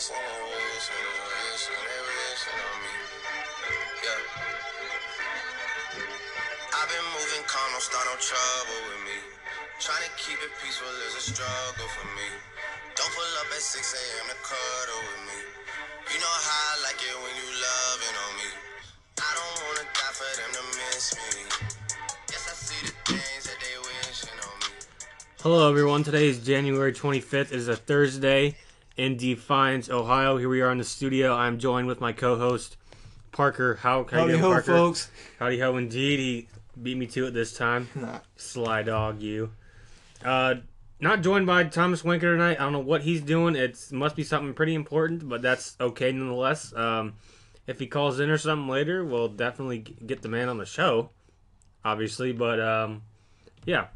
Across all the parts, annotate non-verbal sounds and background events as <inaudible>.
on me. Yeah. I've been moving calm, don't start no trouble with me. Trying to keep it peaceful is a struggle for me. Don't pull up at 6 a.m. to cuddle with me. You know how I like it when you loving on me. I don't wanna die for them to miss me. Yes, I see the things that they wishing on me. Hello, everyone. Today is January 25th. It is a Thursday in Defiance, Ohio. Here we are in the studio. I'm joined with my co-host Parker. How how you Howdy doing, ho, Parker? folks. Howdy ho, indeed. He beat me to it this time. <laughs> Nah. Sly dog, you. Uh, not joined by Thomas Winker tonight. I don't know what he's doing. It must be something pretty important, but that's okay nonetheless. Um, if he calls in or something later, we'll definitely get the man on the show, obviously. But um, yeah,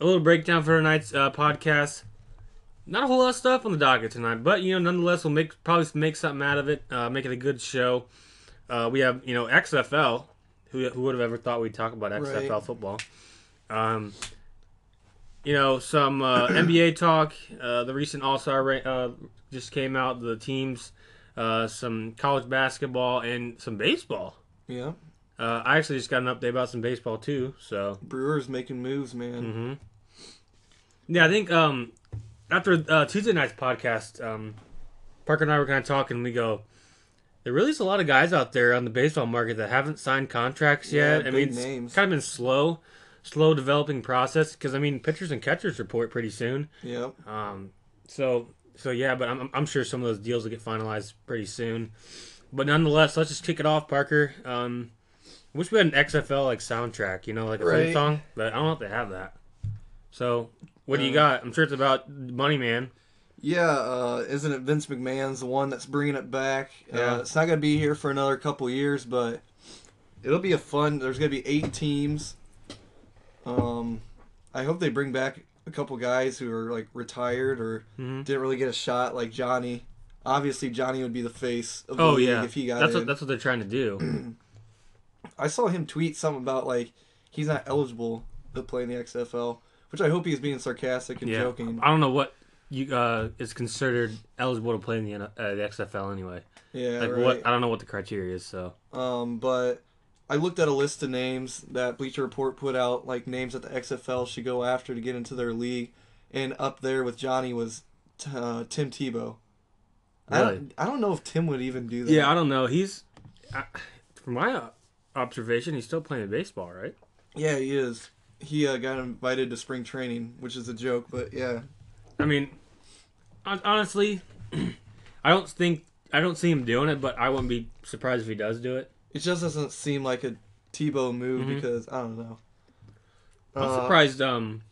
a little breakdown for tonight's uh, podcast. Not a whole lot of stuff on the docket tonight, but you know, nonetheless, we'll make probably make something out of it. Uh, make it a good show. Uh, we have you know XFL. Who, who would have ever thought we'd talk about XFL Right. football? Um, you know, some uh, <clears throat> NBA talk. Uh, the recent All Star ra- uh, just came out. The teams, uh, some college basketball, and some baseball. Yeah. Uh, I actually just got an update about some baseball too. So Brewers making moves, man. hmm Yeah, I think um, after uh, Tuesday night's podcast, um, Parker and I were kind of talking. And we go, there really is a lot of guys out there on the baseball market that haven't signed contracts Yeah, yet. I mean, it's names. kind of been slow, slow developing process because I mean, pitchers and catchers report pretty soon. Yep. Um, so so yeah, but I'm I'm sure some of those deals will get finalized pretty soon. But nonetheless, let's just kick it off, Parker. Um, I wish we had an XFL like soundtrack, you know, like a theme Right. song, but I don't know if they have that. So what do you Uh, got? I'm sure it's about Money Man. Yeah, uh, isn't it Vince McMahon's the one that's bringing it back? Yeah. Uh, it's not going to be here for another couple years, but it'll be a fun. There's going to be eight teams. Um, I hope they bring back a couple guys who are like retired or hmm didn't really get a shot, like Johnny. Obviously, Johnny would be the face of the Oh league yeah, if he got that's in. what that's what they're trying to do. <clears throat> I saw him tweet something about like he's not eligible to play in the XFL, which I hope he's being sarcastic and yeah, joking. I don't know what you uh is considered eligible to play in the uh, the XFL anyway. Yeah, Like right. what? I don't know what the criteria is. So Um, but I looked at a list of names that Bleacher Report put out, like names that the XFL should go after to get into their league, and up there with Johnny was t- uh, Tim Tebow. I Really? don't, I don't know if Tim would even do that. yeah, I don't know. He's I, from my observation, he's still playing baseball, right? yeah, he is. He uh, got invited to spring training, which is a joke, but yeah, I mean, honestly, <clears throat> I don't think I don't see him doing it, but I wouldn't be surprised if he does do it. it just doesn't seem like a Tebow move Mhm. because I don't know. I'm Uh, surprised. Um,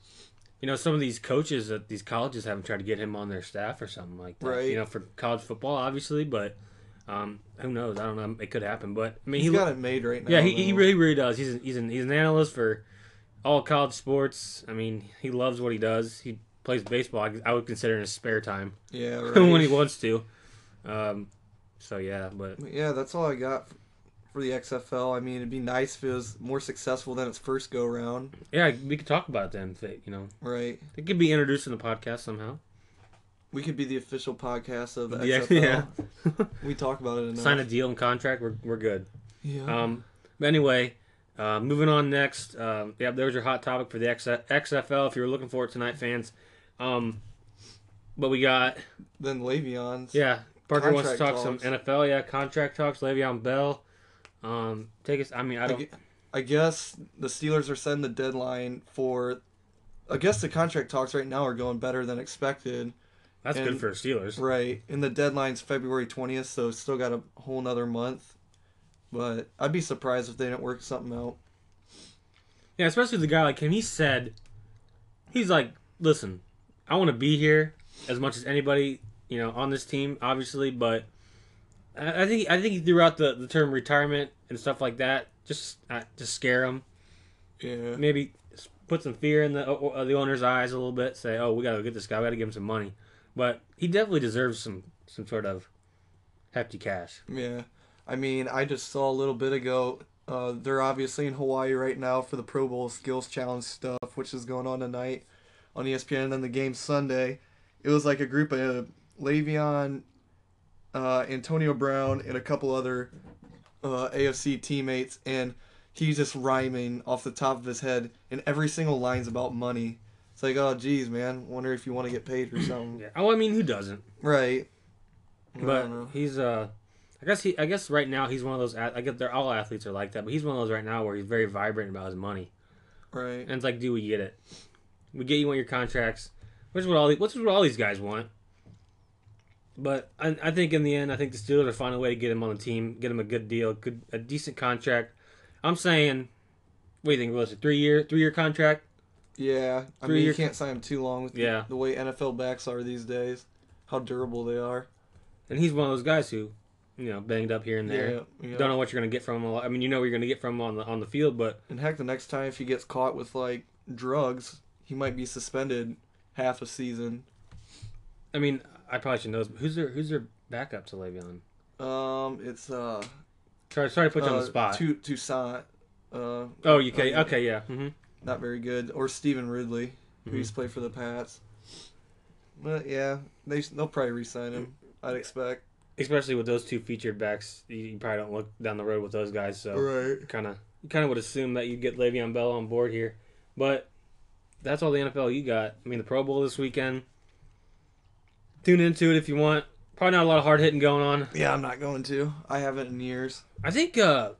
you know, some of these coaches at these colleges haven't tried to get him on their staff or something like that. Right. You know, for college football, obviously, but um, who knows? I don't know. It could happen, but I mean, He's he got it made right now. yeah, he, he really really does. He's an, he's an he's an analyst for all college sports. I mean, he loves what he does. He plays baseball. I, I would consider in his spare time. yeah right. <laughs> when he wants to. Um, so yeah, but Yeah, that's all I got for the XFL. I mean, it'd be nice if it was more successful than its first go round, yeah, we could talk about them. If they, you know, right? it could be introduced in the podcast somehow. We could be the official podcast of the XFL. yeah. We talk about it enough. Sign a deal and contract. We're we're good. Yeah. Um, but anyway, uh, moving on next. Um, yeah, there's your hot topic for the X- XFL. If you're looking for it tonight, fans. Um, but we got then Le'Veon's. yeah. Parker wants to talk Contract some. NFL. Yeah, contract talks. Le'Veon Bell. Um, take us. I mean, I don't. I guess the Steelers are setting the deadline for. I guess the contract talks right now are going better than expected. That's good and- for Steelers. Right. And the deadline's February 20th, so still got a whole nother month. But I'd be surprised if they didn't work something out. Yeah, especially the guy like him. He said, he's like, listen, I want to be here as much as anybody, you know, on this team, obviously, but I think I think he threw out the, the term retirement and stuff like that just uh, to scare him. Yeah. Maybe put some fear in the uh, the owner's eyes a little bit. Say, oh, we got to get this guy. We got to give him some money. But he definitely deserves some some sort of hefty cash. Yeah. I mean, I just saw a little bit ago. Uh, they're obviously in Hawaii right now for the Pro Bowl Skills Challenge stuff, which is going on tonight on ESPN. And then the game Sunday, it was like a group of Le'Veon, uh, Antonio Brown, and a couple other uh, AFC teammates, and he's just rhyming off the top of his head, and every single line's about money. It's like, oh, geez, man, wonder if you want to get paid or something. Yeah. Oh, I mean, who doesn't? Right. But he's uh, I guess he. I guess right now he's one of those. I guess they're all athletes are like that, but he's one of those right now where he's very vibrant about his money, right. and it's like, do we get it? We get you on your contracts, which is what all the, which is what all these guys want. But I, I think in the end, I think the Steelers will find a way to get him on the team, get him a good deal, good a decent contract. I'm saying, what do you think? Was it three year three year contract? Yeah, I Three mean, you can't sign him too long with the- Yeah. the way NFL backs are these days, how durable they are. And he's one of those guys who, you know, banged up here and there. Yeah, yeah. Don't know what you're gonna get from him. I mean, you know what you're gonna get from him on the on the field, but And heck, the next time if he gets caught with like drugs, he might be suspended half a season. I mean, I probably should know. this, but Who's their Who's their backup to Le'Veon? Um, it's uh, Sorry, sorry to put you on uh, the spot. Tu- Toussaint. Uh, oh, you okay? uh, Okay, yeah. Mm-hmm. Not very good. Or Stevan Ridley, who Mhm. used to play for the Pats. But yeah, they they'll probably re-sign him. I'd expect. Especially with those two featured backs, you, probably don't look down the road with those guys. So Right. kind of you kind of would assume that you'd get Le'Veon Bell on board here, but that's all the NFL you got. I mean, the Pro Bowl this weekend. Tune into it if you want. Probably not a lot of hard hitting going on. Yeah, I'm not going to. I haven't in years. I think uh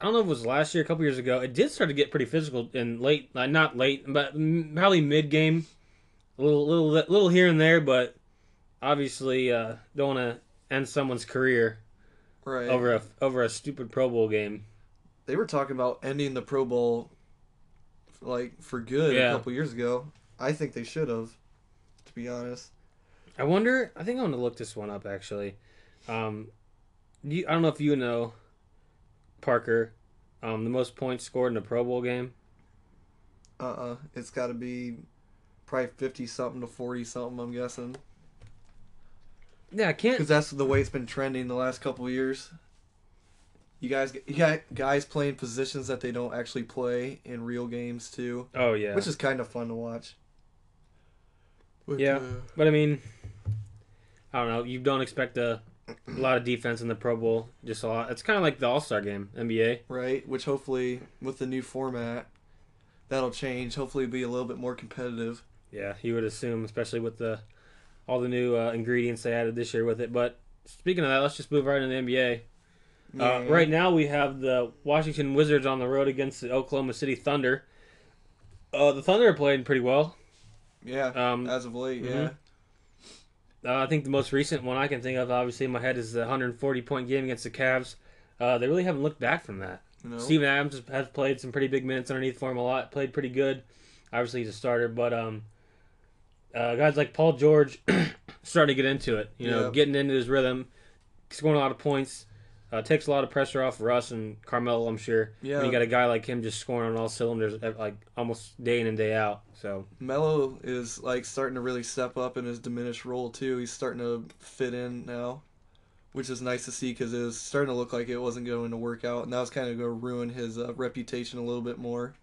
I don't know if it was last year, a couple years ago. It did start to get pretty physical in late, not late, but m- probably mid game, a little, little, little here and there. But obviously, uh, don't want to end someone's career Right. over a over a stupid Pro Bowl game. They were talking about ending the Pro Bowl, like for good, Yeah. a couple years ago. I think they should have, to be honest. I wonder. I think I'm gonna look this one up actually. Um, you, I don't know if you know, Parker, um, the most points scored in a Pro Bowl game. Uh uh It's got to be probably 50 something to 40 something, I'm guessing. Yeah, I can't. Because that's the way it's been trending the last couple of years. You guys, you got guys playing positions that they don't actually play in real games too, Oh yeah. which is kind of fun to watch. But, Yeah. uh, But I mean, I don't know. You don't expect a, a lot of defense in the Pro Bowl. Just a lot. It's kind of like the All Star game, NBA. right. Which hopefully, with the new format, that'll change. Hopefully, it'll be a little bit more competitive. Yeah, you would assume, especially with the all the new uh, ingredients they added this year with it. But speaking of that, let's just move right into the NBA. Uh, Yeah. right now, we have the Washington Wizards on the road against the Oklahoma City Thunder. Uh, the Thunder are playing pretty well. Yeah. Um, as of late, mhm. yeah. Uh, I think the most recent one I can think of, obviously in my head, is the 140 point game against the Cavs. Uh, they really haven't looked back from that. Know? Steven Adams has- has played some pretty big minutes underneath for him a lot. Played pretty good. Obviously, he's a starter, but um, uh, guys like Paul George <clears throat> starting to get into it. You know, Yeah. getting into his rhythm, scoring a lot of points. Uh, takes a lot of pressure off Russ and Carmelo. I'm sure. Yeah. When you got a guy like him just scoring on all cylinders, uh, like almost day in and day out. So Melo is like starting to really step up in his diminished role too. He's starting to fit in now, which is nice to see because it was starting to look like it wasn't going to work out, and that was kind of going to ruin his uh, reputation a little bit more.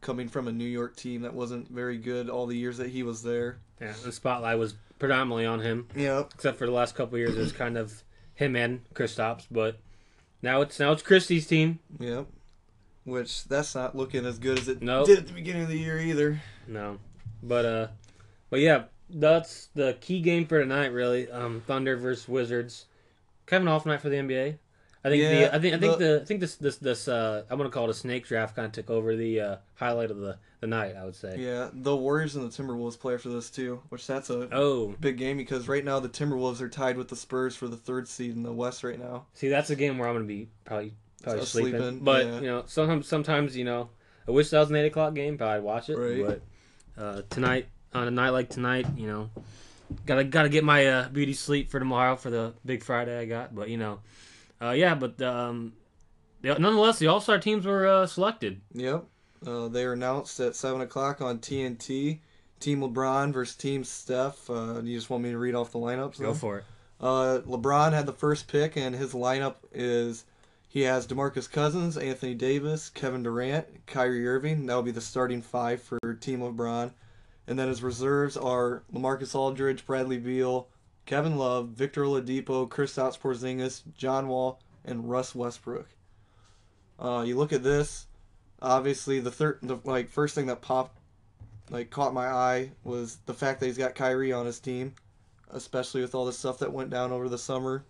Coming from a New York team that wasn't very good all the years that he was there. yeah, the spotlight was predominantly on him. Yep. except for the last couple of years, it was kind of him and Kristaps. But now it's now it's Christie's team. Yep. Which that's not looking as good as it Nope. did at the beginning of the year either. No, but uh, but yeah, that's the key game for tonight. Really, um, Thunder versus Wizards. Kind of an off night for the NBA. I think Yeah, the I think I think the- the, I think this this this uh I'm gonna call it a snake draft kind of took over the uh, highlight of the the night. I would say. Yeah, the Warriors and the Timberwolves play after this too, which that's a Oh, big game because right now the Timberwolves are tied with the Spurs for the third seed in the West right now. see, that's a game where I'm gonna be probably probably So sleeping. sleeping, But yeah. you know, sometimes sometimes you know, I wish that was an eight o'clock game. but I'd watch it. Right. But uh, tonight on a night like tonight, you know, gotta gotta get my uh, beauty sleep for tomorrow for the big Friday I got. But you know, uh, yeah. But um, the- nonetheless, the All Star teams were uh, selected. Yep. Uh, they are announced at 7 o'clock on TNT. Team LeBron versus Team Steph. Uh, you just want me to read off the lineups? Go then? for it. Uh, LeBron had the first pick, and his lineup is he has DeMarcus Cousins, Anthony Davis, Kevin Durant, Kyrie Irving. That will be the starting five for Team LeBron. And then his reserves are LaMarcus Aldridge, Bradley Beal, Kevin Love, Victor Oladipo, Kristaps Porzingis, John Wall, and Russ Westbrook. Uh, you look at this. Obviously, the third, the like first thing that popped, like caught my eye was the fact that he's got Kyrie on his team, especially with all the stuff that went down over the summer.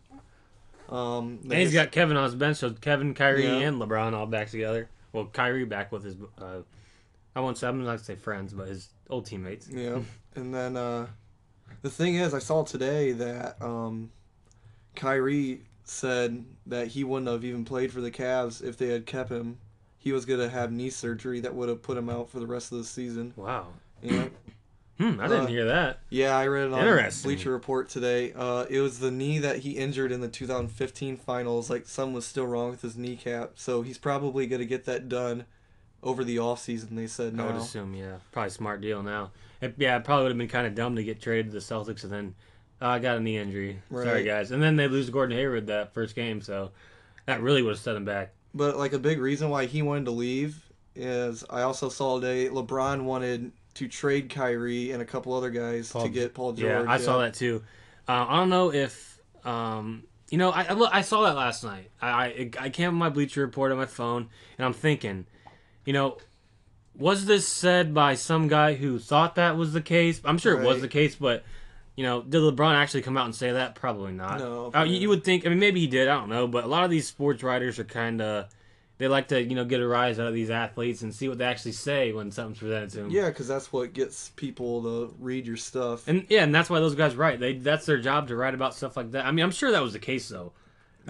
Um, And he's got Kevin on his bench, so Kevin, Kyrie, Yeah. and LeBron all back together. Well, Kyrie back with his, uh, I won't say, I'm not to say friends, but his old teammates. Yeah, <laughs> and then uh, the thing is, I saw today that um, Kyrie said that he wouldn't have even played for the Cavs if they had kept him. He was gonna have knee surgery that would have put him out for the rest of the season. Wow. Yeah, Hmm, I didn't Uh, hear that. yeah, I read it on. Bleacher Report today. Uh, it was the knee that he injured in the 2015 finals. Like something was still wrong with his kneecap, so he's probably gonna get that done over the off season. They said I would assume, yeah. Probably smart deal now. It, yeah, it probably would have been kind of dumb to get traded to the Celtics and then, uh, I got a knee injury. Sorry, guys. And then they lose Gordon Hayward that first game, so that really would have set him back. But like a big reason why he wanted to leave is I also saw today LeBron wanted to trade Kyrie and a couple other guys Paul- to get Paul George. Yeah, I saw that too. Uh, I don't know if um, you know. I, I look- I saw that last night. I I, I came on my Bleacher Report on my phone, and I'm thinking, you know, was this said by some guy who thought that was the case? I'm sure it was the case, but you know, did LeBron actually come out and say that? Probably not. No, Uh, you, you would think. I mean, maybe he did. I don't know. But a lot of these sports writers are kind of. They like to, you know, get a rise out of these athletes and see what they actually say when something's presented to them. Yeah, because that's what gets people to read your stuff. And yeah, and that's why those guys write. They that's their job to write about stuff like that. I mean, I'm sure that was the case though.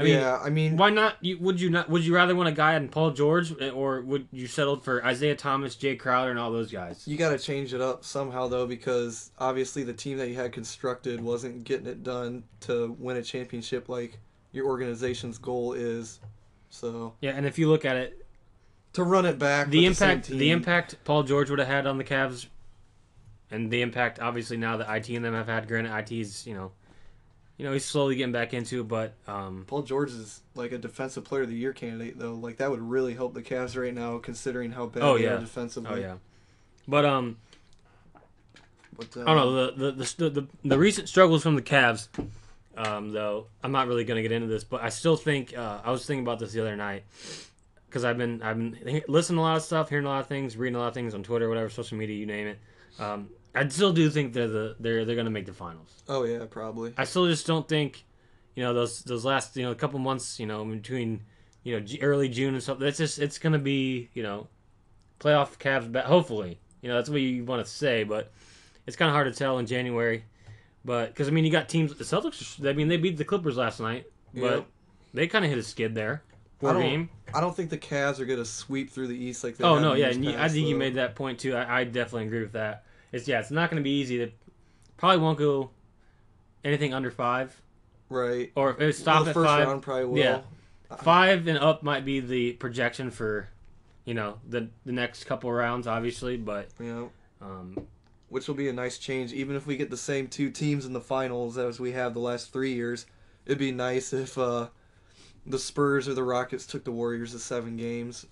I mean, yeah, I mean, why not? You, would you not? Would you rather want a guy in Paul George, eh, or would you settle for Isaiah Thomas, Jae Crowder, and all those guys? you got to change it up somehow though, because obviously the team that you had constructed wasn't getting it done to win a championship like your organization's goal is. So Yeah, and if you look at it, to run it back, the impact the, team- impact Paul George would have had on the Cavs, and the impact obviously now that IT and them have had. Granted, IT's you know, you know he's slowly getting back into, it, but um, Paul George is like a defensive player of the year candidate though. Like that would really help the Cavs right now, considering how bad Oh, they yeah. are defensively. oh yeah, but um, But, uh, I don't know the the, the the the recent struggles from the Cavs. Um, though I'm not really gonna get into this, but I still think uh, I was thinking about this the other night because I've been I've been listening to a lot of stuff, hearing a lot of things, reading a lot of things on Twitter, whatever social media you name it. Um, I still do think they're the they're they're gonna make the finals. Oh yeah, probably. I still just don't think, you know, those those last you know a couple months, you know, between you know early June and stuff. That's just it's gonna be you know, playoff Cavs. Hopefully, you know that's what you want to say, but it's kind of hard to tell in January. But because I mean, you got teams. The Celtics. I mean, they beat the Clippers last night, but Yep. they kind of hit a skid there. I don't- game. I don't think the Cavs are gonna sweep through the East like they. Oh no, yeah, you, I past, think you made that point too. I, I definitely agree with that. It's yeah, it's not going to be easy. To probably won't go anything under five, right. or if it Well, stop at five. round probably will. Yeah. Five and up might be the projection for, you know, the the next couple rounds, obviously. But know, um, which will be a nice change. Even if we get the same two teams in the finals as we have the last three years, it'd be nice if uh, the Spurs or the Rockets took the Warriors to seven games,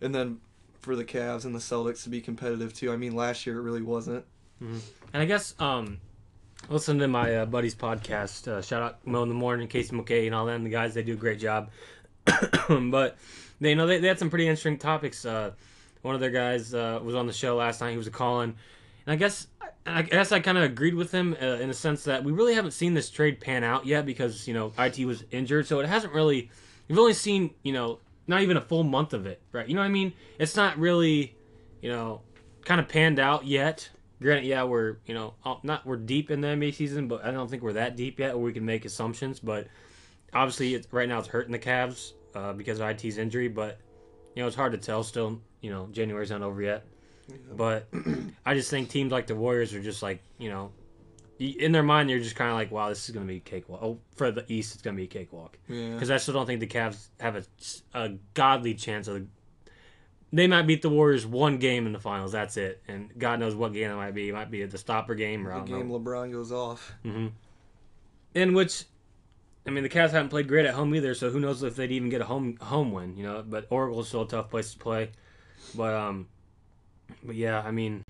and then for the Cavs and the Celtics to be competitive too. I mean, last year it really wasn't. and I guess um, listen to my uh, buddy's podcast. Uh, shout out Mo in the morning, Casey McKay, and all them. The guys they do a great job. <coughs> but they you know they, they had some pretty interesting topics. Uh, one of their guys uh, was on the show last night. He was a call-in, and I guess I guess I kind of agreed with him uh, in the sense that we really haven't seen this trade pan out yet because you know it was injured, so it hasn't really. We've only seen you know not even a full month of it, right? You know what I mean? It's not really you know kind of panned out yet. Granted, yeah, we're you know uh, not we're deep in the NBA season, but I don't think we're that deep yet, where we can make assumptions. But obviously, right now it's hurting the Cavs uh, because of IT's injury. But you know, it's hard to tell. Still, you know, January's not over yet. But <clears throat> I just think teams like the Warriors are just like you know, in their mind they're just kind of like, wow, this is gonna be a cakewalk. Oh, for the East, it's gonna be a cakewalk Yeah. because I still don't think the Cavs have a, a godly chance of. The, They might beat the Warriors one game in the finals. That's it, and God knows what game it might be. It might be the stopper game or I The game know. LeBron goes off. Mm-hmm. In which, I mean, the Cavs haven't played great at home either, so who knows if they'd even get a home home win, you know? But Oracle's still a tough place to play. But um, but yeah, I mean,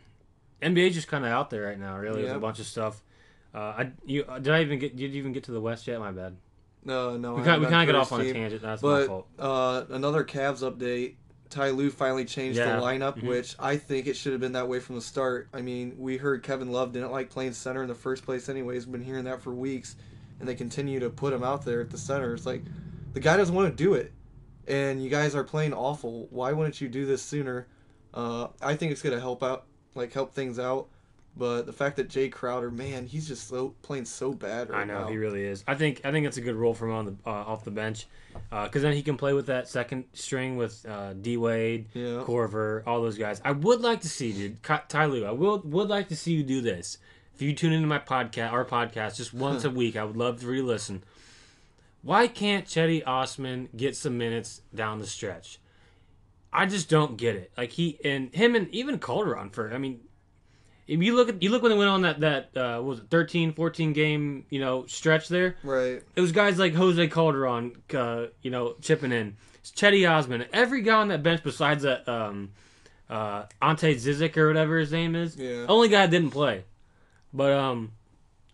NBA's just kind of out there right now. Really, with a bunch of stuff. Uh, I you uh, did I even get did you even get to the West yet? My bad. No, no. We kind we haven't kind of got off on a tangent. That's my But fault. uh, another Cavs update. Ty Lue finally changed Yeah. the lineup, Mhm. which I think it should have been that way from the start. I mean, we heard Kevin Love didn't like playing center in the first place, anyways. Been hearing that for weeks, and they continue to put him out there at the center. It's like the guy doesn't want to do it, and you guys are playing awful. Why wouldn't you do this sooner? Uh, I think it's gonna help out, like help things out. But the fact that Jae Crowder, man, he's just so playing so bad right I know now. he really is. I think I think it's a good role for him on the uh, off the bench, because then he can play with that second string with uh, D Wade, yeah. Korver, all those guys. I would like to see, dude, Ty Lue. I will would like to see you do this. If you tune into my podcast, our podcast, just <laughs> once a week, I would love to re-listen. Why can't Cedi Osman get some minutes down the stretch? I just don't get it. Like he and him and even Calderon for. I mean, if you look at you look when they went on that that uh, what was it 13, 14 game you know stretch there. Right. It was guys like Jose Calderon, uh, you know, chipping in. It's Cedi Osman. Every guy on that bench besides that um, uh, Ante Zizic or whatever his name is. Yeah. Only guy that didn't play. But um,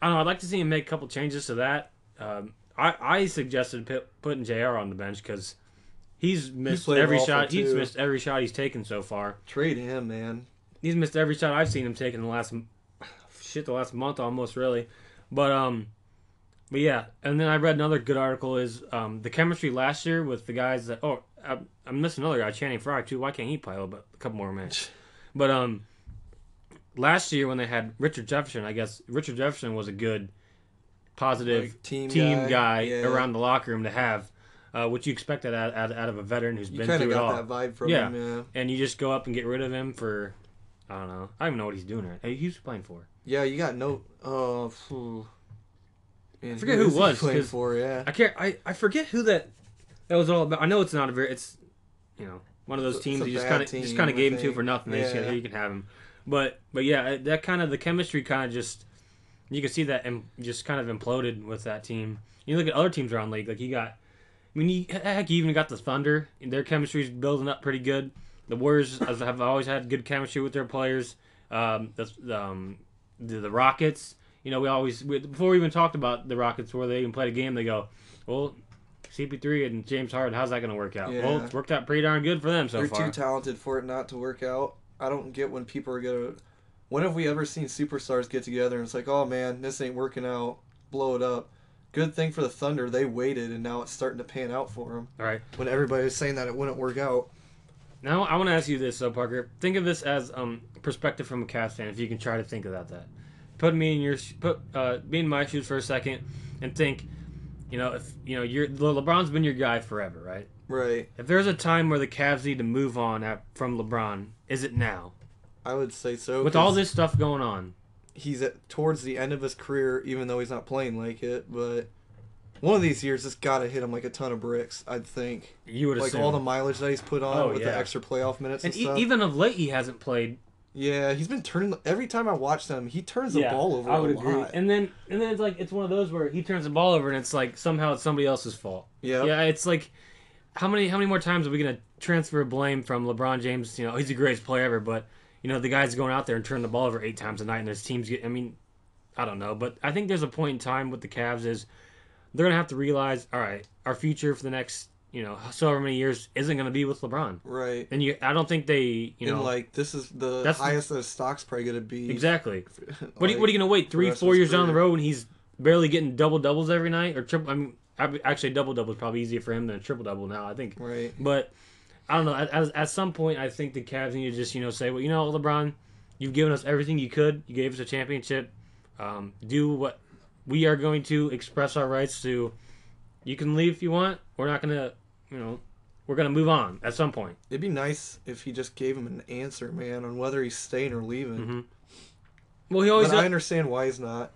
I don't know. I'd like to see him make a couple changes to that. Um, I I suggested put, putting Jr. on the bench because he's missed every shot. He's missed every shot he's taken so far. Trade him, man. He's missed every shot I've seen him take in the last <sighs> shit the last month almost really. But um but yeah, and then I read another good article is um the chemistry last year with the guys that oh I, I'm missing another guy Channing Frye too. Why can't he play a little bit a couple more minutes? <laughs> But um last year when they had Richard Jefferson, I guess Richard Jefferson was a good positive Like, team team guy, guy, yeah. around the locker room to have. Uh, which you expected out, out, out of a veteran who's You been through it all that vibe from Yeah. him, yeah. and you just go up and get rid of him for I don't know. I don't even know what he's doing right. Hey, Who's he playing for? Yeah, you got no. Uh, phew. Man, forget who, he was, playing for. Yeah, I can't. I, I forget who that that was all about. I know it's not a very. It's you know one of those teams you just kind of just kind of gave him to for nothing. They just said, Yeah. here you can have him. But but yeah, that kind of the chemistry kind of just you can see that and just kind of imploded with that team. You look at other teams around the league, like you got. I mean, you, heck, you even got the Thunder. Their chemistry's building up pretty good. The Warriors have always had good chemistry with their players. Um, the, um, the the Rockets. You know, we always we, before we even talked about the Rockets, where they even played a game, they go, "Well, CP3 and James Harden, how's that going to work out?" Well, Yeah. it's worked out pretty darn good for them so they're far. too talented for it not to work out. I don't get when people are gonna. When have we ever seen superstars get together and it's like, oh man, this ain't working out, blow it up. Good thing for the Thunder, they waited and now it's starting to pan out for them. All right. When everybody was saying that it wouldn't work out. Now I want to ask you this, though, Parker. Think of this as um perspective from a Cavs fan, if you can try to think about that. Put me in your put uh be in my shoes for a second, and think, you know, if you know you're Le- LeBron's been your guy forever, right? Right. If there's a time where the Cavs need to move on at, from LeBron, is it now? I would say so. With all this stuff going on, he's at towards the end of his career, even though he's not playing like it. But one of these years, it's got to hit him like a ton of bricks. I'd think, you would like assume. all the mileage that he's put on Oh, with yeah. the extra playoff minutes and, and e- even of late, he hasn't played yeah, he's been turning. Every time I watch them, he turns the ball over I would agree. lot. And then and then it's like it's one of those where he turns the ball over and it's like somehow it's somebody else's fault. yeah, Yeah, it's like how many how many more times are we gonna transfer blame from LeBron James? You know, he's the greatest player ever, but you know the guy's going out there and turning the ball over eight times a night, and his teams get. I mean, I don't know, but I think there's a point in time with the Cavs is they're gonna have to realize, all right, our future for the next you know so many years isn't gonna be with LeBron. right. And you, I don't think they, you know, and like this is the That's the- highest his stock's probably gonna be. exactly. Like, <laughs> What are, you, what are you gonna wait three, four years down the road when he's barely getting double doubles every night or triple? I mean, I- actually, double double is probably easier for him than a triple double now. I think. Right. But I don't know. At, at, at some point, I think the Cavs need to just you know say, well, you know, LeBron, you've given us everything you could. You gave us a championship. Um, do what we are going to express our rights to. You can leave if you want. We're not gonna, you know, we're gonna move on at some point. It'd be nice if he just gave him an answer, man, on whether he's staying or leaving. Mhm. Well, he always does, I understand why he's not.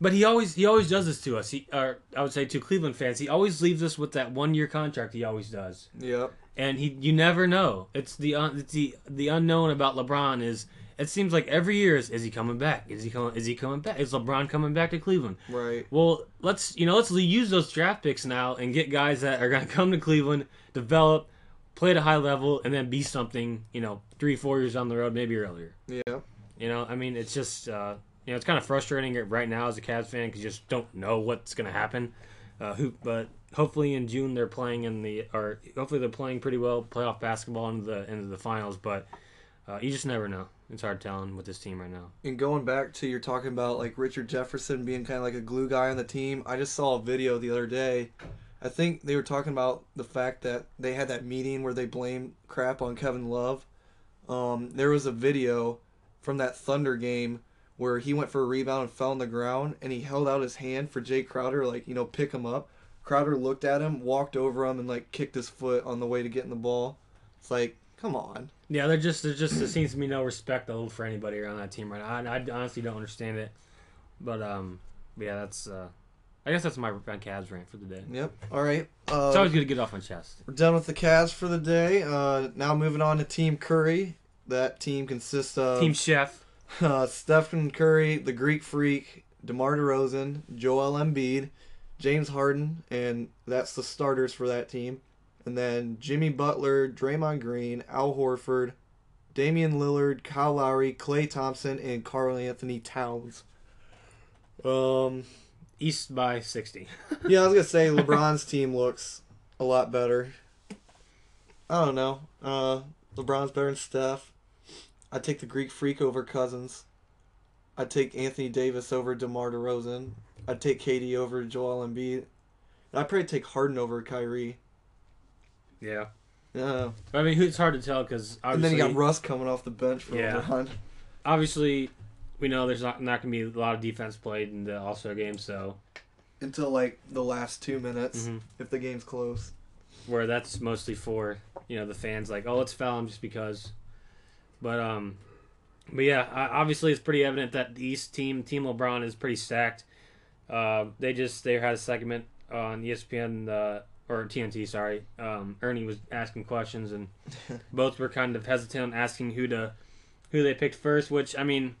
But he always he always does this to us. He or I would say to Cleveland fans, he always leaves us with that one year contract. He always does, Yep. and he you never know. It's the un, it's the the unknown about LeBron is. It seems like every year is is he coming back? Is he coming? Is he coming back? Is LeBron coming back to Cleveland? Right. Well, let's you know let's use those draft picks now and get guys that are going <laughs> to come to Cleveland, develop, play at a high level, and then be something. You know, three four years down the road, maybe earlier. Yeah. You know, I mean, it's just uh, you know, it's kind of frustrating right now as a Cavs fan because you just don't know what's going to happen. Uh, who, but hopefully in June they're playing in the, or hopefully they're playing pretty well playoff basketball into the into the finals. But uh, you just never know. It's hard telling with this team right now. And going back to you're talking about like Richard Jefferson being kind of like a glue guy on the team. I just saw a video the other day. I think they were talking about the fact that they had that meeting where they blamed crap on Kevin Love. Um, there was a video from that Thunder game where he went for a rebound and fell on the ground and he held out his hand for Jae Crowder like you know pick him up. Crowder looked at him, walked over him, and like kicked his foot on the way to getting the ball. It's like, come on. Yeah, they're just there just there seems to be no respect for anybody around that team right now. I, I honestly don't understand it, but um, yeah, that's uh, I guess that's my, my Cavs rant for the day. Yep. All right. Uh, It's always good to get off my chest. We're done with the Cavs for the day. Uh, now moving on to Team Curry. That team consists of Team Chef. <laughs> uh, Stephen Curry, the Greek Freak, DeMar DeRozan, Joel Embiid, James Harden, and that's the starters for that team. And then Jimmy Butler, Draymond Green, Al Horford, Damian Lillard, Kyle Lowry, Klay Thompson, and Karl-Anthony Towns. Um, East by sixty. <laughs> yeah, I was gonna say LeBron's team looks a lot better. I don't know. Uh, LeBron's better than Steph. I'd take the Greek Freak over Cousins. I'd take Anthony Davis over DeMar DeRozan. I'd take KD over Joel Embiid. I'd probably take Harden over Kyrie. Yeah. Yeah. I mean, it's hard to tell because And then you got Russ coming off the bench for Yeah. LeBron. obviously, we know there's not not gonna be a lot of defense played in the All Star game, so Until like the last two minutes, Mhm. if the game's close. where that's mostly for you know the fans like oh let's foul him just because but um but yeah obviously it's pretty evident that the east team team lebron is pretty stacked uh, they just they had a segment on espn uh, or tnt sorry um, ernie was asking questions and <laughs> both were kind of hesitant on asking who to who they picked first which i mean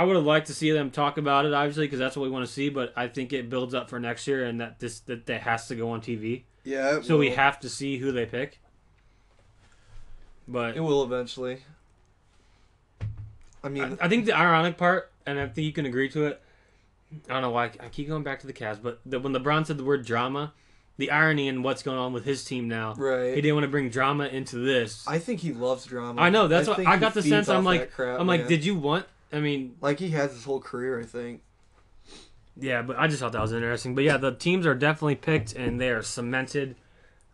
I would have liked to see them talk about it, obviously, because that's what we want to see. But I think it builds up for next year, and that this that, that has to go on TV. Yeah. So we have to see who they pick. But It will eventually. I mean, I, I think the ironic part, and I think you can agree to it. I don't know why I keep going back to the Cavs, but the, when LeBron said the word drama, the irony in what's going on with his team now, right. he didn't want to bring drama into this. I, I think he loves drama. I know that's what think I got the sense. I'm like, crap, I'm like, man. did you want? I mean, like he has his whole career, I think. yeah, but I just thought that was interesting. But yeah, the teams are definitely picked and they are cemented.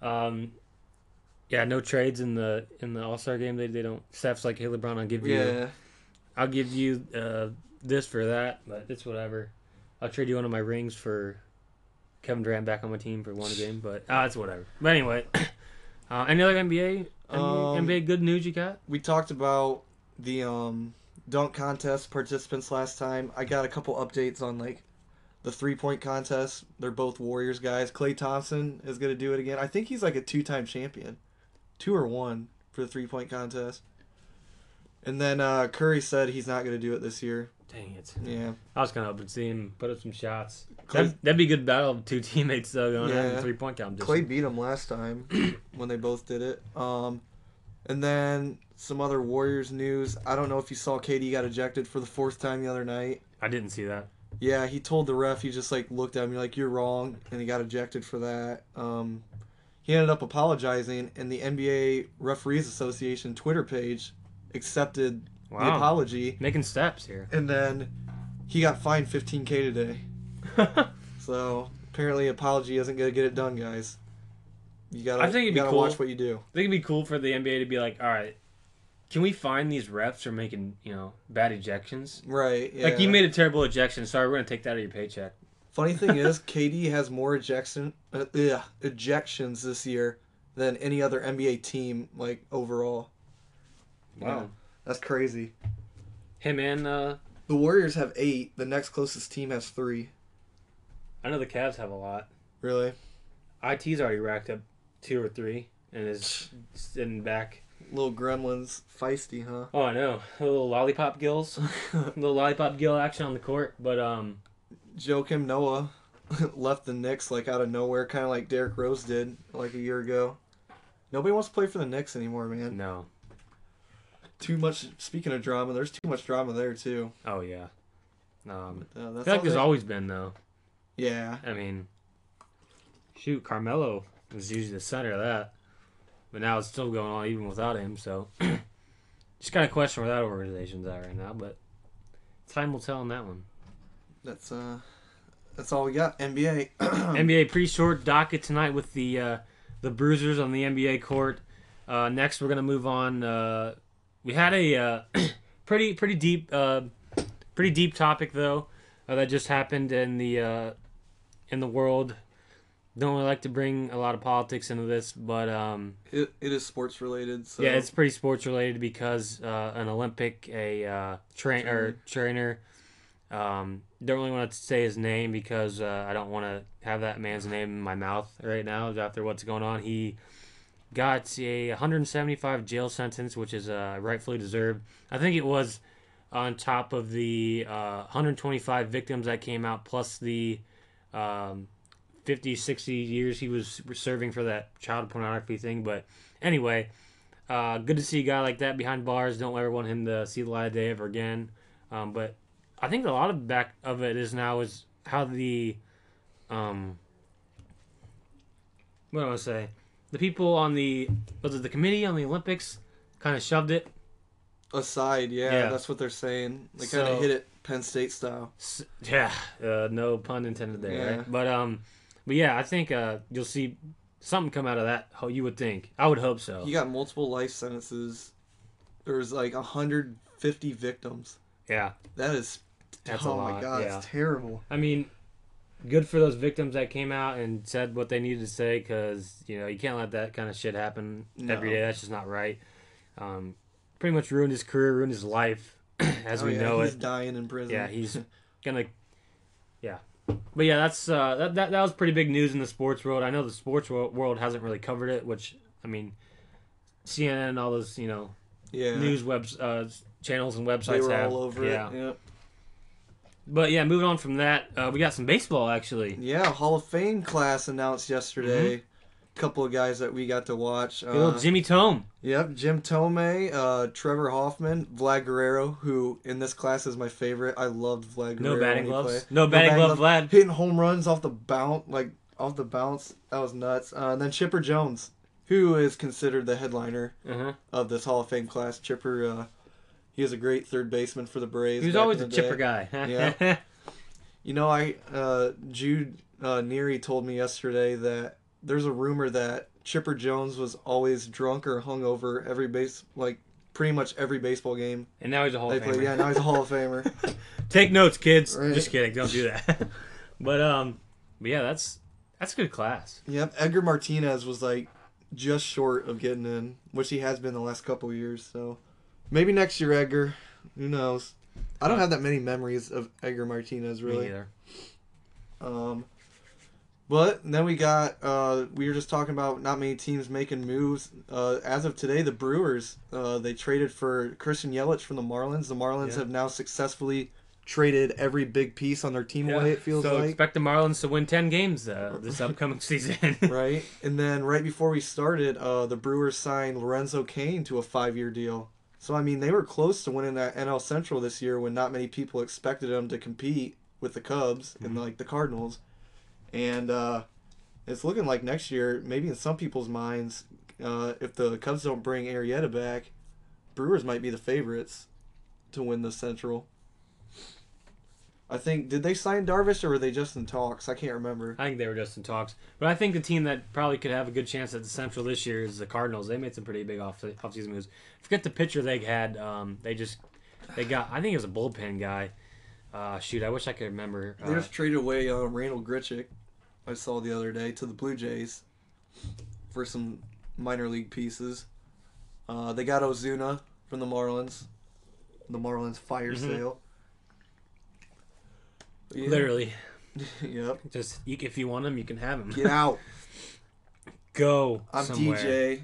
Um, yeah, no trades in the in the All Star game. They they don't. Steph's like, hey LeBron, I'll give you. Yeah, I'll give you uh, this for that, but it's whatever. I'll trade you one of my rings for Kevin Durant back on my team for one game, but uh, it's whatever. But anyway, <coughs> uh, any other NBA, Um, NBA good news you got? we talked about the um dunk contest participants last time. I got a couple updates on like the three point contest. They're both Warriors guys. Klay Thompson is gonna do it again. I think he's like a two time champion, two or one for the three point contest. And then uh, Curry said he's not gonna do it this year. Dang it! Yeah, I was kind of hoping to see him put up some shots. Klay- That'd, that'd be a good battle of two <laughs> teammates though going at Yeah. three point competition. Klay beat him last time <coughs> when they both did it. Um, and then some other Warriors news. I don't know if you saw KD got ejected for the fourth time the other night. I didn't see that. Yeah, he told the ref. He just like looked at me like you're wrong, and he got ejected for that. Um, he ended up apologizing, and the NBA Referees Association Twitter page accepted the apology, making steps here. and then he got fined 15k today. <laughs> So apparently, apology isn't gonna get it done, guys. You gotta, I think it'd be cool. watch what you do. I think it'd be cool for the NBA to be like, all right, can we find these refs for making you know bad ejections? Right. Yeah. Like you made a terrible ejection. Sorry, we're gonna take that out of your paycheck. Funny thing <laughs> is, KD has more ejection, uh, ugh, ejections this year than any other NBA team, like overall. Wow. That's crazy. Him and uh, The Warriors have eight. The next closest team has three. I know the Cavs have a lot. Really? IT's already racked up two or three and is sitting back. Little gremlins, feisty, huh? Oh, I know. A little lollipop gills, <laughs> little lollipop gill action on the court. But um, Joakim Noah <laughs> left the Knicks like out of nowhere, kind of like Derrick Rose did like a year ago. Nobody wants to play for the Knicks anymore, man. no. Too much. Speaking of drama, there's too much drama there too. Oh yeah. Um, Uh, I that's feel like there's they- always been though. yeah. I mean, shoot, Carmelo was usually the center of that, but now it's still going on even without him. So, <clears throat> just kind of question where that organization's at right now, but time will tell on that one. That's uh, that's all we got. NBA. <clears throat> NBA pretty short docket tonight with the uh, the Bruisers on the NBA court. Uh, next, we're gonna move on. Uh, we had a uh, <clears throat> pretty pretty deep uh, pretty deep topic though uh, that just happened in the uh, in the world. Don't really like to bring a lot of politics into this, but um, It, it is sports related. So yeah, it's pretty sports related because uh, an Olympic, a uh, train or trainer. Um, don't really want to say his name because uh, I don't want to have that man's name in my mouth right now after what's going on. He got a 175 jail sentence, which is uh, rightfully deserved. I think it was on top of the uh, 125 victims that came out, plus the um, 50, 60 years he was serving for that child pornography thing. But anyway, uh, good to see a guy like that behind bars. Don't ever want him to see the light of day ever again. Um, but I think a lot of back of it is now is how the, um, what do I say? The people on the was it the committee on the Olympics kind of shoved it. aside. Yeah, Yeah. that's what they're saying. They kind of So- hit it Penn State style. S- Yeah, uh, no pun intended there. Yeah. Right? But um, but yeah, I think uh, you'll see something come out of that. How you would think? I would hope so. You got multiple life sentences. There was like 150 victims. Yeah, That is. That's a oh my god, yeah. it's terrible. I mean, good for those victims that came out and said what they needed to say because you know you can't let that kind of shit happen every No. day. That's just not right. Um, pretty much ruined his career, ruined his life, <clears throat> as Oh, we yeah, know he's it. dying in prison. Yeah, he's <laughs> gonna. Yeah, but yeah, that's uh, that, that that was pretty big news in the sports world. I know the sports world hasn't really covered it, which I mean, CNN, and all those you know yeah. news webs uh, channels and websites They were have. all over yeah. it. Yep. But yeah, moving on from that, uh, we got some baseball actually. Yeah, Hall of Fame class announced yesterday. Mm-hmm. Couple of guys that we got to watch. Good Uh, Jimmy Thome. Yep, Jim Thome, uh, Trevor Hoffman, Vlad Guerrero, who in this class is my favorite. I loved Vlad Guerrero. No batting gloves. played. No batting glove, Vlad. Hitting home runs off the bounce, like off the bounce. That was nuts. Uh, and then Chipper Jones, who is considered the headliner Uh-huh. of this Hall of Fame class. Chipper, uh, he was a great third baseman for the Braves. He was always a chipper day. guy. <laughs> Yeah. You know, I uh, Jude uh, Neary told me yesterday that there's a rumor that Chipper Jones was always drunk or hungover every base, like pretty much every baseball game and now he's a Hall they of. Famer. Yeah, now he's a Hall of <laughs> Famer. Take notes, kids. Right. Just kidding. Don't do that. <laughs> but um, but yeah, that's that's a good class. yep, Edgar Martinez was like just short of getting in, which he has been the last couple of years. So maybe next year, Edgar. Who knows? I don't have that many memories of Edgar Martinez Me really. neither. Um, but then we got uh, we were just talking about not many teams making moves. Uh, as of today, the Brewers uh, they traded for Christian Yelich from the Marlins. The Marlins Yeah. have now successfully traded every big piece on their team away. It feels so like expect the Marlins to win ten games uh, this upcoming <laughs> season. <laughs> right. And then right before we started, uh, the Brewers signed Lorenzo Cain to a five-year deal. So I mean, they were close to winning that NL Central this year when not many people expected them to compete with the Cubs and like the Cardinals. And uh, it's looking like next year, maybe in some people's minds, uh, if the Cubs don't bring Arrieta back, Brewers might be the favorites to win the Central. I think did they sign Darvish or were they just in talks? I can't remember. I think they were just in talks, but I think the team that probably could have a good chance at the Central this year is the Cardinals. They made some pretty big off offseason moves. Forget the pitcher they had. Um, they just they got. I think it was a bullpen guy. Uh, shoot, I wish I could remember. They Uh, just traded away uh, Randal Grichuk, I saw the other day, to the Blue Jays for some minor league pieces. Uh, they got Ozuna from the Marlins. The Marlins fire Mhm. sale. Yeah. literally <laughs> <laughs> yep. just you, if you want them, you can have them. Get out. <laughs> Go I'm somewhere. DJ.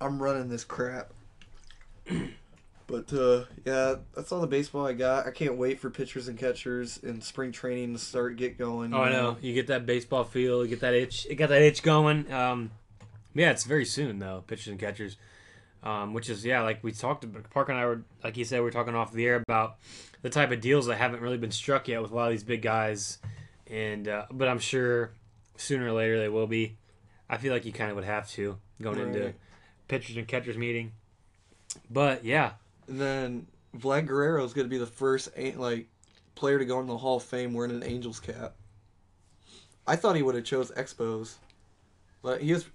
I'm running this crap. <clears throat> But uh, yeah, that's all the baseball I got. I can't wait for pitchers and catchers and spring training to start get going. Oh, I know. You get that baseball feel. You get that itch. It got that itch going. Um, yeah, it's very soon though. Pitchers and catchers. Um, which is yeah, like we talked about. Parker and I were like you said, we were talking off the air about the type of deals that haven't really been struck yet with a lot of these big guys, and uh, but I'm sure sooner or later they will be. I feel like you kind of would have to going into pitchers and catchers meeting. But yeah, And then Vlad Guerrero is going to be the first a- like player to go in the Hall of Fame wearing an Angels cap. I thought he would have chose Expos, but he was.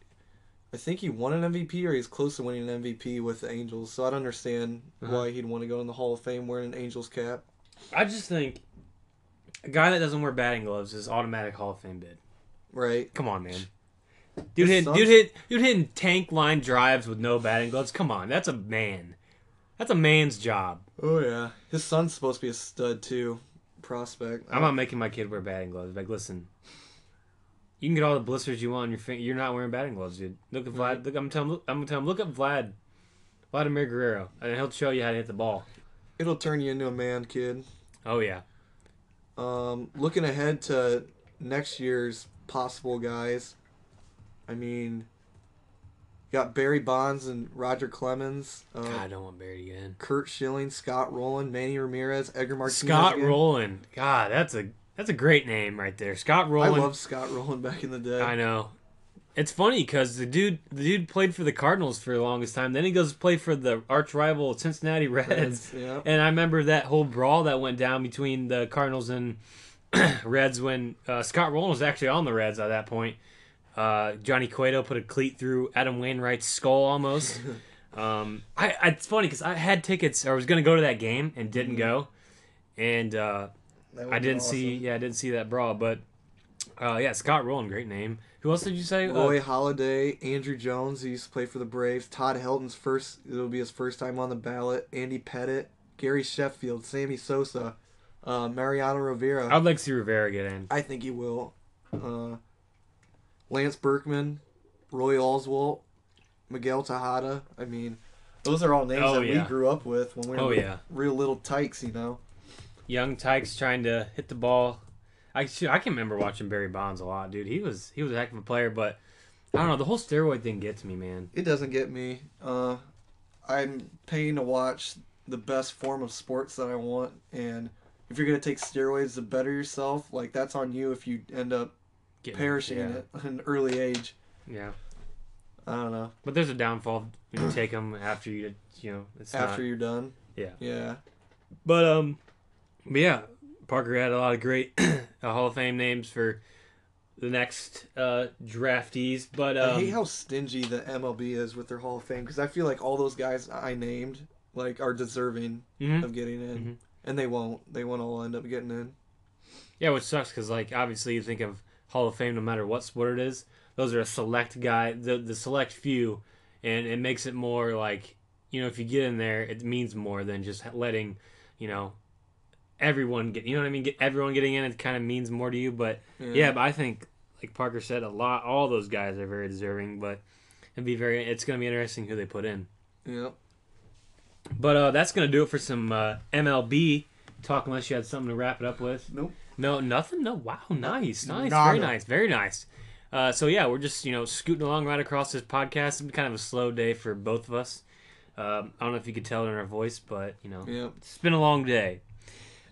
I think he won an MVP or he's close to winning an MVP with the Angels. So I don't understand Uh-huh. why he'd want to go in the Hall of Fame wearing an Angels cap. I just think a guy that doesn't wear batting gloves is automatic Hall of Fame bid. Right? Come on, man. Dude hit, dude hit, dude hitting tank line drives with no batting gloves. Come on, that's a man. That's a man's job. Oh yeah. His son's supposed to be a stud too, prospect. I'm not making my kid wear batting gloves. Like, listen, you can get all the blisters you want on your finger. You're not wearing batting gloves, dude. Look at Vlad. Right. Look, I'm telling. Look, I'm gonna tell him. Look at Vlad, Vladimir Guerrero, and he'll show you how to hit the ball. It'll turn you into a man, kid. Oh yeah, Um, looking ahead to next year's possible guys, I mean, you got Barry Bonds and Roger Clemens, uh, God, I don't want Barry again. Curt Schilling, Scott Rolen, Manny Ramirez, Edgar Martinez. Scott again. Rolen. God, that's a that's a great name right there. Scott Rolen. I love Scott Rolen back in the day. I know. It's funny because the dude, the dude played for the Cardinals for the longest time. Then he goes to play for the arch rival Cincinnati Reds. Reds, yeah. <laughs> And I remember that whole brawl that went down between the Cardinals and <clears throat> Reds when uh, Scott Rolen was actually on the Reds at that point. Uh, Johnny Cueto put a cleat through Adam Wainwright's skull almost. <laughs> um, I, I it's funny because I had tickets or I was gonna go to that game and didn't go, and uh, I didn't see yeah I didn't see that brawl, but uh, yeah Scott Rolen, great name. Who else did you say? Uh, Roy Halladay, Andruw Jones, he used to play for the Braves. Todd Helton's first, it'll be his first time on the ballot. Andy Pettitte, Gary Sheffield, Sammy Sosa, uh, Mariano Rivera. I'd like to see Rivera get in. I think he will. Uh, Lance Berkman, Roy Oswalt, Miguel Tejada. I mean, those are all names Oh, that yeah. we grew up with when we were Oh, yeah. real little tykes, you know. Young Tykes trying to hit the ball. I shoot, I can remember watching Barry Bonds a lot, dude. He was he was a heck of a player, but I don't know the whole steroid thing gets me, man. It doesn't get me. Uh, I'm paying to watch the best form of sports that I want, and if you're gonna take steroids to better yourself, like that's on you if you end up Getting- perishing yeah. at an early age. Yeah, I don't know. but there's a downfall when you take them after you you know it's After not. you're done. Yeah. Yeah. But um, but yeah, Parker had a lot of great <clears throat> uh, Hall of Fame names for the next uh, draftees. But um, I hate how stingy the MLB is with their Hall of Fame because I feel like all those guys I named like are deserving mhm. of getting in, Mhm. and they won't. They won't all end up getting in. Yeah, which sucks because like obviously you think of Hall of Fame no matter what sport it is. Those are a select guy, the the select few, and it makes it more like you know if you get in there, it means more than just letting you know everyone get. You know what I mean? Get everyone getting in. It kind of means more to you. But yeah. but I think like Parker said, a lot all those guys are very deserving. But it'd be very. It's gonna be interesting who they put in. Yeah. But uh, that's gonna do it for some uh, MLB talk. Unless you had something to wrap it up with. Nope. No, nothing. No. Wow. Nice. Nice. Nada. Very nice. Very nice. Uh, so yeah, we're just you know scooting along right across this podcast. It's been kind of a slow day for both of us. Um, I don't know if you could tell it in our voice, but you know Yeah. it's been a long day.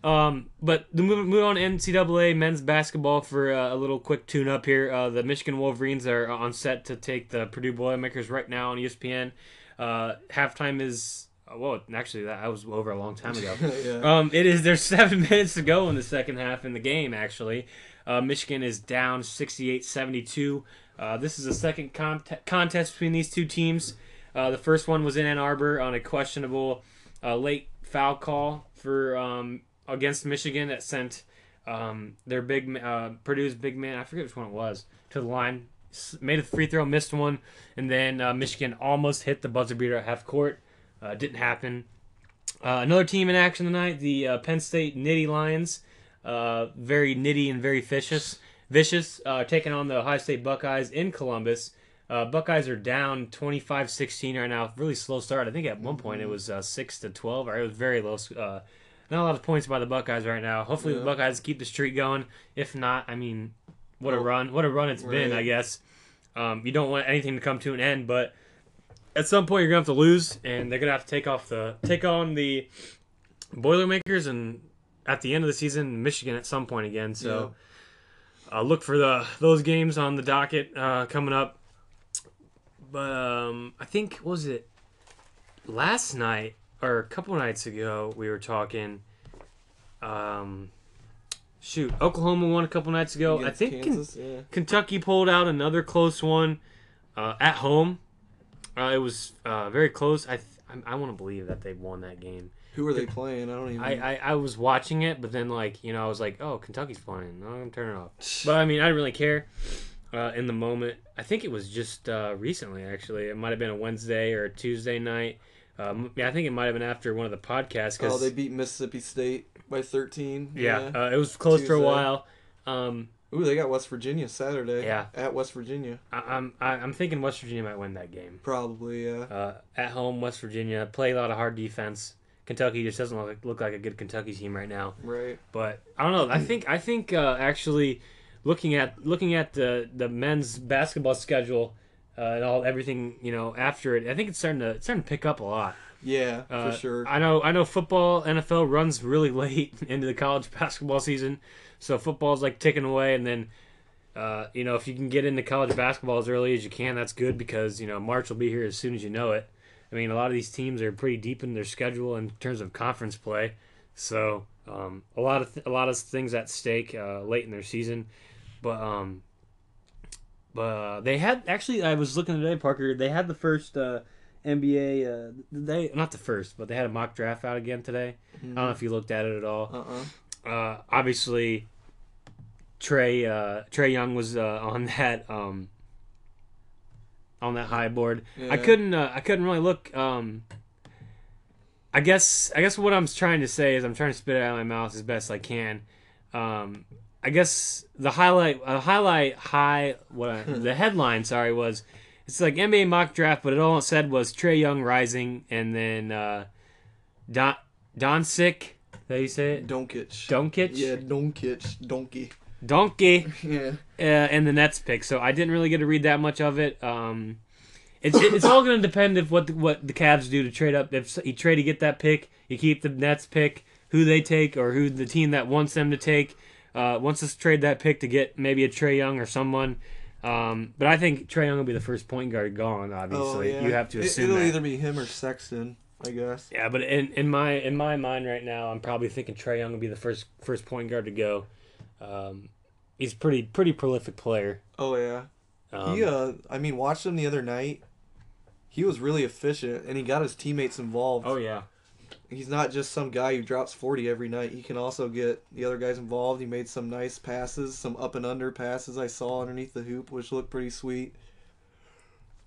Um, but the move, move on NCAA men's basketball for uh, a little quick tune up here. Uh, the Michigan Wolverines are on set to take the Purdue Boilermakers right now on ESPN. Uh, halftime is uh, well, actually that I was over a long time ago. <laughs> yeah. Um, it is. There's seven <laughs> minutes to go in the second half in the game. Actually, uh, Michigan is down 68-72. Uh, this is the second cont- contest between these two teams. Uh, the first one was in Ann Arbor on a questionable uh, late foul call for um, against Michigan that sent um, their big uh, Purdue's big man. I forget which one it was to the line. Made a free throw, missed one, and then uh, Michigan almost hit the buzzer beater at half court. Uh, didn't happen. Uh, another team in action tonight, the uh, Penn State Nitty Lions. Uh, very nitty and very vicious. Vicious, taking on the Ohio State Buckeyes in Columbus. Uh, Buckeyes are down 25-16 right now. Really slow start. I think at one point it was uh, 6 to 12, or it was very low. Uh, not a lot of points by the Buckeyes right now. Hopefully the Buckeyes keep the streak going. If not, I mean, what a run! What a run it's been. I guess. Um, you don't want anything to come to an end, but at some point you're gonna have to lose, and they're gonna have to take off the take on the Boilermakers, and at the end of the season, Michigan at some point again. So uh, look for the those games on the docket uh, coming up. But um, I think what was it last night or a couple nights ago we were talking. Um, shoot, Oklahoma won a couple nights ago. I think Kansas, yeah. Kentucky pulled out another close one uh, at home. Uh, it was uh, very close. I th- I, I want to believe that they won that game. Who are they playing? I don't even. I, I, I was watching it, but then like you know I was like, oh, Kentucky's playing. No, I'm gonna turn it off. <sighs> But I mean, I didn't really care uh, in the moment. I think it was just uh, recently actually. It might have been a Wednesday or a Tuesday night. Um, yeah, I think it might have been after one of the podcasts. Cause, oh, they beat Mississippi State by 13. yeah, Uh, it was close for a while. Um, Ooh, they got West Virginia Saturday. Yeah. At West Virginia. I, I'm I, I'm thinking West Virginia might win that game. Probably, yeah. Uh, at home, West Virginia play a lot of hard defense. Kentucky just doesn't look, look like a good Kentucky team right now. Right. But I don't know. I think I think uh, actually looking at looking at the the men's basketball schedule uh, and all everything you know after it, I think it's starting to it's starting to pick up a lot. Yeah, Uh, for sure. I know I know football NFL runs really <laughs> late into the college basketball season, so football's like ticking away, and then. Uh, you know, if you can get into college basketball as early as you can, that's good because you know March will be here as soon as you know it. I mean, a lot of these teams are pretty deep in their schedule in terms of conference play, so um, a lot of th- a lot of things at stake uh, late in their season. But um, uh, they had actually I was looking today, Parker. They had the first uh, NBA. Uh, they not the first, but they had a mock draft out again today. I don't know if you looked at it at all. Uh-uh. Uh, obviously, Trae uh, Trae Young was uh, on <laughs> that um, on that high board. I couldn't uh, I couldn't really look. Um, I guess I guess what I'm trying to say is I'm trying to spit it out of my mouth as best I can. Um, I guess the highlight uh, highlight high what I, the headline sorry was it's like NBA mock draft, but it all it said was Trae Young rising and then uh, Don Doncic. How you say it? Doncic. Doncic. Yeah, Doncic. Donkey. Donkey. <laughs> Yeah. uh, and the Nets pick. So I didn't really get to read that much of it. Um, it's it's all going to depend if what the, what the Cavs do to trade up. If you trade to get that pick, you keep the Nets pick, who they take, or who the team that wants them to take uh, wants us to trade that pick to get maybe a Trae Young or someone. Um, but I think Trae Young will be the first point guard gone. Obviously, oh, yeah. you have to It- assume It'll that. either be him or Sexton, I guess. Yeah, but in, in my in my mind right now, I'm probably thinking Trae Young will be the first first point guard to go. Um, he's pretty pretty prolific player. Oh, yeah. Um, he, uh, I mean, watched him the other night. He was really efficient, and he got his teammates involved. oh yeah. He's not just some guy who drops 40 every night. He can also get the other guys involved. He made some nice passes, some up and under passes I saw underneath the hoop, which looked pretty sweet.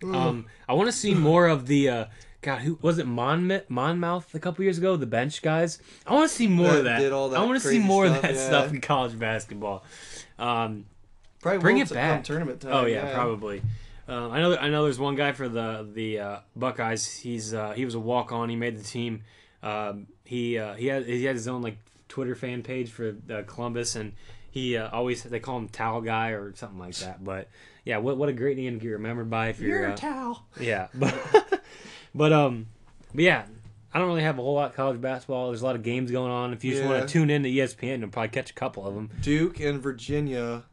Um, I want to see more of the uh, God. Who was it? Monmouth, Monmouth a couple years ago. The bench guys. I want to see more of That that. did all that I want to see more stuff, of that yeah. stuff in college basketball. Um, Probably Bring won't it t- come back. tournament time. oh yeah, probably. Um, I know. I know. There's one guy for the the uh, Buckeyes. He's uh, he was a walk on. He made the team. Um, he uh, he had he had his own like Twitter fan page for uh, Columbus, and he uh, always they call him Towel Guy or something like that. But yeah, what what a great name to get remembered by if you're, You're uh, a towel. Yeah, <laughs> but but um, but yeah, I don't really have a whole lot of college basketball. There's a lot of games going on. If you just Yeah. want to tune in to ESPN, you'll probably catch a couple of them. Duke and Virginia,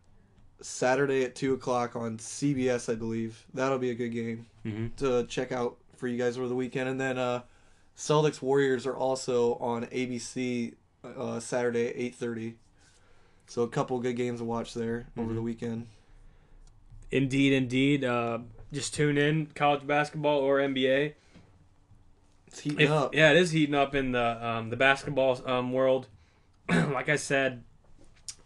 Saturday at two o'clock on CBS, I believe. That'll be a good game Mhm. to check out for you guys over the weekend. And then uh, Celtics Warriors are also on ABC uh, Saturday eight thirty. So a couple good games to watch there over Mm-hmm. the weekend. Indeed, indeed. Uh, just tune in college basketball or NBA. It's heating If- up. yeah, it is heating up in the um, the basketball um, world. <clears throat> like I said,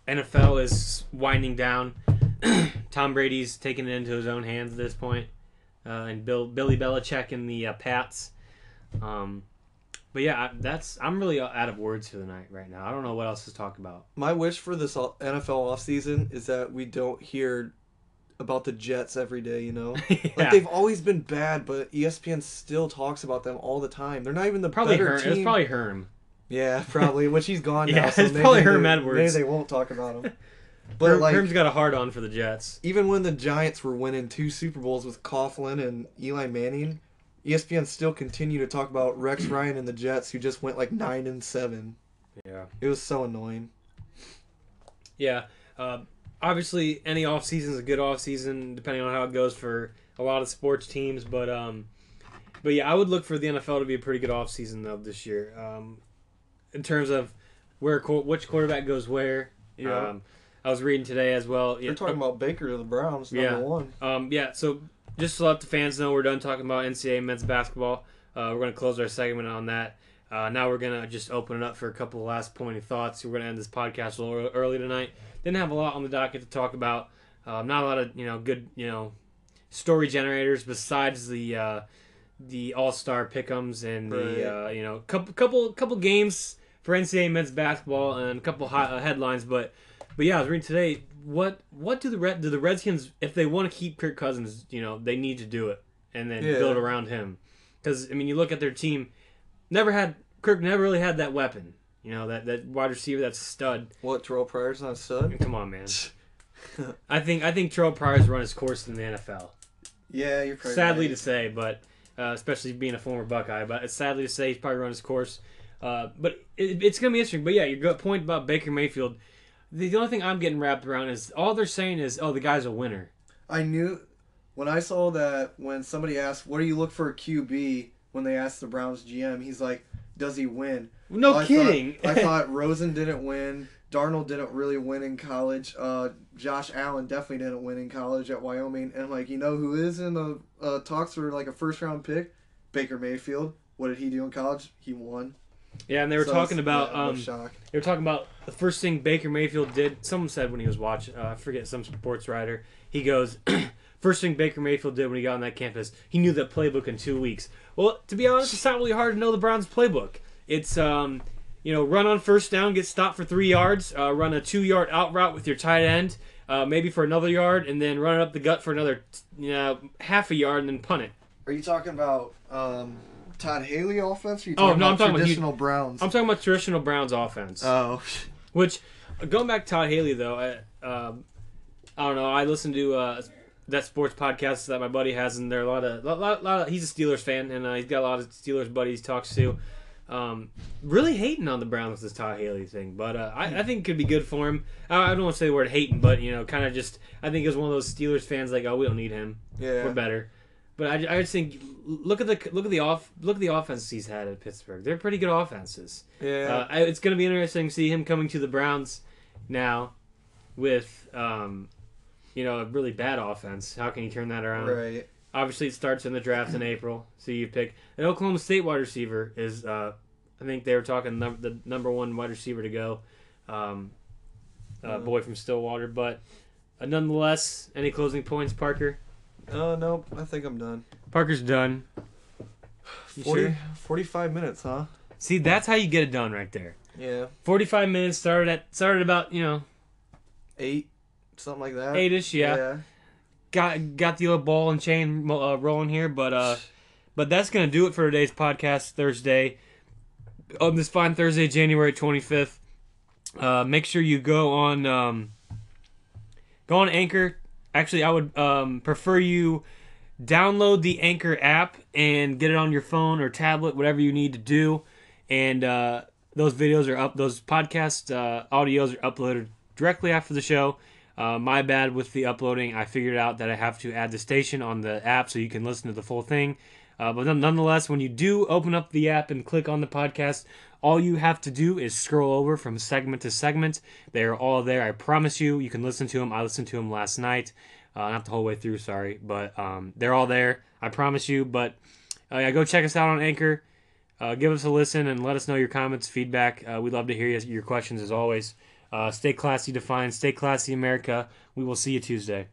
NFL is winding down. <clears throat> Tom Brady's taking it into his own hands at this point, uh, and Bill Billy Belichick and the uh, Pats. Um, but yeah, that's I'm really out of words for the night right now. I don't know what else to talk about. My wish for this NFL offseason is that we don't hear about the Jets every day. You know. <laughs> yeah. Like they've always been bad, but ESPN still talks about them all the time. They're not even the probably better Herm. team. It was probably Herm. Yeah, probably. Which he's gone <laughs> now. Yeah, so it's maybe probably they- Herm Edwards. Maybe they won't talk about him. <laughs> But Herm, like, Herm's got a hard on for the Jets. even when the Giants were winning two Super Bowls with Coughlin and Eli Manning, ESPN still continue to talk about Rex <clears throat> Ryan and the Jets, who just went like nine and seven. Yeah. It was so annoying. Yeah. Uh, obviously, any off season is a good off season, depending on how it goes for a lot of sports teams. But um, but yeah, I would look for the NFL to be a pretty good off season though this year. Um, in terms of where which quarterback goes where. Yeah. Um, I was reading today as well. You're talking about Baker to the Browns, number Yeah. one. Um, yeah, so just to let the fans know, we're done talking about NCAA men's basketball. Uh, we're going to close our segment on that. Uh, now we're going to just open it up for a couple of last pointy thoughts. We're going to end this podcast a little early tonight. Didn't have a lot on the docket to talk about. Um, not a lot of you know good you know story generators besides the uh, the All Star pickums and the uh, you know couple couple couple games for NCAA men's basketball and a couple hot, uh, headlines. But but yeah, I was reading today. What what do the Red do the Redskins if they want to keep Kirk Cousins? You know they need to do it and then Yeah. build around him. Because I mean, you look at their team. Never had Kirk. Never really had that weapon. You know that that wide receiver, that stud. What, Terrelle Pryor's not a stud? Come on, man. <laughs> I think I think Terrelle Pryor's run his course in the NFL. Yeah, you're probably sadly to say, but uh, especially being a former Buckeye, but it's sadly to say he's probably run his course. Uh, but it, it's gonna be interesting. But yeah, your good point about Baker Mayfield. The, the only thing I'm getting wrapped around is all they're saying is, "Oh, the guy's a winner." I knew when I saw that when somebody asked, "What do you look for a QB?" when they asked the Browns GM, he's like, "Does he win?" No I kidding. Thought, I <laughs> thought Rosen didn't win. Darnold didn't really win in college. Uh, Josh Allen definitely didn't win in college at Wyoming. And like, you know who is in the uh, talks for like a first round pick? Baker Mayfield. What did he do in college? He won. Yeah, and they were So talking it's- about yeah, um, shock. They were talking about the first thing Baker Mayfield did. Someone said when he was watching, uh, I forget some sports writer. He goes, <clears throat> first thing Baker Mayfield did when he got on that campus, he knew that playbook in two weeks. Well, to be honest, it's not really hard to know the Browns playbook. It's um, you know, run on first down, get stopped for three yards, uh, run a two yard out route with your tight end, uh, maybe for another yard, and then run it up the gut for another, you know, half a yard, and then punt it. Are you talking about um, Todd Haley offense? You Oh, talking no, I'm about talking about traditional Browns. I'm talking about traditional Browns offense. oh, Which, going back to Todd Haley though, I, um, I don't know. I listen to uh, that sports podcast that my buddy has, and there are a lot of, lot, lot, lot of he's a Steelers fan, and uh, he's got a lot of Steelers buddies he talks to. Um, really hating on the Browns this Todd Haley thing, but uh, I, I think it could be good for him. I, I don't want to say the word hating, but you know, kind of just I think it's one of those Steelers fans like, oh, we don't need him, yeah. we're better. But I, I just think look at the look at the off look at the offenses he's had at Pittsburgh. They're pretty good offenses. Yeah. Uh, it's going to be interesting to see him coming to the Browns now with, um, you know, a really bad offense. How can you turn that around? right. Obviously, it starts in the draft in April. So you pick an Oklahoma State wide receiver is, uh, I think they were talking num- the number one wide receiver to go, um, uh, boy from Stillwater. But uh, nonetheless, any closing points, Parker? Oh, no. I think I'm done. Parker's done. You 40, sure? 45 minutes, huh? See, that's how you get it done right there. Yeah. Forty-five minutes started at started about you know Eight. Something like that. eight-ish. yeah. got got the old ball and chain uh, rolling here, but uh, but that's gonna do it for today's podcast Thursday on this fine Thursday, January twenty fifth. Uh, make sure you go on um, go on Anchor. Actually, I would um, prefer you download the Anchor app and get it on your phone or tablet, whatever you need to do. And uh, those videos are up. Those podcast uh, audios are uploaded directly after the show. Uh, my bad with the uploading. I figured out that I have to add the station on the app so you can listen to the full thing. Uh, but nonetheless, when you do open up the app and click on the podcast, all you have to do is scroll over from segment to segment. They are all there. I promise you. You can listen to them. I listened to them last night. Uh, not the whole way through, sorry. But um, they're all there. I promise you. But uh, yeah, go check us out on Anchor. Uh, give us a listen and let us know your comments, feedback. Uh, we'd love to hear your- questions as always. Uh, stay classy, defined. Stay classy, America. We will see you Tuesday.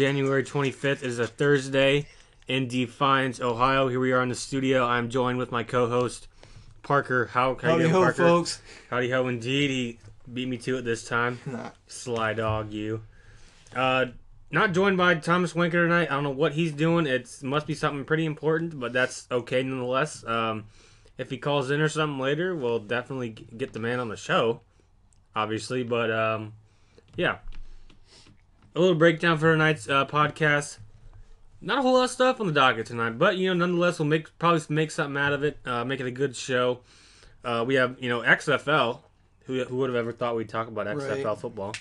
January 25th. It is a Thursday in Defiance, Ohio. Here we are in the studio. I'm joined with my co-host Parker. How how you Howdy doing, ho, Parker? folks. Howdy ho, indeed. He beat me to it this time. <laughs> Nah. Sly dog, you. Uh, not joined by Thomas Winker tonight. I don't know what he's doing. It must be something pretty important, but that's okay nonetheless. Um, if he calls in or something later, we'll definitely get the man on the show, obviously. But um, yeah, a little breakdown for tonight's uh, podcast. Not a whole lot of stuff on the docket tonight, but you know, nonetheless, we'll make probably make something out of it. Uh, make it a good show. Uh, we have you know XFL. Who, who would have ever thought we'd talk about XFL Right. football?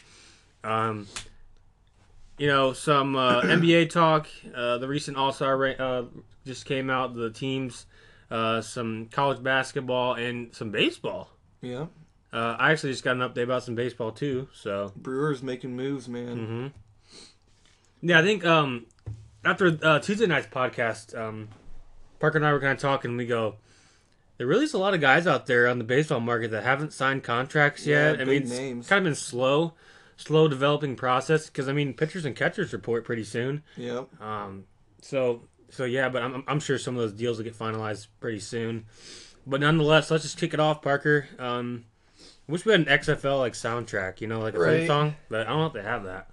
Um, you know, some uh, <clears throat> NBA talk. Uh, the recent All Star uh, just came out. The teams, uh, some college basketball, and some baseball. Yeah. Uh, I actually just got an update about some baseball too. So Brewers making moves, man. hmm Yeah, I think um, after uh, Tuesday night's podcast, um, Parker and I were kind of talking. We go, there really is a lot of guys out there on the baseball market that haven't signed contracts Yeah, yet. I mean, it's names. kind of been slow, slow developing process because I mean, pitchers and catchers report pretty soon. Yep. Um, so so yeah, but I'm I'm sure some of those deals will get finalized pretty soon. But nonetheless, let's just kick it off, Parker. Um, I wish we had an XFL like soundtrack, you know, like a theme Right. song, but I don't know if they have that.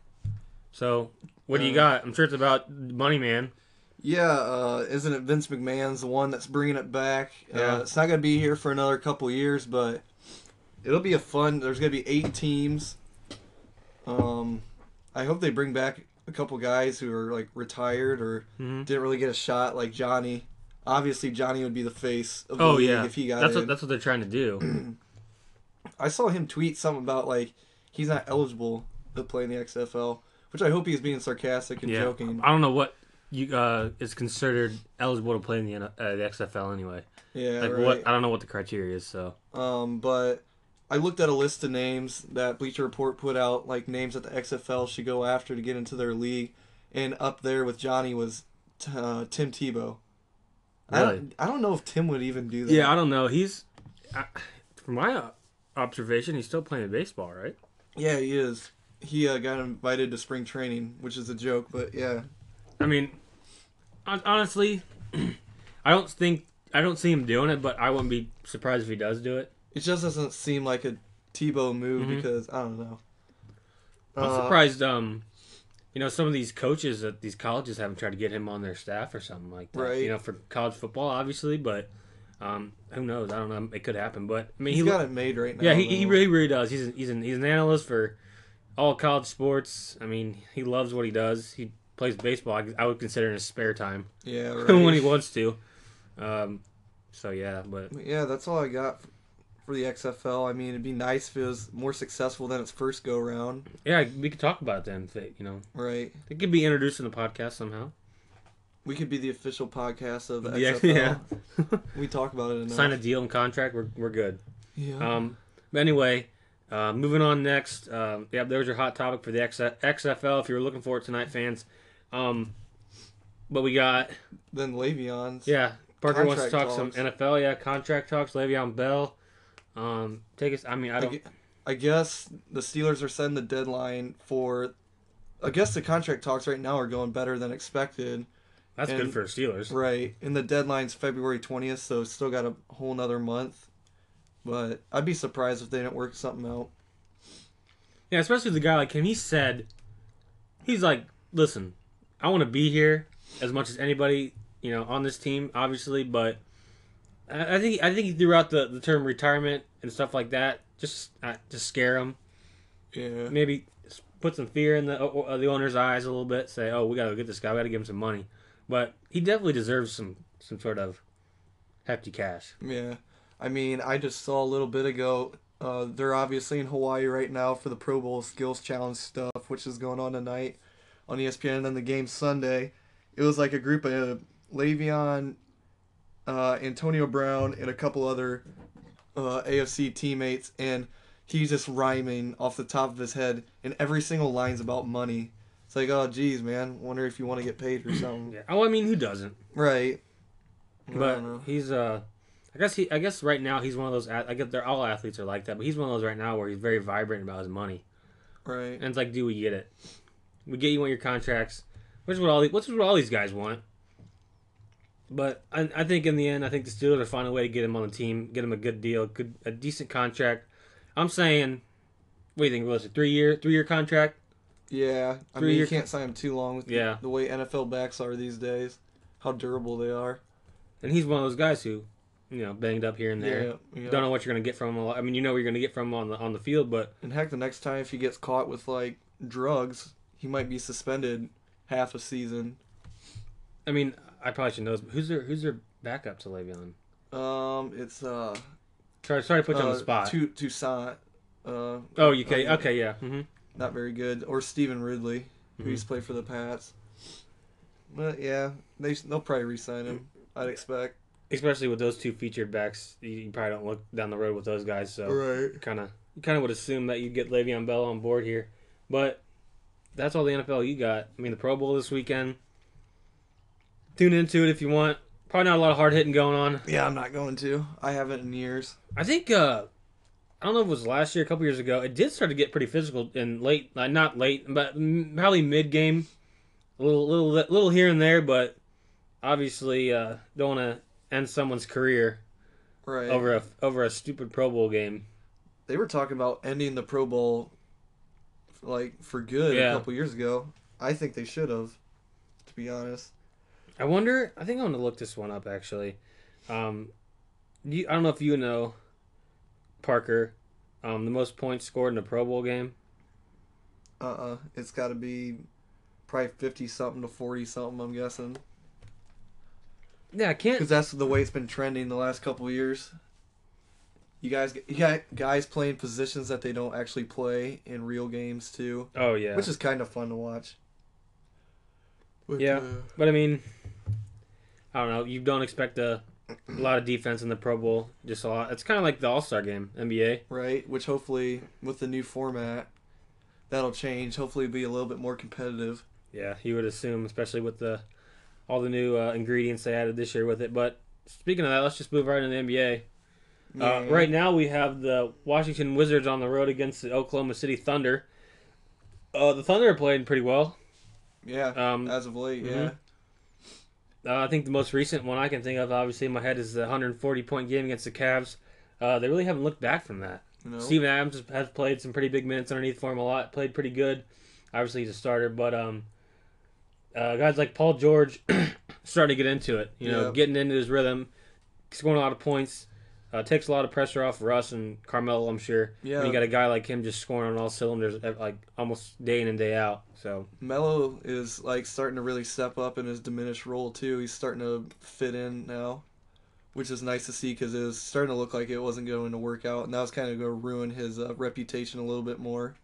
So what do you Uh, got? I'm sure it's about Money Man. Yeah, uh, isn't it Vince McMahon's the one that's bringing it back? Yeah. Uh, it's not going to be here for another couple years, but it'll be a fun. There's going to be eight teams. Um, I hope they bring back a couple guys who are like retired or hmm didn't really get a shot, like Johnny. Obviously, Johnny would be the face of the Oh league yeah, if he got that's in. what that's what they're trying to do. <clears throat> I saw him tweet something about like he's not eligible to play in the XFL, which I hope he's being sarcastic and yeah, joking. I don't know what you uh is considered eligible to play in the uh, the XFL anyway. Yeah, Like right. what? I don't know what the criteria is. So Um, but I looked at a list of names that Bleacher Report put out, like names that the XFL should go after to get into their league, and up there with Johnny was t- uh, Tim Tebow. I Really? don't, I don't know if Tim would even do that. Yeah, I don't know. He's, I, from my uh, observation, he's still playing baseball, right? yeah, he is. He uh, got invited to spring training, which is a joke, but yeah, I mean, honestly, <clears throat> I don't think I don't see him doing it, but I wouldn't be surprised if he does do it. it just doesn't seem like a Tebow move Mhm. because I don't know. I'm Uh, surprised. Um, you know, some of these coaches at these colleges haven't tried to get him on their staff or something like that. Right. You know, for college football, obviously, but um, who knows? I don't know. It could happen, but I mean, He's he got it made right now. Yeah, he, he really really does. He's an, he's an, he's an analyst for all college sports. I mean, he loves what he does. He plays baseball. I, I would consider in his spare time yeah <laughs> right. when he wants to. Um, so yeah, but Yeah, that's all I got for the XFL. I mean, it'd be nice if it was more successful than its first go round, yeah, we could talk about it then. If it, you know, right? it could be introduced in the podcast somehow. We could be the official podcast of the XFL. yeah. We talk about it enough. Sign a deal and contract. We're we're good. Yeah. Um, but anyway, uh, moving on next. Um, yeah, there was your hot topic for the X- XFL. If you were looking for it tonight, fans. Um, but we got then Le'Veon's. Yeah, Parker wants to talk Contract some. NFL. Yeah, contract talks. Le'Veon Bell. Um, take us. I mean, I I, don't. I guess the Steelers are setting the deadline for. I guess the contract talks right now are going better than expected. That's good for the Steelers. Right. And the deadline's February 20th, so still got a whole nother month. But I'd be surprised if they didn't work something out. Yeah, especially the guy like him. He said, he's like, listen, I want to be here as much as anybody, you know, on this team, obviously, but I, I think I think he threw out the, the term retirement and stuff like that, just uh, to scare him. Yeah. Maybe put put some fear in the uh, the owner's eyes a little bit. Say, oh, we gotta get this guy. We gotta give him some money. But he definitely deserves some some sort of hefty cash. Yeah. I mean, I just saw a little bit ago. Uh, they're obviously in Hawaii right now for the Pro Bowl Skills Challenge stuff, which is going on tonight on ESPN. And then the game Sunday, it was like a group of Le'Veon, uh, Antonio Brown, and a couple other uh, AFC teammates, and he's just rhyming off the top of his head, and every single line's about money. It's like, oh, geez, man, wonder if you want to get paid for something. <clears throat> Yeah. Oh, I mean, who doesn't? Right. But he's uh, I guess he I guess right now he's one of those. I guess they're all athletes are like that, but he's one of those right now where he's very vibrant about his money. Right. And it's like, do we get it? We get you want your contracts, which is what all the, which is what all these guys want. But I, I think in the end, I think the Steelers will find a way to get him on the team, get him a good deal, good a decent contract. I'm saying, what do you think? Was it three year three year contract? Yeah, I mean, you can't sign him too long with Yeah. the, way NFL backs are these days. How durable they are. And he's one of those guys who, you know, banged up here and there. Yeah, yeah. Don't know what you're gonna get from him. a lot- I mean, you know what you're gonna get from him on the on the field, but And heck, the next time if he gets caught with like drugs, he might be suspended half a season. I mean, I probably should know. This, but who's their who's their backup to Le'Veon? Um, it's uh, Sorry, sorry to put you on uh, the spot. Tu- Toussaint. Uh, oh, you okay? uh, Okay, yeah. hmm not very good. Or Stevan Ridley, who Mhm. used to play for the Pats. But yeah, they they'll probably re-sign him. I'd expect. Especially with those two featured backs, you, you probably don't look down the road with those guys. So Right. kind of you kind of would assume that you'd get Le'Veon Bell on board here, but that's all the NFL you got. I mean, the Pro Bowl this weekend. Tune into it if you want. Probably not a lot of hard hitting going on. Yeah, I'm not going to. I haven't in years. I think uh I don't know if it was last year, a couple years ago. It did start to get pretty physical in late, not late, but m- probably mid game, a little, little, little here and there. But obviously, uh, don't want to end someone's career Right. over a over a stupid Pro Bowl game. they were talking about ending the Pro Bowl like for good Yeah. a couple years ago. I think they should have, to be honest. I wonder. I think I'm gonna look this one up actually. Um, you, I don't know if you know, Parker, um, the most points scored in a Pro Bowl game. Uh uh It's got to be probably 50 something to 40 something, I'm guessing. Yeah, I can't. Because that's the way it's been trending the last couple of years. You guys, you got guys playing positions that they don't actually play in real games too, Oh yeah. which is kind of fun to watch. But, Yeah. uh, But I mean, I don't know. You don't expect a, a lot of defense in the Pro Bowl. Just a lot. It's kind of like the All Star game, NBA. right. Which hopefully, with the new format, that'll change. Hopefully, be a little bit more competitive. Yeah, you would assume, especially with the all the new uh, ingredients they added this year with it. But speaking of that, let's just move right into the NBA. Uh, Yeah. right now, we have the Washington Wizards on the road against the Oklahoma City Thunder. Uh, the Thunder are playing pretty well. Yeah. Um, as of late, mhm. yeah. Uh, I think the most recent one I can think of, obviously in my head, is the 140 point game against the Cavs. Uh, they really haven't looked back from that. Know? Steven Adams has- has played some pretty big minutes underneath for him a lot. Played pretty good. Obviously, he's a starter, but um, uh, guys like Paul George <clears throat> starting to get into it. You know, Yeah. getting into his rhythm, scoring a lot of points. Uh, takes a lot of pressure off Russ and Carmelo. I'm sure. Yeah. When you got a guy like him just scoring on all cylinders, like almost day in and day out. So Melo is like starting to really step up in his diminished role too. He's starting to fit in now, which is nice to see because it was starting to look like it wasn't going to work out, and that was kind of going to ruin his uh, reputation a little bit more.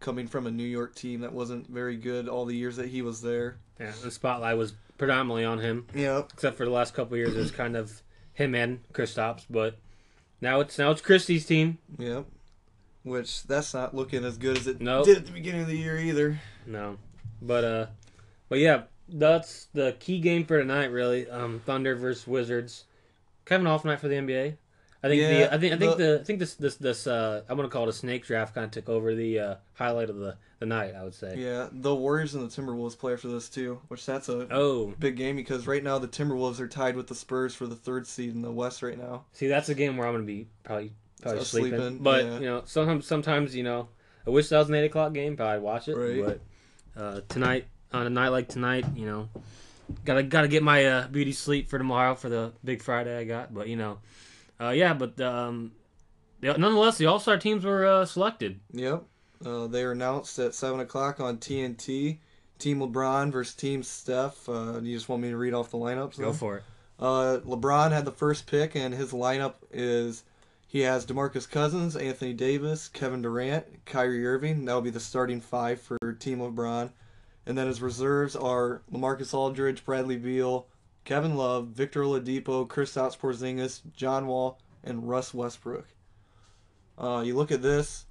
Coming from a New York team that wasn't very good all the years that he was there. yeah, the spotlight was predominantly on him. Yep. except for the last couple of years, it was kind of him and Kristaps. But now it's now it's Christie's team. Yep. Which that's not looking as good as it Nope. did at the beginning of the year either. No, but uh, but yeah, that's the key game for tonight. Really, um, Thunder versus Wizards. Kind of an off night for the NBA. I think Yeah, the I think I think the- the I think this this this uh I'm gonna call it a snake draft kind of took over the uh, highlight of the the night. I would say. Yeah, the Warriors and the Timberwolves play after this too, which that's a Oh, big game because right now the Timberwolves are tied with the Spurs for the third seed in the West right now. see, that's a game where I'm gonna be probably probably So sleeping. sleeping, But yeah. you know, sometimes sometimes you know, I wish that was an eight o'clock game. but I'd watch it. Right. But uh, tonight on a night like tonight, you know, gotta gotta get my uh, beauty sleep for tomorrow for the big Friday I got. But you know, uh, yeah. But um, the- nonetheless, the All Star teams were uh, selected. Yep. Uh, they are announced at seven o'clock on TNT. Team LeBron versus Team Steph. Uh, you just want me to read off the lineups? Go then? for it. Uh, LeBron had the first pick, and his lineup is he has DeMarcus Cousins, Anthony Davis, Kevin Durant, Kyrie Irving. That will be the starting five for Team LeBron. And then his reserves are LaMarcus Aldridge, Bradley Beal, Kevin Love, Victor Oladipo, Kristaps Porzingis, John Wall, and Russ Westbrook. Uh, you look at this.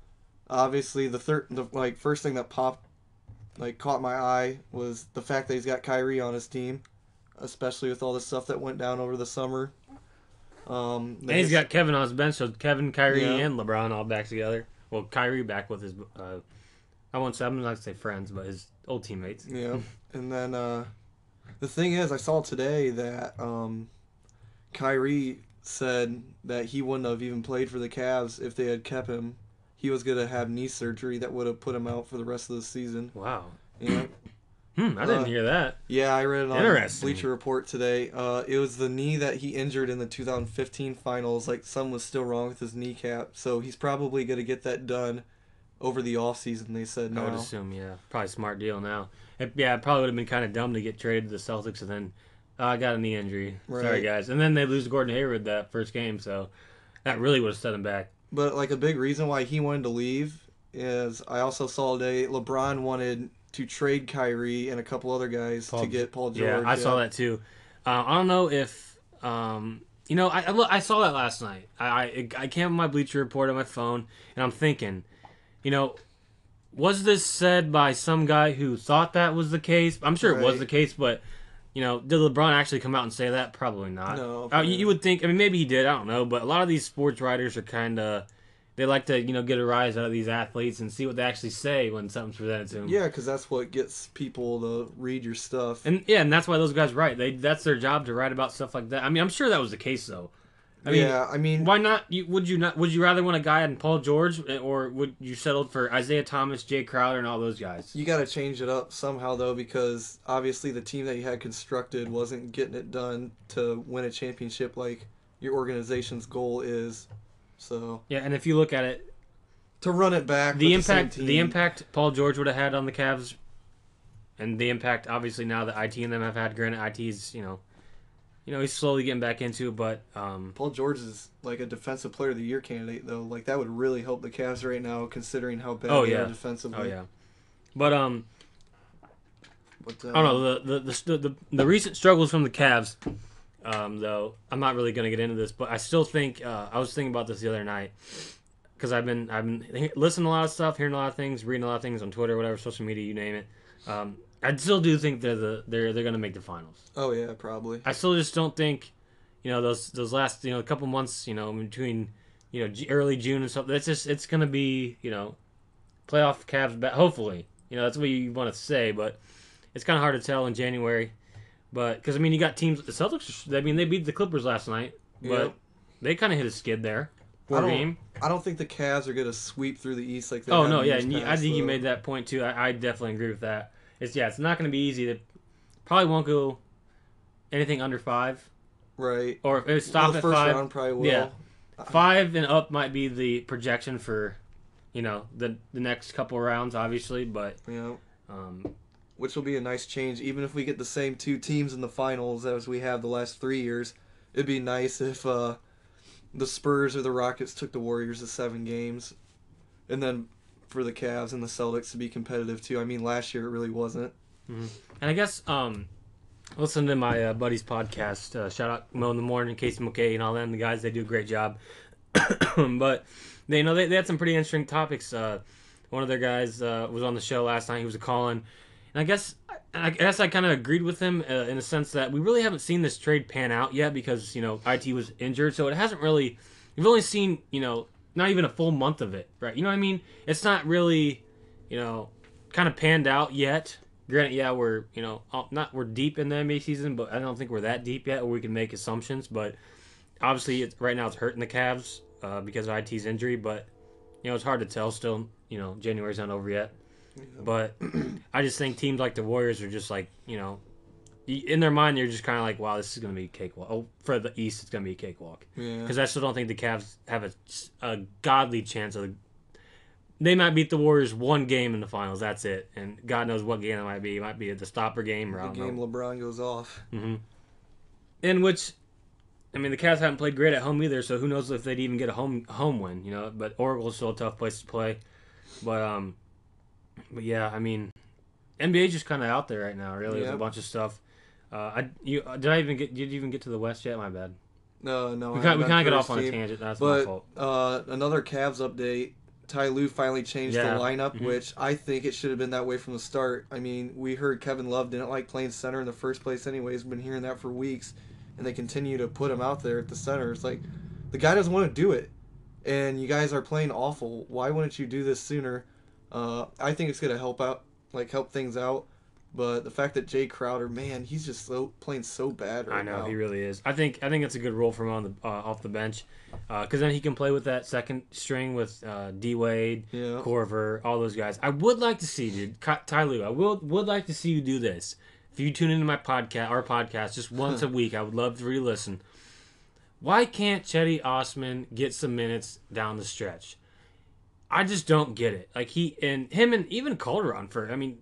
Obviously, the third, the like first thing that popped, like caught my eye was the fact that he's got Kyrie on his team especially with all the stuff that went down over the summer. Um, And he's got Kevin on his bench, so Kevin, Kyrie, Yeah. and LeBron all back together. Well, Kyrie back with his, uh, I won't say, I'm not to say friends, but his old teammates. yeah, <laughs> and then uh, the thing is, I saw today that um, Kyrie said that he wouldn't have even played for the Cavs if they had kept him. He was gonna have knee surgery that would have put him out for the rest of the season. Wow. Yeah, Hmm, I didn't Uh, hear that. yeah, I read it on. Bleacher Report today. Uh, it was the knee that he injured in the 2015 finals. Like something was still wrong with his kneecap, so he's probably gonna get that done over the off season. They said I would now. assume, yeah. Probably smart deal now. It, yeah, it probably would have been kind of dumb to get traded to the Celtics and then, uh, I got a knee injury. Sorry, guys. And then they lose Gordon Hayward that first game, so that really would have set him back. But like a big reason why he wanted to leave is I also saw today LeBron wanted to trade Kyrie and a couple other guys Paul- to get Paul George. Yeah, I saw that too. Uh, I don't know if um, you know. I I, look, I saw that last night. I I, I came on my Bleacher Report on my phone, and I'm thinking, you know, was this said by some guy who thought that was the case? I'm sure it was the case, but you know, did LeBron actually come out and say that? Probably not. No, Uh, you, you would think. I mean, maybe he did. I don't know. But a lot of these sports writers are kind of. They like to, you know, get a rise out of these athletes and see what they actually say when something's presented to them. Yeah, because that's what gets people to read your stuff. And yeah, and that's why those guys write. They that's their job to write about stuff like that. I mean, I'm sure that was the case though. I mean, yeah, I mean, why not? You, would you not? Would you rather want a guy in Paul George, eh, or would you settle for Isaiah Thomas, Jae Crowder, and all those guys? you got to change it up somehow though, because obviously the team that you had constructed wasn't getting it done to win a championship like your organization's goal is. So Yeah, and if you look at it, to run it back, the impact, the team- impact Paul George would have had on the Cavs, and the impact obviously now that IT and them have had. Granted, IT's you know, you know he's slowly getting back into, it, but um, Paul George is like a defensive player of the year candidate though. Like that would really help the Cavs right now, considering how bad Oh, they yeah. are defensively. oh yeah, but um. But, uh, I don't know the the, the the the recent struggles from the Cavs. Um, though I'm not really going to get into this, but I still think uh, I was thinking about this the other night because I've been I've been listening to a lot of stuff, hearing a lot of things, reading a lot of things on Twitter, whatever social media you name it. Um, I still do think they're the they're they're going to make the finals. Oh yeah, probably. I still just don't think, you know, those those last you know a couple months, you know, between, you know, early June and stuff. That's just it's gonna be you know, playoff Cavs. Hopefully, you know, that's what you want to say, but it's kind of hard to tell in January. But because I mean, you got teams. The Celtics. I mean, they beat the Clippers last night, but Yep. they kind of hit a skid there. I don't- game. I don't think the Cavs are gonna sweep through the East like they. Oh no, yeah, you, I past, think you made that point too. I, I definitely agree with that. It's yeah, it's not going to be easy. To probably won't go anything under five, right. or if it Well, stop at first five. round probably will. Yeah. Five and up might be the projection for, you know, the the next couple rounds, obviously. But know, um, which will be a nice change. Even if we get the same two teams in the finals as we have the last three years, it'd be nice if uh, the Spurs or the Rockets took the Warriors to seven games, and then for the Cavs and the Celtics to be competitive too. I mean, last year it really wasn't. and I guess um, listen to my uh, buddy's podcast. Uh, shout out Mo in the Morning, Casey McKay, and all them. The guys they do a great job. <coughs> but they you know they, they had some pretty interesting topics. Uh, one of their guys uh, was on the show last night. He was a calling, and I guess I guess I kind of agreed with him uh, in the sense that we really haven't seen this trade pan out yet because you know it was injured, so it hasn't really. We've only seen you know not even a full month of it, right? You know what I mean? It's not really you know kind of panned out yet. Granted, yeah, we're you know not we're deep in the NBA season, but I don't think we're that deep yet, or we can make assumptions. But obviously, right now it's hurting the Cavs uh, because of IT's injury. But you know, it's hard to tell. Still, you know, January's not over yet. But <clears throat> I just think teams like the Warriors are just like you know, in their mind they're just kind of like, wow, this is gonna be a cakewalk. Oh, for the East, it's gonna be a cakewalk Yeah. because I still don't think the Cavs have a, a godly chance of they might beat the Warriors one game in the finals. That's it, and God knows what game it might be. It might be the stopper game or I The game know. LeBron goes off. Mm-hmm. In which, I mean, the Cavs haven't played great at home either, so who knows if they'd even get a home home win, you know? But Oracle's still a tough place to play. But um, but yeah, I mean, NBA's just kind of out there right now. Really, with a bunch of stuff. Uh, I you uh, did I even get did you even get to the West yet? My bad. No, no. We kind we haven't kind of got off on a tangent. That's my But fault. uh, another Cavs update. Ty Lue finally changed Yeah. the lineup, Mhm. which I think it should have been that way from the start. I mean, we heard Kevin Love didn't like playing center in the first place, anyways. Been hearing that for weeks, and they continue to put him out there at the center. It's like the guy doesn't want to do it, and you guys are playing awful. Why wouldn't you do this sooner? Uh, I think it's gonna help out, like help things out. But the fact that Jae Crowder, man, he's just so playing so bad right now. I know now. he really is. I think I think it's a good role for him on the uh, off the bench, because then he can play with that second string with uh, D Wade, Yeah. Korver, all those guys. I would like to see, dude, Ty Lue, I will would like to see you do this. If you tune into my podcast, our podcast, just <laughs> once a week, I would love to re-listen. Why can't Cedi Osman get some minutes down the stretch? I just don't get it. Like he and him and even Calderon for. I mean,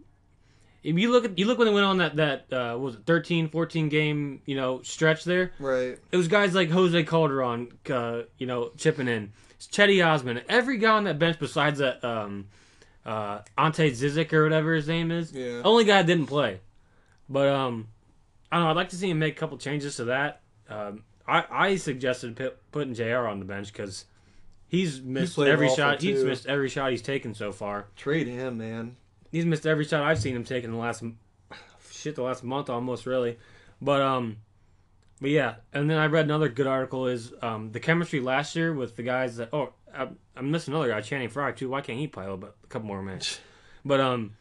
if you look at you look when they went on that that uh, what was it 13, 14 game you know stretch there. Right. It was guys like Jose Calderon, uh, you know, chipping in. It's Cedi Osman. Every guy on that bench besides that um, uh, Ante Zizic or whatever his name is. Yeah. Only guy that didn't play. But um, I don't know. I'd like to see him make a couple changes to that. Um, I I suggested put, putting Jr. on the bench because he's missed every shot. He's missed every shot he's taken so far. Trade him, man. He's missed every shot I've seen him take in the last <sighs> shit the last month almost really. But um but yeah, and then I read another good article is um the chemistry last year with the guys that oh I, I'm missing another guy Channing Frye too. Why can't he play a bit a couple more minutes? <laughs> But um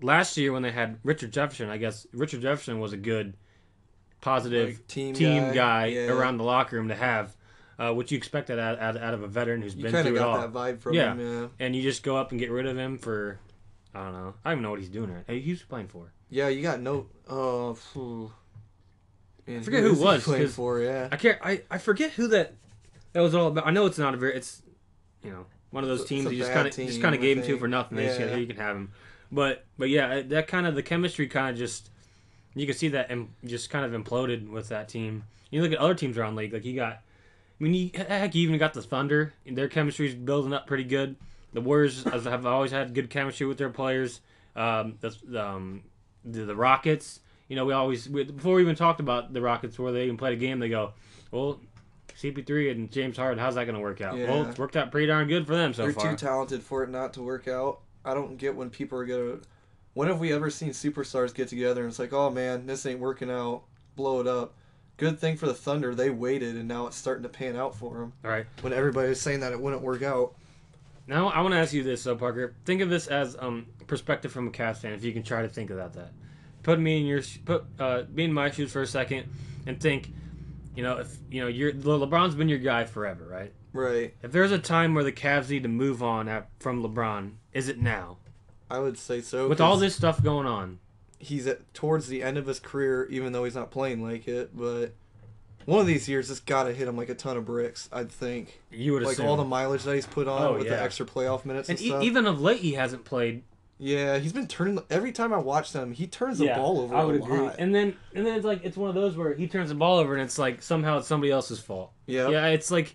last year when they had Richard Jefferson, I guess Richard Jefferson was a good positive Like, team team, guy, guy, yeah. around the locker room to have. Uh, what you expected out, out, out of a veteran who's You been through it all got that vibe from Yeah. him, yeah. and you just go up and get rid of him for I don't know. I don't even know what he's doing right. Hey, Who's he playing for? Yeah, you got no. Uh, phew. Man, forget who he was, playing for. Yeah, I can't. I, I forget who that that was all about. I know it's not a very. It's you know one of those teams you just kind of just kind of gave him to for nothing. They said, Yeah. "Here you can have him." But but yeah, that kind of the chemistry kind of just you can see that and just kind of imploded with that team. You look at other teams around the league, like you got. I mean, you, heck, you even got the Thunder. Their chemistry's building up pretty good. The Warriors have always had good chemistry with their players. Um, the, um, the the Rockets. You know, we always we, before we even talked about the Rockets, where they even played a game, they go, "Well, CP3 and James Harden, how's that going to work out?" Well, Yeah. it's worked out pretty darn good for them so they're far. too talented for it not to work out. I don't get when people are gonna. When have we ever seen superstars get together and it's like, oh man, this ain't working out, blow it up. Good thing for the Thunder, they waited and now it's starting to pan out for them. All right. When everybody was saying that it wouldn't work out. Now I want to ask you this, though, Parker. Think of this as um perspective from a Cavs fan, if you can try to think about that. Put me in your put uh, be in my shoes for a second, and think. You know, if you know you're LeBron's been your guy forever, right? Right. If there's a time where the Cavs need to move on at, from LeBron, is it now? I would say so. With all this stuff going on, he's at towards the end of his career, even though he's not playing like it. But one of these years, it's got to hit him like a ton of bricks. I'd think, you would like assume. all the mileage that he's put on Oh, with yeah. the extra playoff minutes and, and e- stuff. even of late, he hasn't played yeah, he's been turning. Every time I watch them, he turns the ball over I would agree. lot. And then and then it's like it's one of those where he turns the ball over and it's like somehow it's somebody else's fault. yeah, Yeah, it's like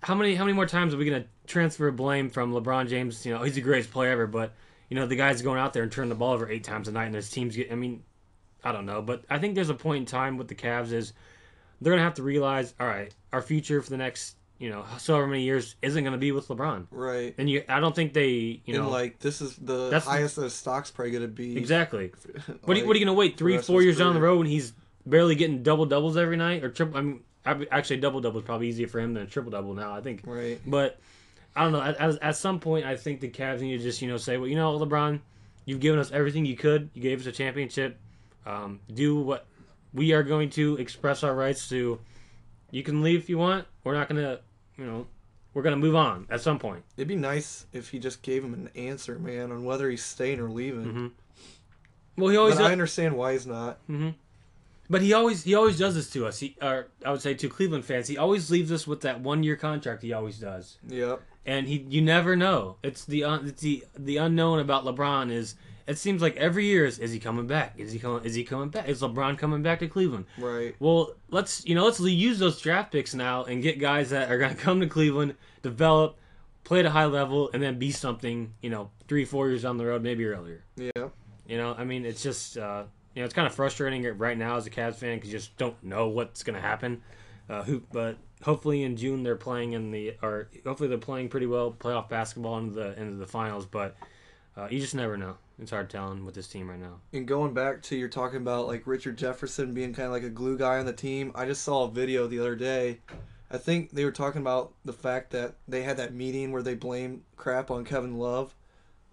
how many how many more times are we gonna transfer blame from LeBron James? You know, he's the greatest player ever, but you know the guy's going out there and turning the ball over eight times a night, and his teams get. I mean, I don't know, but I think there's a point in time with the Cavs is they're gonna have to realize, all right, our future for the next you know so however many years isn't gonna be with LeBron, right. and you I don't think they you know and like this is the That's- highest his stock's probably gonna be. exactly. like, <laughs> What are, you, what are you gonna wait three, four years down the road when he's barely getting double doubles every night or triple? I mean, I- actually, double double is probably easier for him than a triple double now. I think, Right. but I don't know. At, at, at some point, I think the Cavs need to just you know say, well, you know, LeBron, you've given us everything you could. You gave us a championship. Um, do what we are going to express our rights to. You can leave if you want. We're not gonna, you know, we're gonna move on at some point. It'd be nice if he just gave him an answer, man, on whether he's staying or leaving. Mhm. Well, he always But I understand why he's not. hmm But he always he always does this to us. He or I would say to Cleveland fans, he always leaves us with that one year contract. He always does, Yep. and he you never know. It's the un, it's the the unknown about LeBron is. It seems like every year is is he coming back? Is he coming? Is he coming back? Is LeBron coming back to Cleveland? Right. Well, let's you know let's use those draft picks now and get guys that are going <laughs> to come to Cleveland, develop, play at a high level, and then be something. You know, three four years down the road, maybe earlier. Yeah. You know, I mean, it's just uh, you know it's kind of frustrating right now as a Cavs fan because you just don't know what's going to happen. Uh, who, but hopefully in June they're playing in the or hopefully they're playing pretty well playoff basketball into the into the finals. But uh, you just never know. It's hard telling with this team right now. And going back to you're talking about like Richard Jefferson being kind of like a glue guy on the team. I just saw a video the other day. I think they were talking about the fact that they had that meeting where they blamed crap on Kevin Love.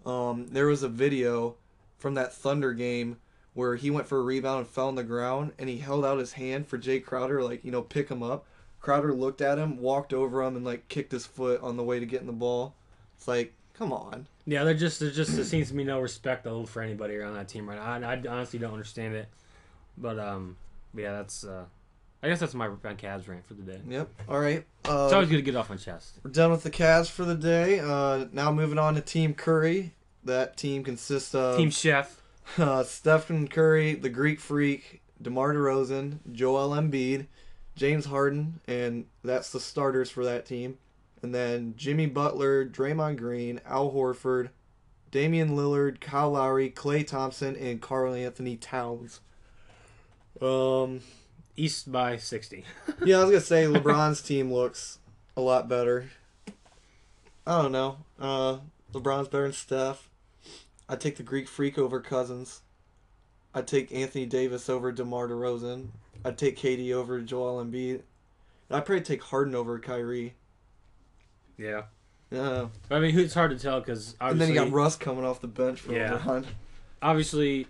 Um, there was a video from that Thunder game where he went for a rebound and fell on the ground and he held out his hand for Jae Crowder like you know pick him up. Crowder looked at him, walked over him, and like kicked his foot on the way to getting the ball. It's like, come on. Yeah, they're just there just there seems to be no respect for anybody around that team right now. I, I honestly don't understand it, but um, yeah, that's uh, I guess that's my, my Cavs rant for the day. Yep. All right. Uh, It's always good to get off my chest. We're done with the Cavs for the day. Uh, now moving on to Team Curry. That team consists of Team Chef, <laughs> uh, Stephen Curry, the Greek Freak, DeMar DeRozan, Joel Embiid, James Harden, and that's the starters for that team. And then Jimmy Butler, Draymond Green, Al Horford, Damian Lillard, Kyle Lowry, Klay Thompson, and Karl-Anthony Towns. Um, East by sixty. <laughs> yeah, I was gonna say LeBron's team looks a lot better. I don't know. Uh, LeBron's better than Steph. I'd take the Greek Freak over Cousins. I'd take Anthony Davis over DeMar DeRozan. I'd take KD over Joel Embiid. I'd probably take Harden over Kyrie. Yeah, Yeah. I mean, it's hard to tell because And obviously, then you got Russ coming off the bench for Yeah. LeBron. obviously,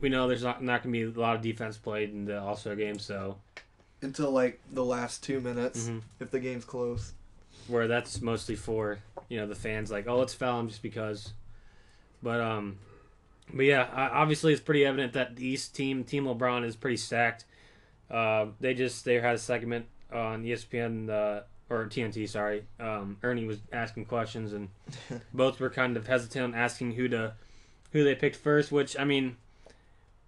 we know there's not not gonna be a lot of defense played in the All Star game, so Until like the last two minutes, Mhm. if the game's close. where that's mostly for you know the fans like oh let's foul him just because but um but yeah obviously it's pretty evident that the east team team lebron is pretty stacked uh, they just they had a segment on espn uh, or tnt sorry um, ernie was asking questions and <laughs> both were kind of hesitant on asking who to who they picked first which i mean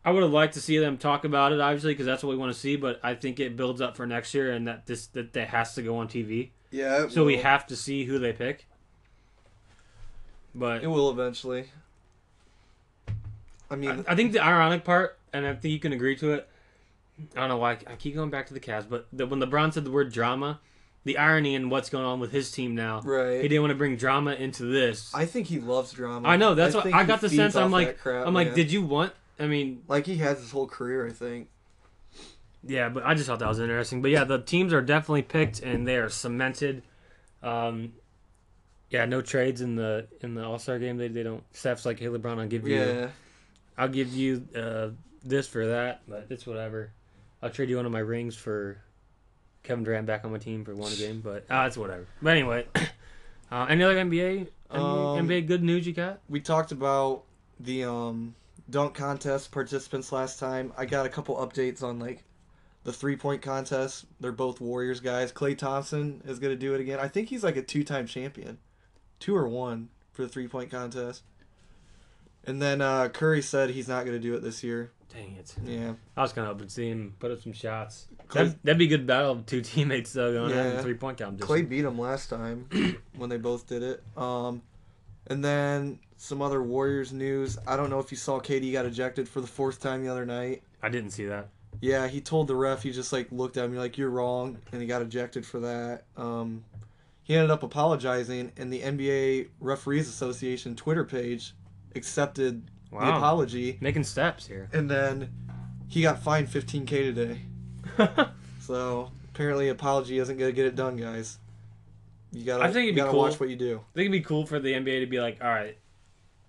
I would have liked to see them talk about it, obviously, because that's what we want to see. But I think it builds up for next year, and that this that, that has to go on TV. Yeah. So we have to see who they pick. But It will eventually. I mean, I, I think the ironic part, and I think you can agree to it. I don't know why I keep going back to the Cavs, but the, when LeBron said the word drama, the irony in what's going on with his team now, right. he didn't want to bring drama into this. I, I think he loves drama. I know that's what I got the sense. I'm like, crap, I'm like, man. did you want? I mean, like he has his whole career. I think. Yeah, but I just thought that was interesting. But yeah, the teams are definitely picked and they are cemented. Um, yeah, no trades in the in the All Star game. They, they don't. Steph's like, hey LeBron, I'll give you, Yeah. I'll give you uh, this for that, but it's whatever. I'll trade you one of my rings for Kevin Durant back on my team for one game, but ah, it's whatever. But anyway, <coughs> uh, any other NBA Um, NBA good news you got? We talked about the um dunk contest participants last time. I got a couple updates on like the three point contest. They're both Warriors guys. Klay Thompson is gonna do it again. I think he's like a two time champion, two or one for the three point contest. And then uh, Curry said he's not gonna do it this year. Dang it! Yeah. I was kind of hoping to see him put up some shots. Klay- That'd, that'd be a good battle of two <laughs> teammates though going at Yeah. three point competition. Klay beat him last time <coughs> when they both did it. Um, and then some other Warriors news. I don't know if you saw KD got ejected for the fourth time the other night. I didn't see that. Yeah, he told the ref. He just like looked at me like you're wrong, and he got ejected for that. Um, he ended up apologizing, and the NBA Referees Association Twitter page accepted the apology, Making steps here. and then he got fined 15k today. <laughs> So apparently, apology isn't gonna get it done, guys. You gotta, I think it'd you be gotta cool. watch what you do. I think it'd be cool for the NBA to be like, all right,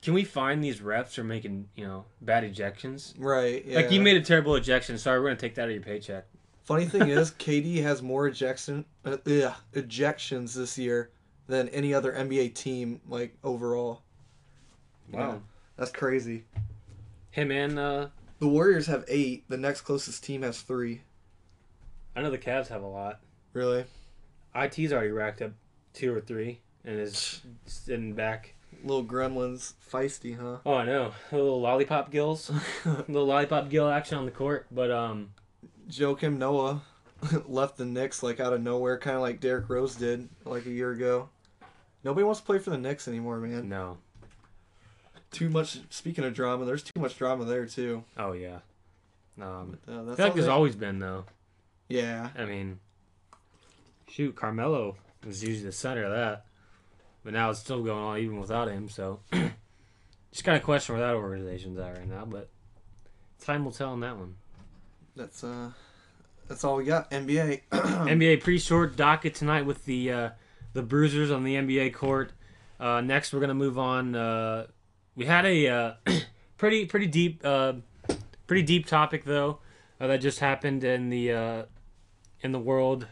can we find these refs for making you know bad ejections? Right. Yeah. Like you made a terrible ejection. Sorry, we're gonna take that out of your paycheck. Funny thing <laughs> is, KD has more ejection, uh, ugh, ejections this year than any other NBA team, like overall. Yeah, that's crazy. Him and uh, The Warriors have eight. The next closest team has three. I know the Cavs have a lot. Really? IT's already racked up two or three and is sitting back. Little gremlins, feisty, huh? Oh, I know. A little lollipop gills, a <laughs> little lollipop gill action on the court. But um, Joakim Noah <laughs> left the Knicks like out of nowhere, kind of like Derrick Rose did like a year ago. Nobody wants to play for the Knicks anymore, man. no. Too much. Speaking of drama, there's too much drama there too. Oh yeah. Um, Uh, I that's feel like there's they- always been though. Yeah, I mean, shoot, Carmelo was usually the center of that, but now it's still going on even without him. So, <clears throat> just kind of question where that organization's at right now. But time will tell on that one. that's uh, that's all we got. NBA. <clears throat> NBA pretty short docket tonight with the uh, the Bruisers on the NBA court. Uh, next, we're gonna move on. Uh, we had a uh, <clears throat> pretty pretty deep uh, pretty deep topic though uh, that just happened in the uh, in the world.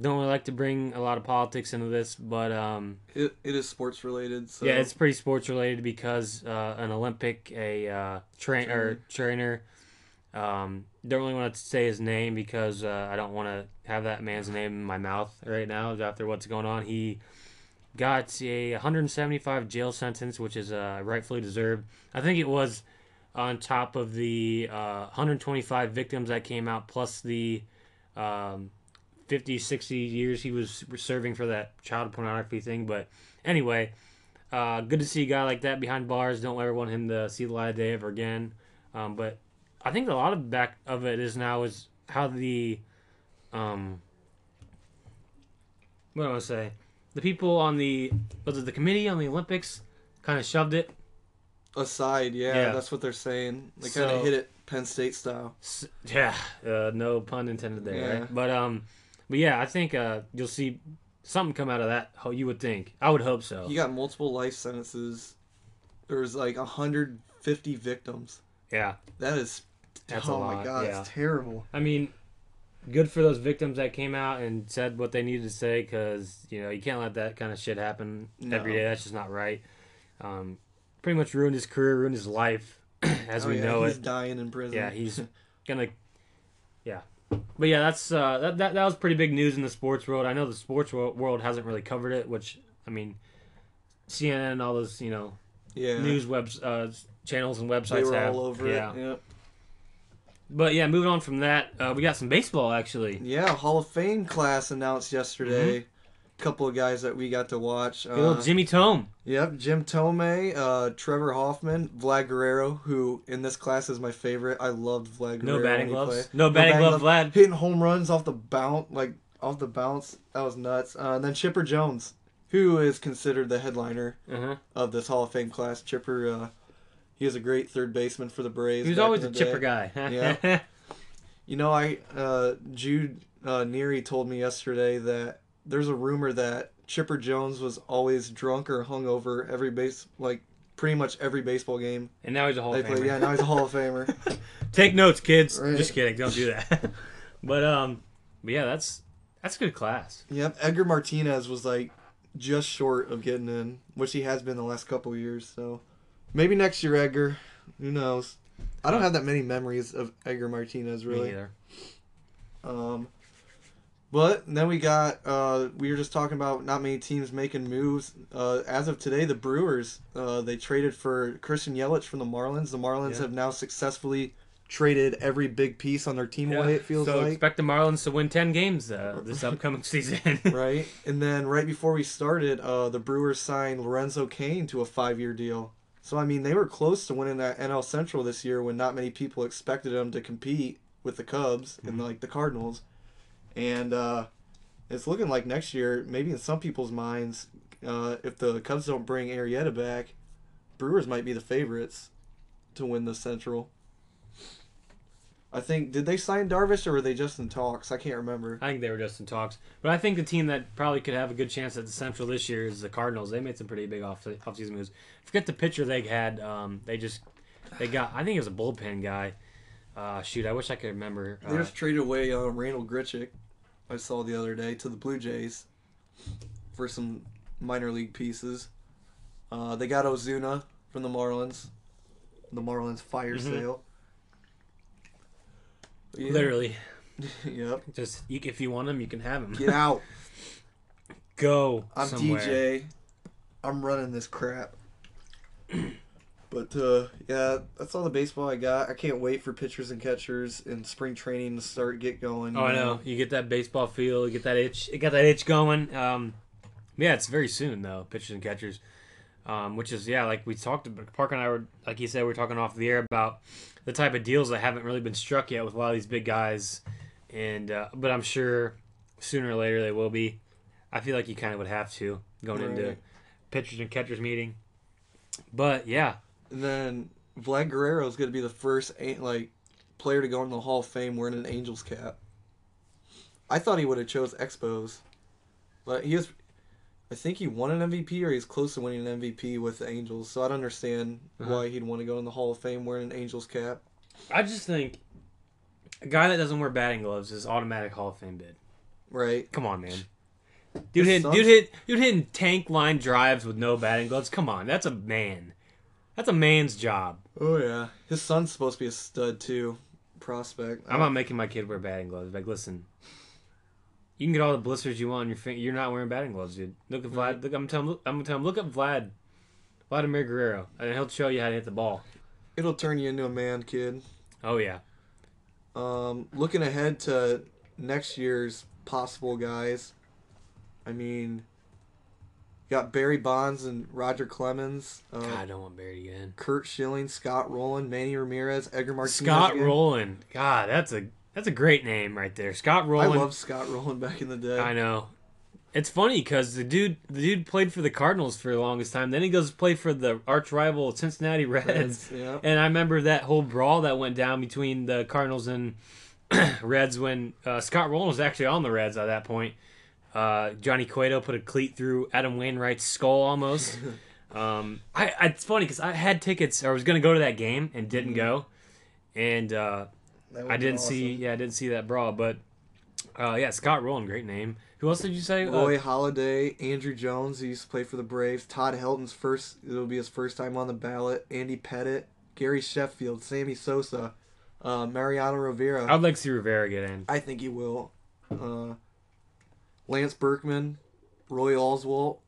Don't really like to bring a lot of politics into this, but um, It, it is sports related. So yeah, it's pretty sports related because uh, an Olympic, a uh, train or trainer. Um, don't really want to say his name because uh, I don't want to have that man's name in my mouth right now after what's going on. He got a 175 jail sentence, which is uh, rightfully deserved. I think it was on top of the uh, 125 victims that came out, plus the um, 50, 60 years he was serving for that child pornography thing. But anyway, uh, good to see a guy like that behind bars. Don't ever want him to see the light of day ever again. Um, but I think a lot of back of it is now is how the um, what do I say? The people on the was it the committee on the Olympics kind of shoved it. aside. Yeah, Yeah. that's what they're saying. They kind of So- hit it Penn State style. S- Yeah, uh, no pun intended there. Yeah. Right? But um, but yeah, I think uh, you'll see something come out of that. How you would think? I would hope so. He got multiple life sentences. There was like 150 victims. Yeah, That is. That's a oh my god, yeah. it's terrible. I mean, good for those victims that came out and said what they needed to say because you know you can't let that kind of shit happen every No. day. That's just not right. Um, pretty much ruined his career, ruined his life <clears throat> as Oh, we yeah, know he's it. dying in prison. Yeah, he's <laughs> gonna. Yeah, but yeah, that's uh, that, that that was pretty big news in the sports world. I know the sports world hasn't really covered it, which I mean, CNN and all those you know yeah. news webs uh, channels and websites They were have. all over yeah. it. Yep. But yeah, moving on from that, uh, we got some baseball actually. Yeah, Hall of Fame class announced yesterday. Mm-hmm. Couple of guys that we got to watch. Good Uh, Jimmy Thome. Yep, Jim Thome, uh, Trevor Hoffman, Vlad Guerrero, who in this class is my favorite. I loved Vlad Guerrero. No batting gloves. played. No batting glove, Vlad. Hitting home runs off the bounce, like off the bounce. That was nuts. Uh, and then Chipper Jones, who is considered the headliner Uh-huh. of this Hall of Fame class. Chipper, uh, he was a great third baseman for the Braves. He was always a chipper day. guy. Yeah. <laughs> You know, I uh, Jude uh, Neary told me yesterday that there's a rumor that Chipper Jones was always drunk or hungover every base, like pretty much every baseball game and now he's a Hall they of play. Famer. Yeah, now he's a Hall of Famer. <laughs> Take notes, kids. Right. Just kidding. Don't do that. <laughs> but um, but yeah, that's that's a good class. yep, Edgar Martinez was like just short of getting in, which he has been the last couple of years. So maybe next year, Edgar. Who knows? I don't have that many memories of Edgar Martinez Me really. neither. Um, but then we got uh, we were just talking about not many teams making moves. Uh, as of today, the Brewers uh, they traded for Christian Yelich from the Marlins. The Marlins Yeah. have now successfully traded every big piece on their team away. It feels so like expect the Marlins to win ten games uh, this upcoming <laughs> season. <laughs> right. And then right before we started, uh, the Brewers signed Lorenzo Cain to a five-year deal. So I mean, they were close to winning that NL Central this year when not many people expected them to compete with the Cubs and like the Cardinals. And uh, it's looking like next year, maybe in some people's minds, uh, if the Cubs don't bring Arrieta back, Brewers might be the favorites to win the Central. I think did they sign Darvish or were they just in talks? I can't remember. I think they were just in talks, but I think the team that probably could have a good chance at the Central this year is the Cardinals. They made some pretty big off offseason moves. Forget the pitcher they had. Um, they just they got. I think it was a bullpen guy. Uh, shoot, I wish I could remember. They Uh, just traded away uh, Randal Grichuk, I saw the other day, to the Blue Jays for some minor league pieces. Uh, they got Ozuna from the Marlins, the Marlins fire Mhm. sale. Yeah. Literally, <laughs> <laughs> yep. just if you want them, you can have them. Get out. <laughs> Go I'm somewhere. DJ. I'm running this crap. <clears throat> But uh, yeah, that's all the baseball I got. I can't wait for pitchers and catchers and spring training to start get going. Oh, I know. You get that baseball feel. You get that itch. It got that itch going. Um, yeah, it's very soon though. Pitchers and catchers, um, which is yeah, like we talked about. Parker and I were like he said, we are talking off the air about the type of deals that haven't really been struck yet with a lot of these big guys, and uh, but I'm sure sooner or later they will be. I feel like you kind of would have to going into pitchers and catchers meeting. But yeah, And then Vlad Guerrero is going to be the first a- like player to go in the Hall of Fame wearing an Angels cap. I thought he would have chose Expos, but he was. I think he won an MVP or he's close to winning an MVP with the Angels. So I don't understand Uh-huh. why he'd want to go in the Hall of Fame wearing an Angels cap. I just think a guy that doesn't wear batting gloves is automatic Hall of Fame bid. Right? Come on, man. Dude hit, dude hit, dude hitting tank line drives with no batting gloves. Come on, that's a man. That's a man's job. Oh yeah. His son's supposed to be a stud too, prospect. I'm not making my kid wear batting gloves. Like, listen, you can get all the blisters you want on your finger. You're not wearing batting gloves, dude. Look at Vlad. Look, I'm telling. I'm gonna tell him. Look at Vlad, Vladimir Guerrero, and he'll show you how to hit the ball. It'll turn you into a man, kid. Oh yeah, Um, looking ahead to next year's possible guys, I mean, you got Barry Bonds and Roger Clemens, uh, God, I don't want Barry again. Curt Schilling, Scott Rolen, Manny Ramirez, Edgar Martinez. Scott again. Rolen. God, that's a that's a great name right there. Scott Rolen. I love Scott Rolen back in the day. I know. It's funny because the dude, the dude played for the Cardinals for the longest time. Then he goes to play for the arch rival Cincinnati Reds. Reds, yeah. And I remember that whole brawl that went down between the Cardinals and <clears throat> Reds when uh, Scott Rolen was actually on the Reds at that point. Uh, Johnny Cueto put a cleat through Adam Wainwright's skull almost. <laughs> um, I, I it's funny because I had tickets or was going to go to that game and didn't go, and uh, I didn't see yeah I didn't see that brawl, but uh, yeah Scott Rolen, great name. Who else did you say? Uh, Roy Halladay, Andruw Jones, he used to play for the Braves. Todd Helton's first, it'll be his first time on the ballot. Andy Pettitte, Gary Sheffield, Sammy Sosa, uh, Mariano Rivera. I'd like to see Rivera get in. I think he will. Uh, Lance Berkman, Roy Oswalt,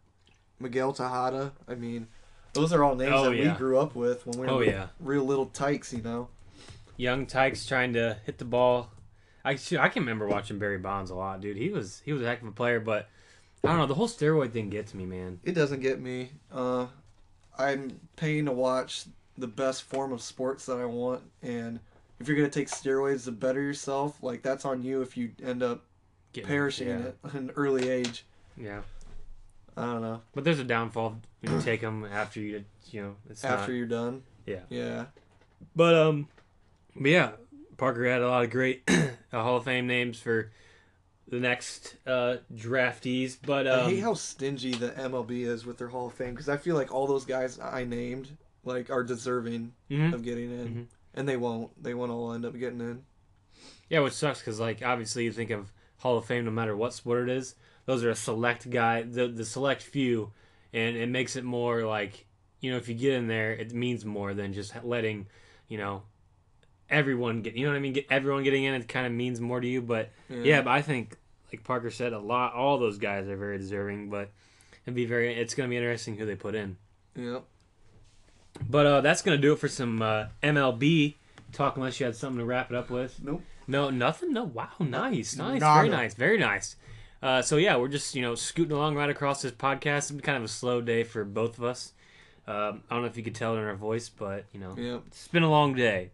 Miguel Tejada. I mean, those are all names Oh, that yeah. we grew up with when we were Oh, yeah. real little tykes, you know. Young Tykes trying to hit the ball. I I can remember watching Barry Bonds a lot, dude. He was he was a heck of a player, but I don't know the whole steroid thing gets me, man. It doesn't get me. Uh, I'm paying to watch the best form of sports that I want, and if you're gonna take steroids to better yourself, like that's on you if you end up Getting- perishing yeah. at an early age. Yeah, I don't know. but there's a downfall you <clears throat> take them after you you know it's After not. you're done. Yeah. Yeah. But um, but yeah, Parker had a lot of great <clears throat> Hall of Fame names for the next uh draftees. But um, I hate how stingy the MLB is with their Hall of Fame because I feel like all those guys I named like are deserving mhm. of getting in, Mhm. and they won't. They won't all end up getting in. Yeah, which sucks because like obviously you think of Hall of Fame no matter what sport it is. Those are a select guy, the the select few, and it makes it more like you know if you get in there, it means more than just letting you know everyone get. You know what I mean? Get everyone getting in. It kind of means more to you. But yeah. but I think like Parker said, a lot all those guys are very deserving. But it'd be very. It's gonna be interesting who they put in. Yeah. But uh, that's gonna do it for some uh, MLB talk. Unless you had something to wrap it up with. Nope. No, nothing. No. Wow. Nice. Nice. Nada. Very nice. Very nice. Uh, so yeah, we're just you know scooting along right across this podcast. It's been kind of a slow day for both of us. Um, I don't know if you could tell it in our voice, but you know Yeah. it's been a long day.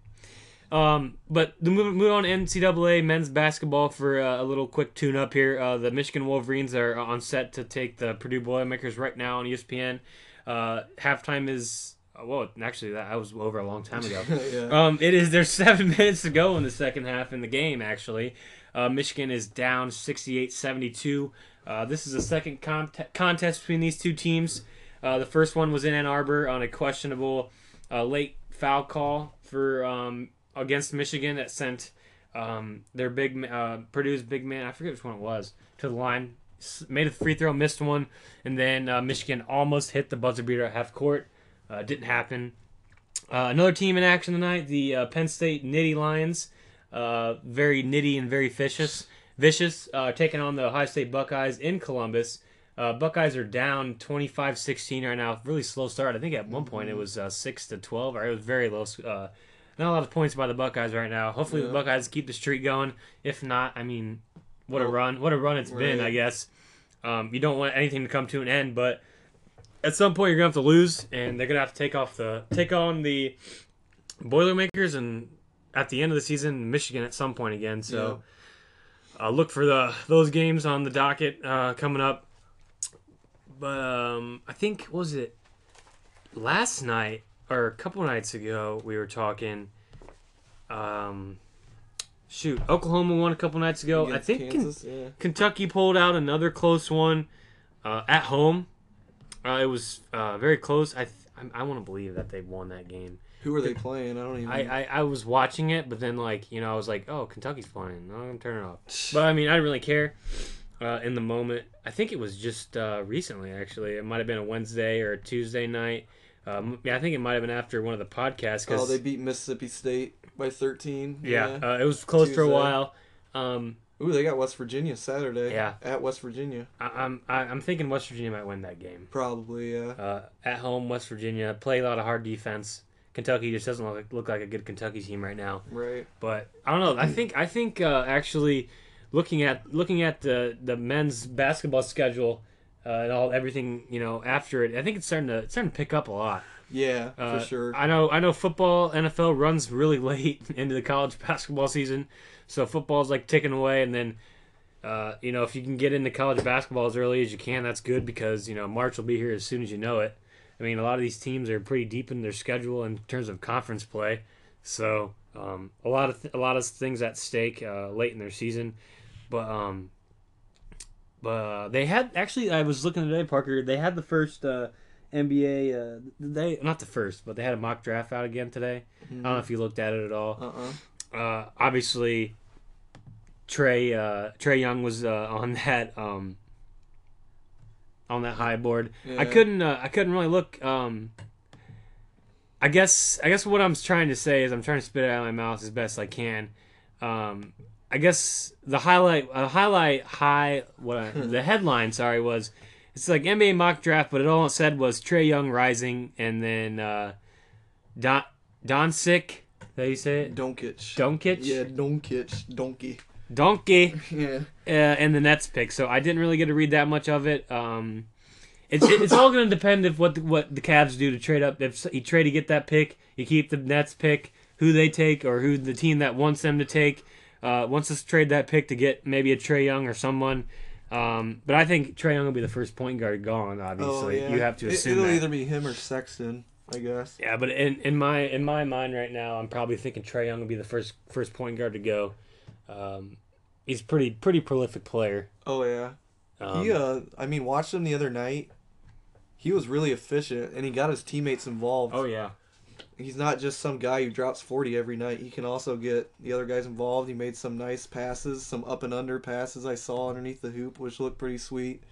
Um, but the move, move on NCAA men's basketball for uh, a little quick tune up here. Uh, the Michigan Wolverines are on set to take the Purdue Boilermakers right now on ESPN. Uh, halftime is uh, well, actually that I was over a long time ago. <laughs> yeah. Um, it is. There's <laughs> seven minutes to go in the second half in the game. Actually, uh, Michigan is down 68-72. Uh, this is the second cont- contest between these two teams. Uh, the first one was in Ann Arbor on a questionable uh, late foul call for um, against Michigan that sent um, their big uh, Purdue's big man. I forget which one it was to the line. Made a free throw, missed one, and then uh, Michigan almost hit the buzzer beater at half court. Uh, didn't happen. Uh, another team in action tonight, the uh, Penn State Nitty Lions. uh, very nitty and very vicious. Vicious taking on the Ohio State Buckeyes in Columbus. Uh, Buckeyes are down 25-16 right now. Really slow start. I think at one point it was uh, six to twelve, or it was very low. Uh, not a lot of points by the Buckeyes right now. Hopefully the Buckeyes keep the streak going. If not, I mean, what a run! What a run it's been. right. I guess um, you don't want anything to come to an end, but at some point you're gonna have to lose, and they're gonna have to take off the take on the Boilermakers, and at the end of the season, Michigan at some point again. So uh, look for the those games on the docket uh, coming up. But um, I think what was it last night or a couple nights ago we were talking. Um, shoot, Oklahoma won a couple nights ago. I think Kansas, yeah. Kentucky pulled out another close one uh, at home. Uh, it was uh, very close. I th- I, I want to believe that they won that game. Who are they playing? I don't even. I, I, I was watching it, but then like you know I was like, oh, Kentucky's playing. No, I'm gonna turn it off. <sighs> But I mean, I didn't really care uh, in the moment. I think it was just uh, recently actually. It might have been a Wednesday or a Tuesday night. Um, yeah, I think it might have been after one of the podcasts. Cause, oh, they beat Mississippi State by 13. yeah, Uh, it was close for a while. Um, Ooh, they got West Virginia Saturday. Yeah. At West Virginia. I, I'm I, I'm thinking West Virginia might win that game. Probably, yeah. Uh, at home, West Virginia play a lot of hard defense. Kentucky just doesn't look, look like a good Kentucky team right now. Right. But I don't know. I think I think uh, actually looking at looking at the the men's basketball schedule uh, and all everything you know after it, I think it's starting to it's starting to pick up a lot. Yeah, Uh, for sure. I know I know football NFL runs really <laughs> late into the college basketball season, so football's like ticking away, and then. Uh, you know, if you can get into college basketball as early as you can, that's good because you know March will be here as soon as you know it. I mean, a lot of these teams are pretty deep in their schedule in terms of conference play, so um, a lot of th- a lot of things at stake uh, late in their season. But um, uh, they had actually I was looking today, Parker. They had the first uh, NBA. Uh, they not the first, but they had a mock draft out again today. I don't know if you looked at it at all. Uh-uh. Uh, obviously, Trae uh, Trae Young was uh, on <laughs> that um, on that high board. I couldn't uh, I couldn't really look. Um, I guess I guess what I'm trying to say is I'm trying to spit it out of my mouth as best I can. Um, I guess the highlight uh, highlight high what I, the headline sorry was it's like NBA mock draft, but it all it said was Trae Young rising and then uh, Don Doncic. That how you say it? Doncic. Doncic. Yeah, Doncic. Donkey. Donkey. <laughs> Yeah. uh, and the Nets pick. So I didn't really get to read that much of it. Um, it's it's all going to depend if what the, what the Cavs do to trade up. If you trade to get that pick, you keep the Nets pick, who they take, or who the team that wants them to take uh, wants us to trade that pick to get maybe a Trae Young or someone. Um, but I think Trae Young will be the first point guard gone. Obviously, oh, yeah. you have to It- assume It'll that. either be him or Sexton, I guess. Yeah, but in, in my in my mind right now, I'm probably thinking Trae Young will be the first first point guard to go. Um, he's pretty pretty prolific player. Oh, yeah. Um, he, uh, I mean, watched him the other night. He was really efficient, and he got his teammates involved. oh yeah. He's not just some guy who drops 40 every night. He can also get the other guys involved. He made some nice passes, some up and under passes I saw underneath the hoop, which looked pretty sweet.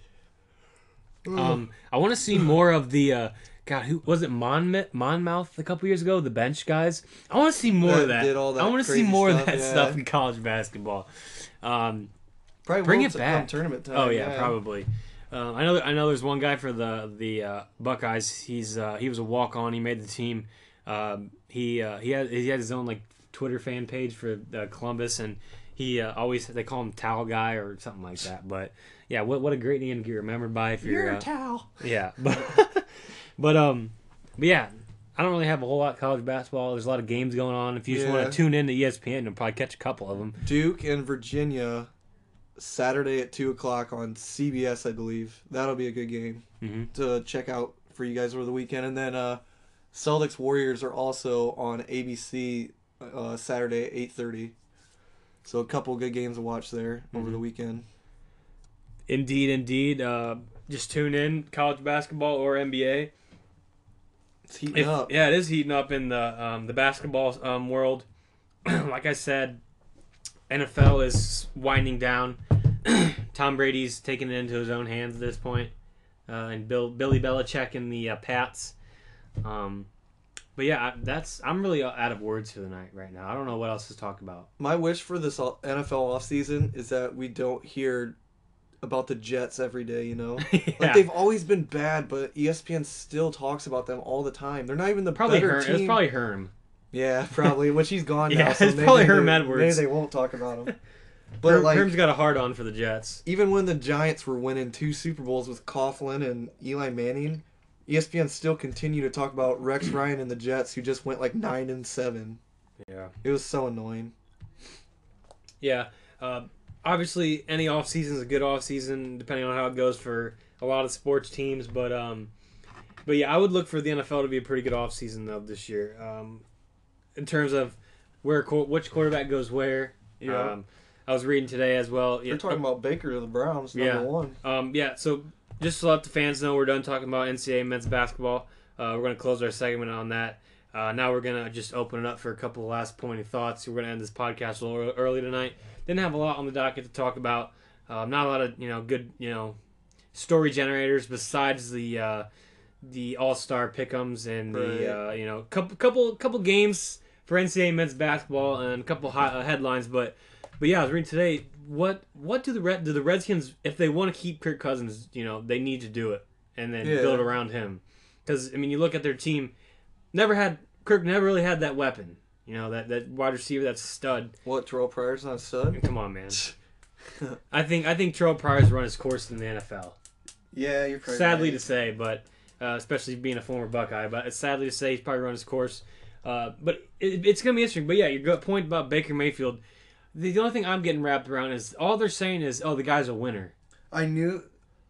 Um, I want to see more of the uh, God. Who was it? Monmouth, Monmouth a couple years ago. The bench guys. I want to see more of That that. did all that I want to see crazy more of stuff, that yeah. stuff in college basketball. Um, Probably Bring it t- back. come tournament time. oh yeah, probably. Uh, I know. I know. There's one guy for the the uh, Buckeyes. He's uh, he was a walk on. He made the team. Um, he uh, he had he had his own like Twitter fan page for uh, Columbus, and he uh, always they call him Towel Guy or something like that. But yeah, what what a great name to get remembered by if you're, You're uh, a towel. Yeah, <laughs> but but um, but yeah, I don't really have a whole lot of college basketball. There's a lot of games going on. If you just Yeah. want to tune in to ESPN, you'll probably catch a couple of them. Duke and Virginia, Saturday at two o'clock on CBS, I believe. That'll be a good game Mhm. to check out for you guys over the weekend. And then uh, Celtics Warriors are also on ABC uh, Saturday eight thirty. So a couple good games to watch there over Mm-hmm. the weekend. Indeed, indeed. Uh, just tune in college basketball or NBA. It's heating If- up. yeah, it is heating up in the um, the basketball um, world. <clears throat> like I said, NFL is winding down. <clears throat> Tom Brady's taking it into his own hands at this point, uh, and Bill Billy Belichick and the uh, Pats. Um, but yeah, that's I'm really out of words for the night right now. I don't know what else to talk about. My wish for this NFL offseason is that we don't hear about the Jets every day, you know? <laughs> yeah. Like they've always been bad, but ESPN still talks about them all the time. They're not even the probably better Herm. team. It was probably Herm. Yeah, probably. Which he's gone <laughs> now. Yeah, so it's maybe probably they- Herm Edwards. Maybe they won't talk about him. <laughs> But Herm, like, Herm's got a hard on for the Jets. even when the Giants were winning two Super Bowls with Coughlin and Eli Manning, ESPN still continue to talk about Rex <clears throat> Ryan and the Jets, who just went like nine and seven. Yeah. It was so annoying. Yeah. Uh, obviously, any off season is a good off season, depending on how it goes for a lot of sports teams. But um, but yeah, I would look for the NFL to be a pretty good off season though this year. Um, in terms of where which quarterback goes where. Yeah. Um, I was reading today as well. They're talking about Baker to the Browns, number Yeah. one. Um, yeah, so just to let the fans know, we're done talking about NCAA men's basketball. Uh, we're going to close our segment on that. Uh, now we're going to just open it up for a couple of last pointy thoughts. We're going to end this podcast a little early tonight. Didn't have a lot on the docket to talk about. Um, not a lot of you know good you know story generators besides the uh, the All Star pickums and the uh, you know couple couple couple games for NCAA men's basketball and a couple hot, uh, headlines. But but yeah, I was reading today. What what do the Red do the Redskins if they want to keep Kirk Cousins? You know they need to do it and then Yeah. build around him. Because I mean, you look at their team. Never had Kirk. Never really had that weapon. You know that that wide receiver, that stud. What, Terrelle Pryor's not a stud? Come on, man. <laughs> I think I think Terrelle Pryor's run his course in the NFL. Yeah, you're probably sadly to say, but uh, especially being a former Buckeye, but it's sadly to say he's probably run his course. Uh, but it, it's gonna be interesting. But yeah, your good point about Baker Mayfield. The, the only thing I'm getting wrapped around is all they're saying is, "Oh, the guy's a winner." I knew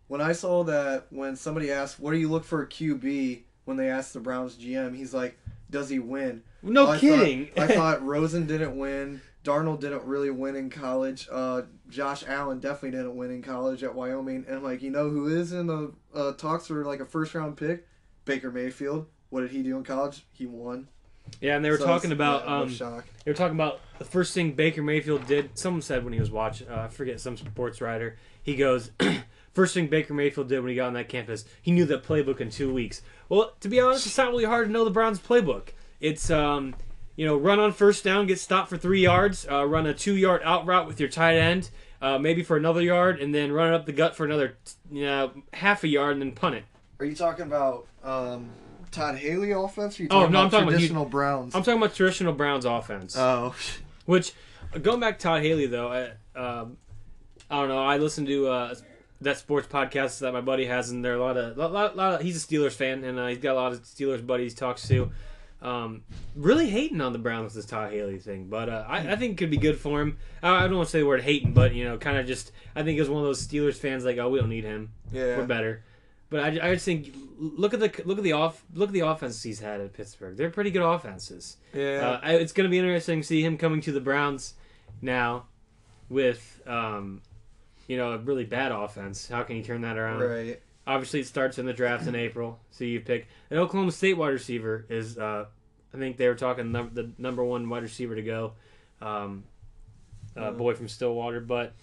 when I saw that when somebody asked, "What do you look for a QB?" when they asked the Browns GM, he's like, "Does he win?" No I kidding. Thought, I <laughs> thought Rosen didn't win. Darnold didn't really win in college. Uh, Josh Allen definitely didn't win in college at Wyoming. And like, you know who is in the uh, talks for like a first round pick? Baker Mayfield. What did he do in college? He won. Yeah, and they were So talking about yeah, um, shock. They were talking about the first thing Baker Mayfield did. Someone said when he was watching, uh, I forget some sports writer. He goes, <clears throat> first thing Baker Mayfield did when he got on that campus, he knew that playbook in two weeks. Well, to be honest, it's not really hard to know the Browns playbook. It's um, you know, run on first down, get stopped for three yards, uh, run a two yard out route with your tight end, uh, maybe for another yard, and then run it up the gut for another, you know, half a yard, and then punt it. Are you talking about um, Todd Haley offense? Or are you Oh, talking no, I'm about talking about- traditional Browns. I'm talking about traditional Browns offense. oh, Which, going back to Todd Haley though, I, um, I don't know. I listen to uh, that sports podcast that my buddy has, and there are a lot of, lot, lot, lot of he's a Steelers fan, and uh, he's got a lot of Steelers buddies he talks to. Um, really hating on the Browns this Todd Haley thing, but uh, I, I think it could be good for him. I, I don't want to say the word hating, but you know, kind of just I think it's one of those Steelers fans like, oh, we don't need him, yeah. we're better. But I, I just think look at the look at the off look at the offenses he's had at Pittsburgh. They're pretty good offenses. Yeah. Uh, I- it's going to be interesting to see him coming to the Browns now with, um, you know, a really bad offense. How can he turn that around? right. Obviously, it starts in the draft in April. So you pick an Oklahoma State wide receiver is, uh, I think they were talking num- the number one wide receiver to go, um, uh, boy from Stillwater. But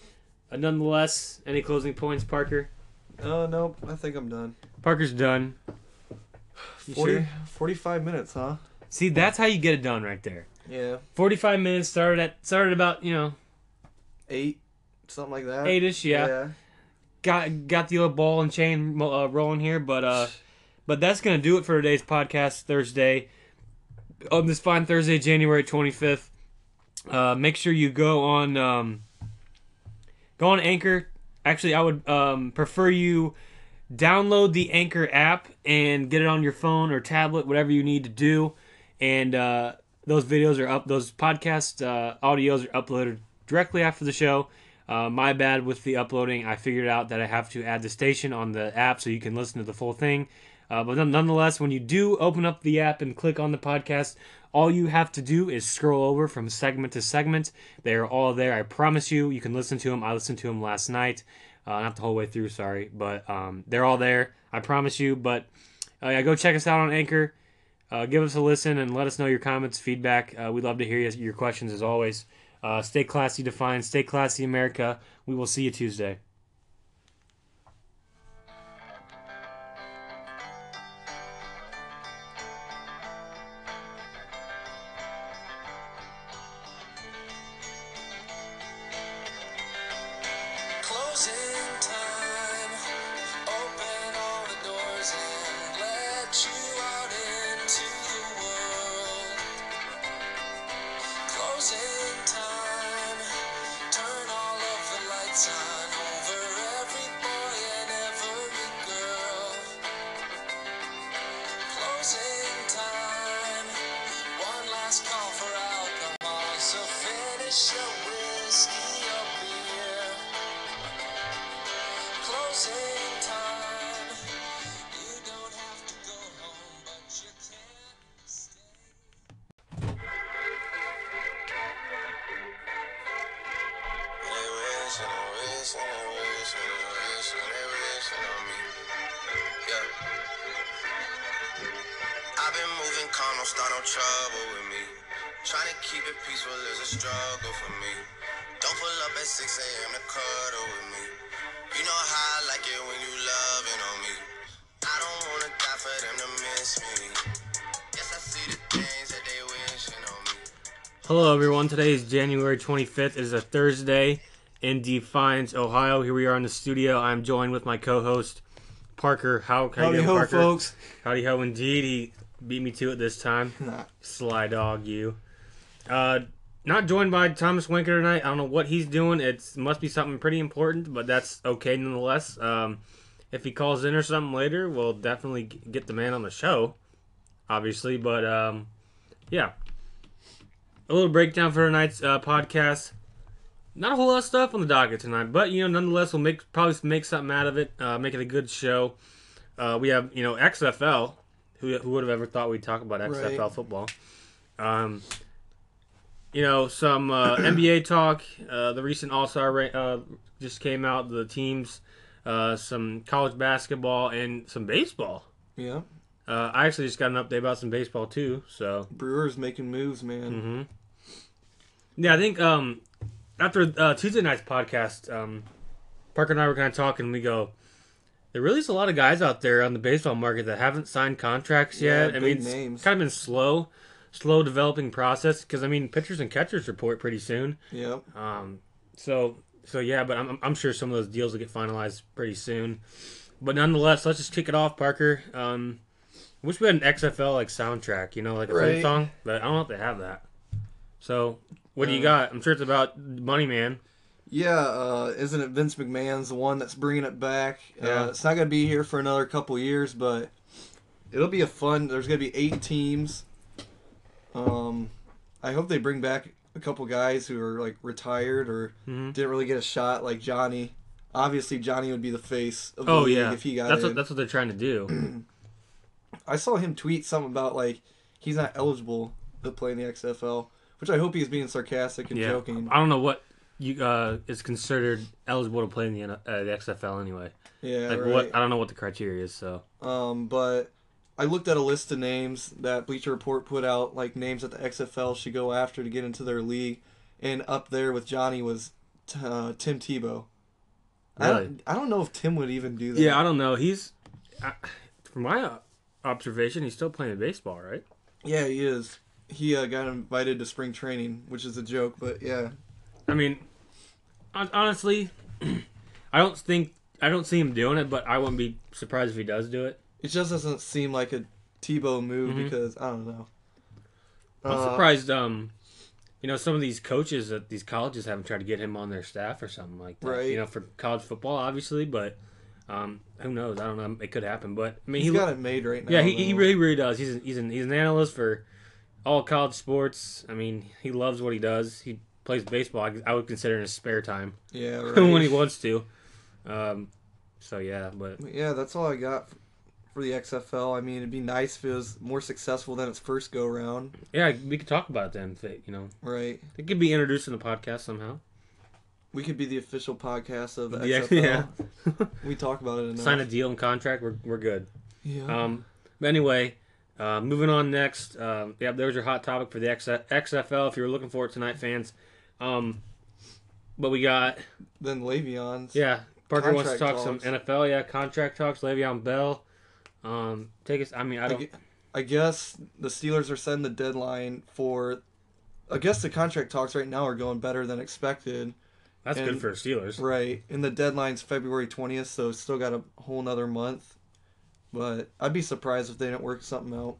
uh, nonetheless, any closing points, Parker? Oh, no. I think I'm done. Parker's done. You 40, sure? 45 minutes, huh? See, that's how you get it done right there. Yeah. Forty-five minutes started at started about you know Eight. Something like that. eight-ish. yeah. got got the old ball and chain uh, rolling here, but uh, but that's gonna do it for today's podcast Thursday. On this fine Thursday, January twenty fifth. Uh, make sure you go on um, go on Anchor. Actually, I would um, prefer you download the Anchor app and get it on your phone or tablet, whatever you need to do. And uh, those videos are up. Those podcast uh, audios are uploaded directly after the show. Uh, my bad with the uploading. I figured out that I have to add the station on the app so you can listen to the full thing. Uh, but nonetheless, when you do open up the app and click on the podcast, all you have to do is scroll over from segment to segment. They are all there. I promise you. You can listen to them. I listened to them last night, uh, not the whole way through. Sorry, but um, they're all there. I promise you. But uh, yeah, go check us out on Anchor. Uh, give us a listen and let us know your comments, feedback. Uh, we'd love to hear your- questions as always. Uh, stay classy, defined. Stay classy, America. We will see you Tuesday. January 25th. It is a Thursday in Defiance, Ohio. Here we are in the studio. I'm joined with my co-host Parker. How how you Howdy doing, ho, Parker? folks. Howdy ho, indeed. He beat me to it this time. <laughs> Nah. Sly dog, you. Uh, not joined by Thomas Winker tonight. I don't know what he's doing. It must be something pretty important, but that's okay nonetheless. Um, if he calls in or something later, we'll definitely get the man on the show, obviously. But um, yeah, a little breakdown for tonight's uh, podcast. Not a whole lot of stuff on the docket tonight, but you know, nonetheless, we'll make probably make something out of it. Uh, make it a good show. Uh, we have you know XFL. Who, who would have ever thought we'd talk about XFL Right. football? Um, you know, some uh, <clears throat> NBA talk. Uh, the recent All Star ra- uh, just came out. The teams, uh, some college basketball, and some baseball. Yeah. Uh, I actually just got an update about some baseball too. So Brewers making moves, man. hmm Yeah, I think um, after uh, Tuesday night's podcast, um, Parker and I were kind of talking. We go, there really is a lot of guys out there on the baseball market that haven't signed contracts Yeah, yet. I mean, it's names. kind of been slow, slow developing process because I mean, pitchers and catchers report pretty soon. Yeah. Um, so so yeah, but I'm I'm sure some of those deals will get finalized pretty soon. But nonetheless, let's just kick it off, Parker. Um, I wish we had an XFL like soundtrack, you know, like a theme Right. song, but I don't know if they have that. So what do you Uh, got? I'm sure it's about Money Man. Yeah, uh, isn't it Vince McMahon's the one that's bringing it back? Yeah. Uh, it's not going to be here for another couple years, but it'll be a fun. There's going to be eight teams. Um, I hope they bring back a couple guys who are like retired or hmm didn't really get a shot, like Johnny. Obviously, Johnny would be the face of the Oh league yeah, if he got that's in. what that's what they're trying to do. <clears throat> I saw him tweet something about like he's not eligible to play in the XFL, which I hope he's being sarcastic and yeah, joking. I don't know what you uh is considered eligible to play in the uh, the XFL anyway. Yeah, Like right. what? I don't know what the criteria is. So Um, but I looked at a list of names that Bleacher Report put out, like names that the XFL should go after to get into their league, and up there with Johnny was t- uh, Tim Tebow. I don't, I don't know if Tim would even do that. yeah, I don't know. He's I, from my uh, observation, he's still playing baseball, right? yeah, he is. He uh, got invited to spring training, which is a joke, but yeah, I mean, honestly, <clears throat> I don't think I don't see him doing it, but I wouldn't be surprised if he does do it. it just doesn't seem like a Tebow move Mhm. because I don't know. I'm Uh, surprised. Um, you know, some of these coaches at these colleges haven't tried to get him on their staff or something like that. Right. You know, for college football, obviously, but um, who knows? I don't know. It could happen, but I mean, He's he got it made right now. yeah, he, he really really does. He's an, he's an, he's an analyst for all college sports. I mean, he loves what he does. He plays baseball. I, I would consider in his spare time yeah <laughs> right. when he wants to. Um, so yeah, but Yeah, that's all I got for the XFL. I mean, it'd be nice if it was more successful than its first go round, yeah, we could talk about it then. If it, you know, right? it could be introduced in the podcast somehow. We could be the official podcast of the XFL. yeah. <laughs> We talk about it enough. Sign a deal and contract. We're we're good. Yeah. Um, but anyway, uh, moving on next. Um, yeah, there was your hot topic for the X- XFL. If you were looking for it tonight, fans. Um, but we got then Le'Veon's. yeah. Parker wants to talk Contract some. NFL. Yeah, contract talks. Le'Veon Bell. Um, take us. I mean, I I, don't. I guess the Steelers are setting the deadline for. I guess the contract talks right now are going better than expected, That's good And- for Steelers. Right. And the deadline's February 20th, so still got a whole nother month. But I'd be surprised if they didn't work something out.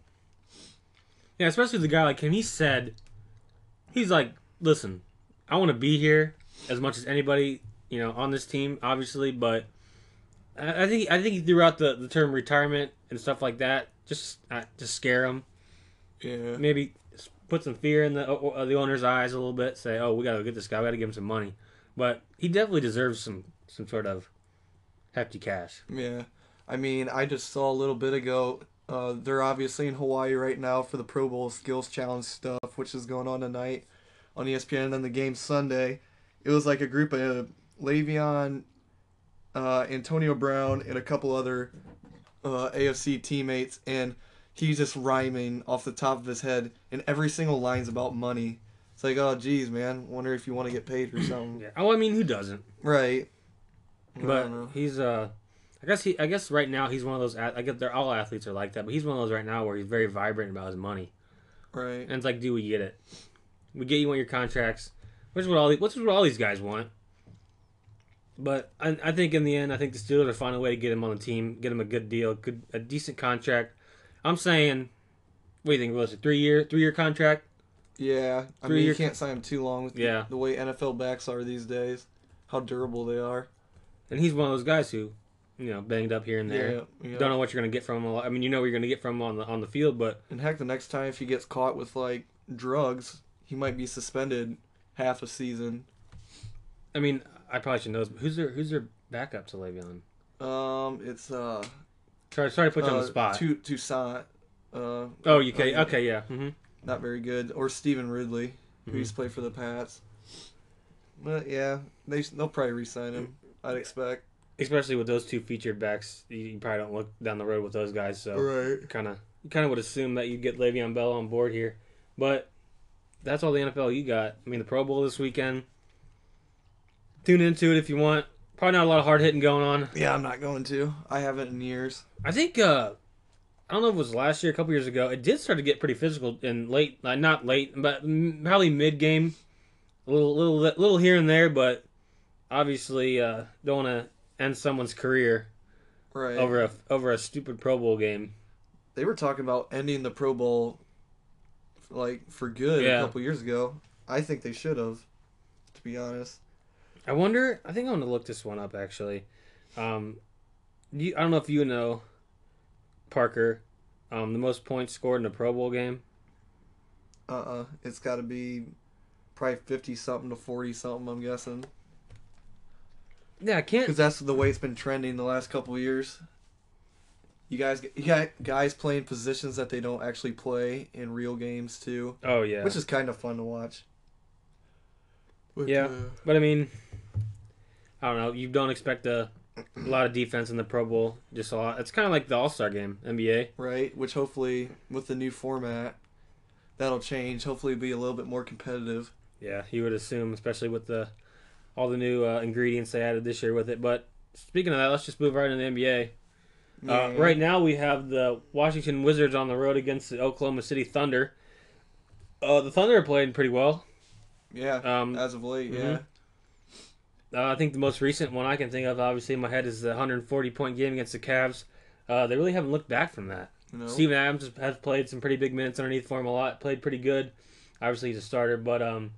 Yeah, especially the guy like him. He said, he's like, listen, I want to be here as much as anybody, you know, on this team, obviously, but I, I think I think he threw out the, the term retirement and stuff like that, just uh, to scare him. Yeah. Maybe put some fear in the uh, the owner's eyes a little bit. Say, oh, we gotta get this guy. We gotta give him some money. But he definitely deserves some some sort of hefty cash. Yeah. I mean, I just saw a little bit ago. Uh, they're obviously in Hawaii right now for the Pro Bowl Skills Challenge stuff, which is going on tonight on ESPN. And then the game Sunday, it was like a group of Le'Veon, uh, Antonio Brown, and a couple other uh, AFC teammates, and he's just rhyming off the top of his head, and every single line's about money. It's like, oh, geez, man, wonder if you want to get paid for something. <clears throat> Yeah. Oh, I mean, who doesn't? Right. But he's uh, I guess he I guess right now he's one of those. I guess they're all athletes are like that, but he's one of those right now where he's very vibrant about his money, right. and it's like, do we get it? We get you on your contracts, which is what all the- which is what all these guys want. But I, I think in the end, I think the Steelers will find a way to get him on the team, get him a good deal, good a decent contract. I'm saying, what do you think, Was A three year three year contract? Yeah, I mean, you can't sign him too long with Yeah. the, way NFL backs are these days. How durable they are. And he's one of those guys who, you know, banged up here and there. Yeah, yeah. Don't know what you're gonna get from him. a lot- I mean, you know what you're gonna get from him on the on the field, but And heck, the next time if he gets caught with like drugs, he might be suspended half a season. I mean, I probably should know this. But who's their who's their backup to Le'Veon? Um, it's uh, Sorry, sorry to put you on uh, the spot. Tu- Toussaint. Uh, oh, you okay? uh, Okay, yeah. hmm Not very good. Or Stevan Ridley, who Mhm. used to play for the Pats. But yeah, they they'll probably re-sign him. I'd expect. Especially with those two featured backs, you, you probably don't look down the road with those guys. So Right. kind of you kind of would assume that you'd get Le'Veon Bell on board here, but that's all the NFL you got. I mean, the Pro Bowl this weekend. Tune into it if you want. Probably not a lot of hard hitting going on. Yeah, I'm not going to. I haven't in years. I think uh I don't know if it was last year, a couple years ago. It did start to get pretty physical in late, uh, not late, but m- probably mid game, a little, little, little here and there. But obviously, uh, don't want to end someone's career Right. over a over a stupid Pro Bowl game. they were talking about ending the Pro Bowl like for good Yeah. a couple years ago. I think they should have, to be honest. I wonder. I think I'm gonna look this one up actually. Um, you, I don't know if you know, Parker, um, the most points scored in a Pro Bowl game. Uh uh It's got to be probably 50 something to 40 something, I'm guessing. Yeah, I can't. Because that's the way it's been trending the last couple years. You guys, you got guys playing positions that they don't actually play in real games too, Oh yeah. which is kind of fun to watch. But, Yeah. uh, But I mean, I don't know. You don't expect a, a lot of defense in the Pro Bowl. Just a lot. It's kind of like the All Star game, NBA. right. Which hopefully, with the new format, that'll change. Hopefully, be a little bit more competitive. Yeah, you would assume, especially with the all the new uh, ingredients they added this year with it. But speaking of that, let's just move right into the NBA. Uh, right now, we have the Washington Wizards on the road against the Oklahoma City Thunder. Uh, the Thunder are playing pretty well. Yeah. Um, as of late, mhm. yeah. Uh, I think the most recent one I can think of, obviously in my head, is the 140 point game against the Cavs. Uh, they really haven't looked back from that. Know? Steven Adams has- has played some pretty big minutes underneath for him a lot. Played pretty good. Obviously, he's a starter, but um,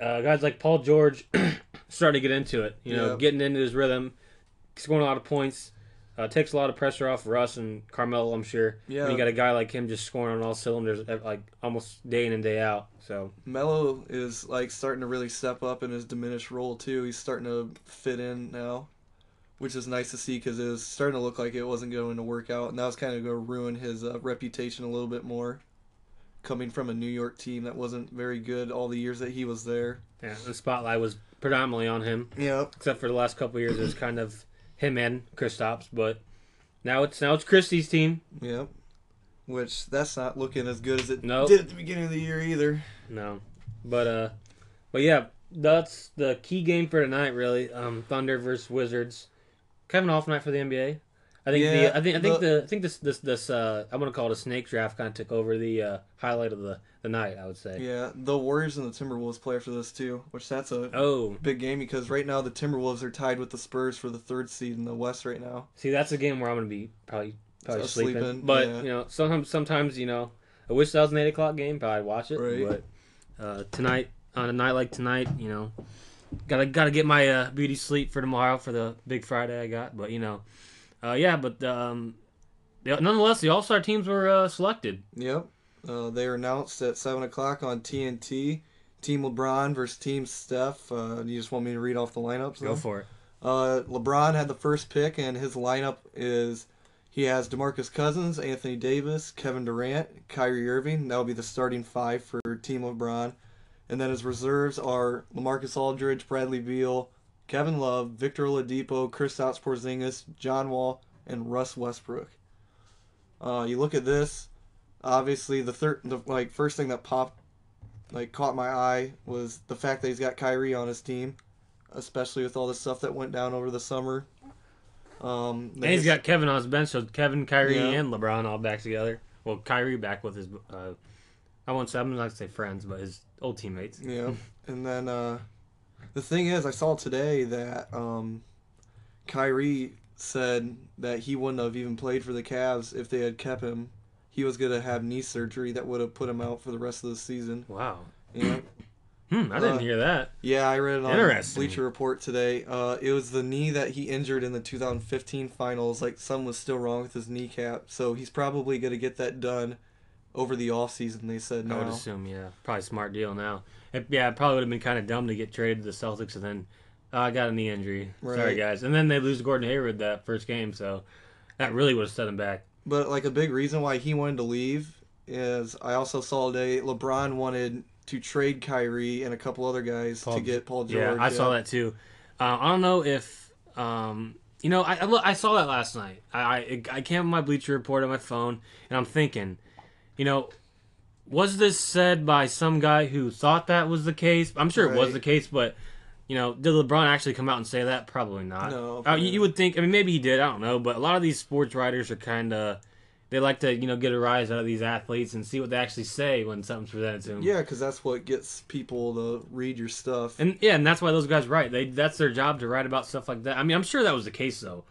uh, guys like Paul George <clears throat> starting to get into it. You know, Yeah. getting into his rhythm, scoring a lot of points. Uh, takes a lot of pressure off Russ and Carmelo. I'm sure. Yeah. When you got a guy like him just scoring on all cylinders, like almost day in and day out. So Melo is like starting to really step up in his diminished role too. He's starting to fit in now, which is nice to see because it was starting to look like it wasn't going to work out, and that was kind of going to ruin his uh, reputation a little bit more. Coming from a New York team that wasn't very good all the years that he was there. yeah, the spotlight was predominantly on him. Yep. except for the last couple of years, it was kind of him and Kristaps. But now it's now it's Christie's team. Yep. Which that's not looking as good as it Nope. did at the beginning of the year either. No, but uh, but yeah, that's the key game for tonight. Really, um, Thunder versus Wizards. Kind of an off night for the NBA. I think Yeah, the I think I think the- I think this this this uh I'm gonna call it a snake draft kind of took over the uh, highlight of the the night. I would say. Yeah, the Warriors and the Timberwolves play after this too, which that's a Oh, big game because right now the Timberwolves are tied with the Spurs for the third seed in the West right now. see, that's a game where I'm gonna be probably probably So sleeping. sleeping, But yeah. you know, sometimes sometimes you know, I wish that was an eight o'clock game. but I'd watch it. Right. But uh, tonight on a night like tonight, you know, gotta gotta get my uh, beauty sleep for tomorrow for the big Friday I got. But you know, uh, yeah. But um, yeah, nonetheless, the All Star teams were uh, selected. Yep. Uh, they were announced at seven o'clock on TNT. Team LeBron versus Team Steph. Uh, you just want me to read off the lineups? Go then? for it. Uh, LeBron had the first pick, and his lineup is he has DeMarcus Cousins, Anthony Davis, Kevin Durant, Kyrie Irving. That will be the starting five for Team LeBron. And then his reserves are LaMarcus Aldridge, Bradley Beal, Kevin Love, Victor Oladipo, Kristaps Porzingis, John Wall, and Russ Westbrook. Uh, you look at this. Obviously, the third, the like first thing that popped, like caught my eye was the fact that he's got Kyrie on his team especially with all the stuff that went down over the summer. Um, And he's got Kevin on his bench, so Kevin, Kyrie, Yeah. and LeBron all back together. Well, Kyrie back with his, uh, I won't say, I'm not gonna say friends, but his old teammates. yeah, <laughs> and then uh, the thing is, I saw today that um, Kyrie said that he wouldn't have even played for the Cavs if they had kept him. He was gonna have knee surgery that would have put him out for the rest of the season. Wow. Yeah, Hmm, I didn't Uh, hear that. yeah, I read it on. Bleacher Report today. Uh, it was the knee that he injured in the 2015 finals. Like something was still wrong with his kneecap, so he's probably gonna get that done over the off season. They said I would assume, yeah. Probably smart deal now. It, yeah, it probably would have been kind of dumb to get traded to the Celtics and then, oh, I got a knee injury. Sorry, guys. And then they lose Gordon Hayward that first game, so that really would have set him back. But like a big reason why he wanted to leave is I also saw today LeBron wanted to trade Kyrie and a couple other guys Paul- to get Paul George. Yeah, I saw that too. Uh, I don't know if um, you know. I I, look, I saw that last night. I I, I came on my Bleacher Report on my phone, and I'm thinking, you know, was this said by some guy who thought that was the case? I'm sure it was the case, but you know, did LeBron actually come out and say that? Probably not. No, Uh, you, you would think. I mean, maybe he did. I don't know. But a lot of these sports writers are kind of. They like to, you know, get a rise out of these athletes and see what they actually say when something's presented to them. Yeah, because that's what gets people to read your stuff. And yeah, and that's why those guys write. They that's their job to write about stuff like that. I mean, I'm sure that was the case though.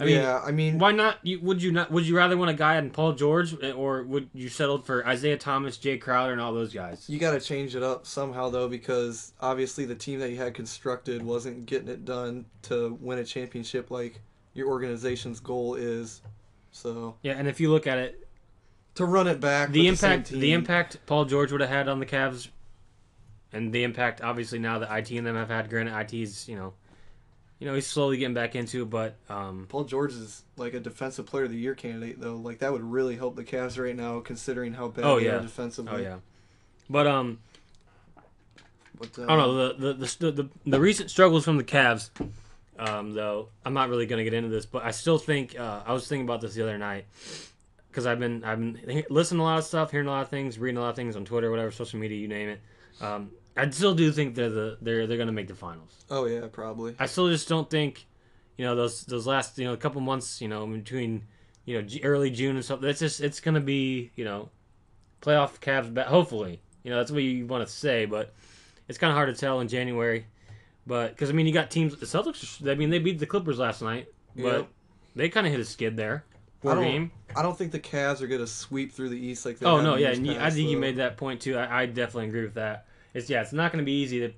I mean, yeah, I mean, why not? You, would you not? Would you rather want a guy in Paul George, eh, or would you settled for Isaiah Thomas, Jae Crowder, and all those guys? you got to change it up somehow though, because obviously the team that you had constructed wasn't getting it done to win a championship like your organization's goal is. So Yeah, and if you look at it, to run it back, the impact the, team- impact Paul George would have had on the Cavs, and the impact obviously now that IT and them have had. Granted, IT's you know, you know he's slowly getting back into, it, but um, Paul George is like a defensive player of the year candidate though. Like that would really help the Cavs right now, considering how bad Oh, they yeah. are defensively. oh yeah, but um, But, uh, I don't know the the, the the the recent struggles from the Cavs. Um, though I'm not really going to get into this, but I still think uh, I was thinking about this the other night because I've been I've been listening to a lot of stuff, hearing a lot of things, reading a lot of things on Twitter, whatever social media you name it. Um, I still do think they're the they're they're going to make the finals. Oh yeah, probably. I still just don't think, you know, those those last you know couple months, you know, between you know early June and stuff. That's just it's going to be you know, playoff Cavs. Ba- hopefully, you know that's what you want to say, but it's kind of hard to tell in January. But because I mean, you got teams. The Celtics. I mean, they beat the Clippers last night, but Yep. they kind of hit a skid there. I Four don't- game. I don't think the Cavs are gonna sweep through the East like they. Oh no, yeah, you, I past, think you made that point too. I, I definitely agree with that. It's yeah, it's not going to be easy. To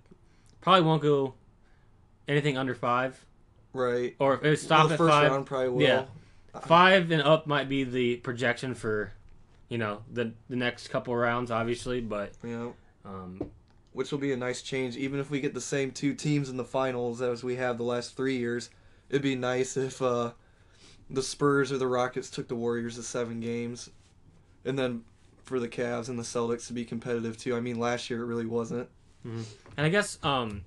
probably won't go anything under five, right. or if it Well, stops the at first five. round probably will. Yeah. Five and up might be the projection for, you know, the the next couple rounds, obviously. But know, um, which will be a nice change. Even if we get the same two teams in the finals as we have the last three years, it'd be nice if uh, the Spurs or the Rockets took the Warriors to seven games, and then for the Cavs and the Celtics to be competitive too. I mean, last year it really wasn't. and I guess um,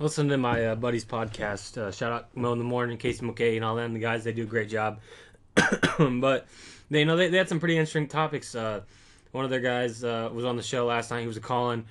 listen to my uh, buddy's podcast. Uh, shout out Mo in the morning, Casey McKay, and all them. The guys they do a great job. <coughs> but they you know they, they had some pretty interesting topics. Uh, one of their guys uh, was on the show last night. He was a calling,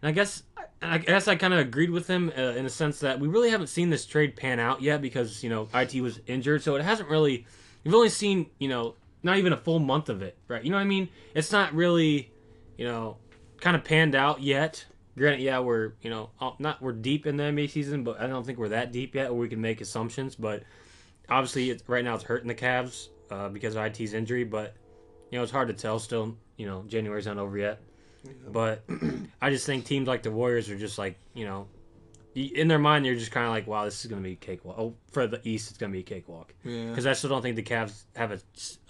and I guess I guess I kind of agreed with him uh, in the sense that we really haven't seen this trade pan out yet because you know it was injured, so it hasn't really We've only seen you know not even a full month of it, right? You know what I mean? It's not really you know kind of panned out yet. Granted, yeah, we're you know uh, not we're deep in the NBA season, but I don't think we're that deep yet, where we can make assumptions. But obviously, right now it's hurting the Cavs uh, because of IT's injury. But you know, it's hard to tell. Still, you know, January's not over yet. But <clears throat> I just think teams like the Warriors are just like you know, in their mind they're just kind of like, wow, this is gonna be a cakewalk. Oh, for the East, it's gonna be a cakewalk Yeah. because I still don't think the Cavs have a,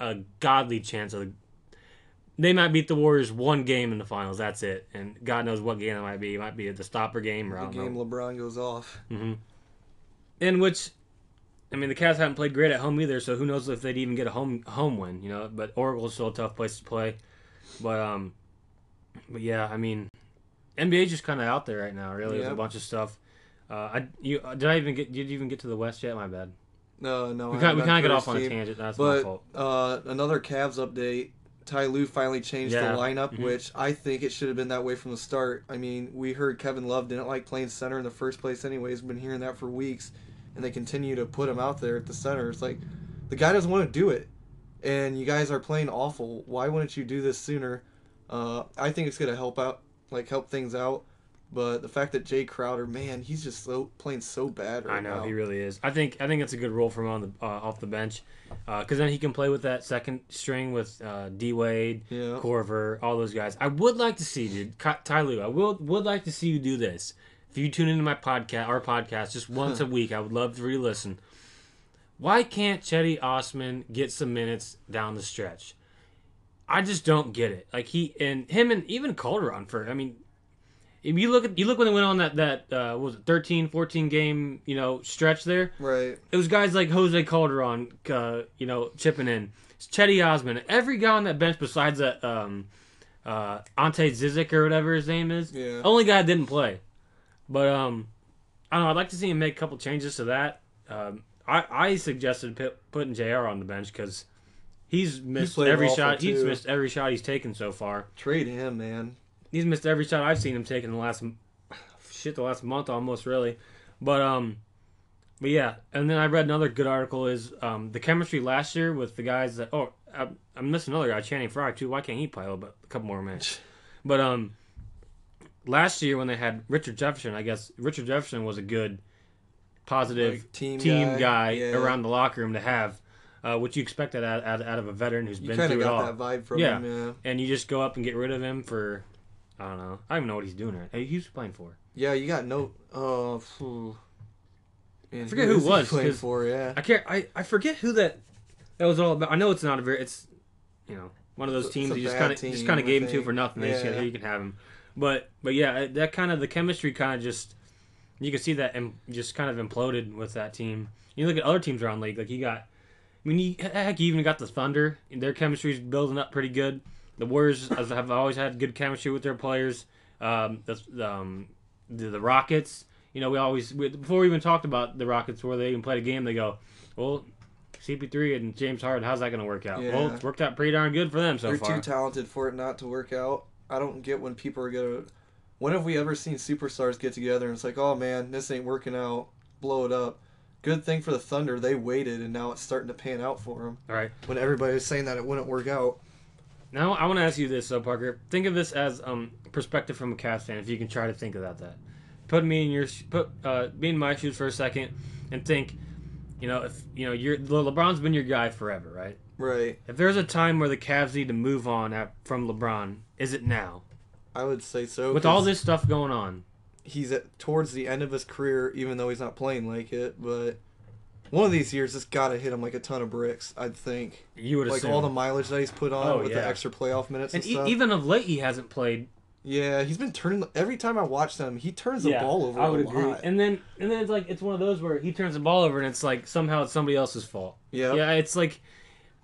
a godly chance of. The, They might beat the Warriors one game in the finals. That's it, and God knows what game it might be. It might be the stopper game, or The game know. LeBron goes off. Mm-hmm. In which, I mean, the Cavs haven't played great at home either, so who knows if they'd even get a home home win, you know? But Oracle's still a tough place to play, but um, but yeah, I mean, NBA's just kind of out there right now, really, with a bunch of stuff. Uh, I you uh, did I even get did you even get to the West yet? My bad. No, no. We kind we kind of got off on a team. tangent. That's my But fault. uh, another Cavs update. Ty Lue finally changed Yeah. the lineup, Mhm. which I think it should have been that way from the start. I mean, we heard Kevin Love didn't like playing center in the first place, anyways. Been hearing that for weeks, and they continue to put him out there at the center. It's like the guy doesn't want to do it, and you guys are playing awful. Why wouldn't you do this sooner? Uh, I think it's gonna help out, like help things out. But the fact that Jae Crowder, man, he's just so playing so bad right now. I know now. he really is. I think I think it's a good role for him on the uh, off the bench, because then he can play with that second string with uh, D Wade, Yeah. Korver, all those guys. I would like to see, dude, Ty Lue, I will would like to see you do this. If you tune into my podcast, our podcast, just <laughs> once a week, I would love to re-listen. Why can't Cedi Osman get some minutes down the stretch? I just don't get it. Like he and him and even Calderon for. I mean, if you look at you look when they went on that that uh, what was it 13, 14 game you know stretch there. Right. It was guys like Jose Calderon, uh, you know, chipping in. It's Cedi Osman. Every guy on that bench besides that um, uh, Ante Zizic or whatever his name is. Yeah. Only guy that didn't play. But um, I don't know. I'd like to see him make a couple changes to that. Um, I I suggested put, putting Jr. on the bench because he's missed played every shot. He's missed every shot he's taken so far. Trade him, man. He's missed every shot I've seen him take in the last <sighs> shit the last month almost really. But um but yeah, and then I read another good article is um the chemistry last year with the guys that oh I, I missed another guy Channing Frye too. Why can't he play a bit a couple more minutes? <laughs> But um last year when they had Richard Jefferson, I guess Richard Jefferson was a good positive Like, team team, guy, guy, yeah. around the locker room to have. Uh, what you expected out, out, out of a veteran who's You been through it all got that vibe from Yeah. him, yeah. and you just go up and get rid of him for I don't know. I don't even know what he's doing right. Hey, Who's he playing for? Yeah, you got no. Uh, phew. Man, forget who he was, playing for. Yeah, I can't. I, I forget who that that was all about. I know it's not a very. It's you know one of those It's teams you just kind of just kind of gave him to for nothing. They said, Yeah. "Hey, you can have him. But but yeah, that kind of the chemistry kind of just you can see that and just kind of imploded with that team. You look at other teams around the league, like you got. I mean, you, heck, you even got the Thunder. Their chemistry's building up pretty good. The Warriors have always had good chemistry with their players. Um, the, um, the the Rockets. You know, we always we, before we even talked about the Rockets, where they even played a game, they go, "Well, CP3 and James Harden, how's that going to work out?" Well, Yeah. it's worked out pretty darn good for them so they're far. too talented for it not to work out. I don't get when people are gonna. When have we ever seen superstars get together and it's like, oh man, this ain't working out, blow it up. Good thing for the Thunder, they waited and now it's starting to pan out for them. All right. When everybody was saying that it wouldn't work out. Now I want to ask you this, though, Parker. Think of this as um perspective from a Cavs fan, if you can try to think about that. Put me in your put uh, be in my shoes for a second, and think. You know, if you know you're Le- LeBron's been your guy forever, right? Right. If there's a time where the Cavs need to move on at, from LeBron, is it now? I would say so. With all this stuff going on, he's at towards the end of his career, even though he's not playing like it. But one of these years, it's got to hit him like a ton of bricks. I'd think, you would like assume. all the mileage that he's put on Oh, with yeah. the extra playoff minutes and, and e- even of late, he hasn't played yeah, he's been turning. Every time I watch them, he turns the ball over I would agree. lot. And then and then it's like it's one of those where he turns the ball over and it's like somehow it's somebody else's fault. yeah, Yeah, it's like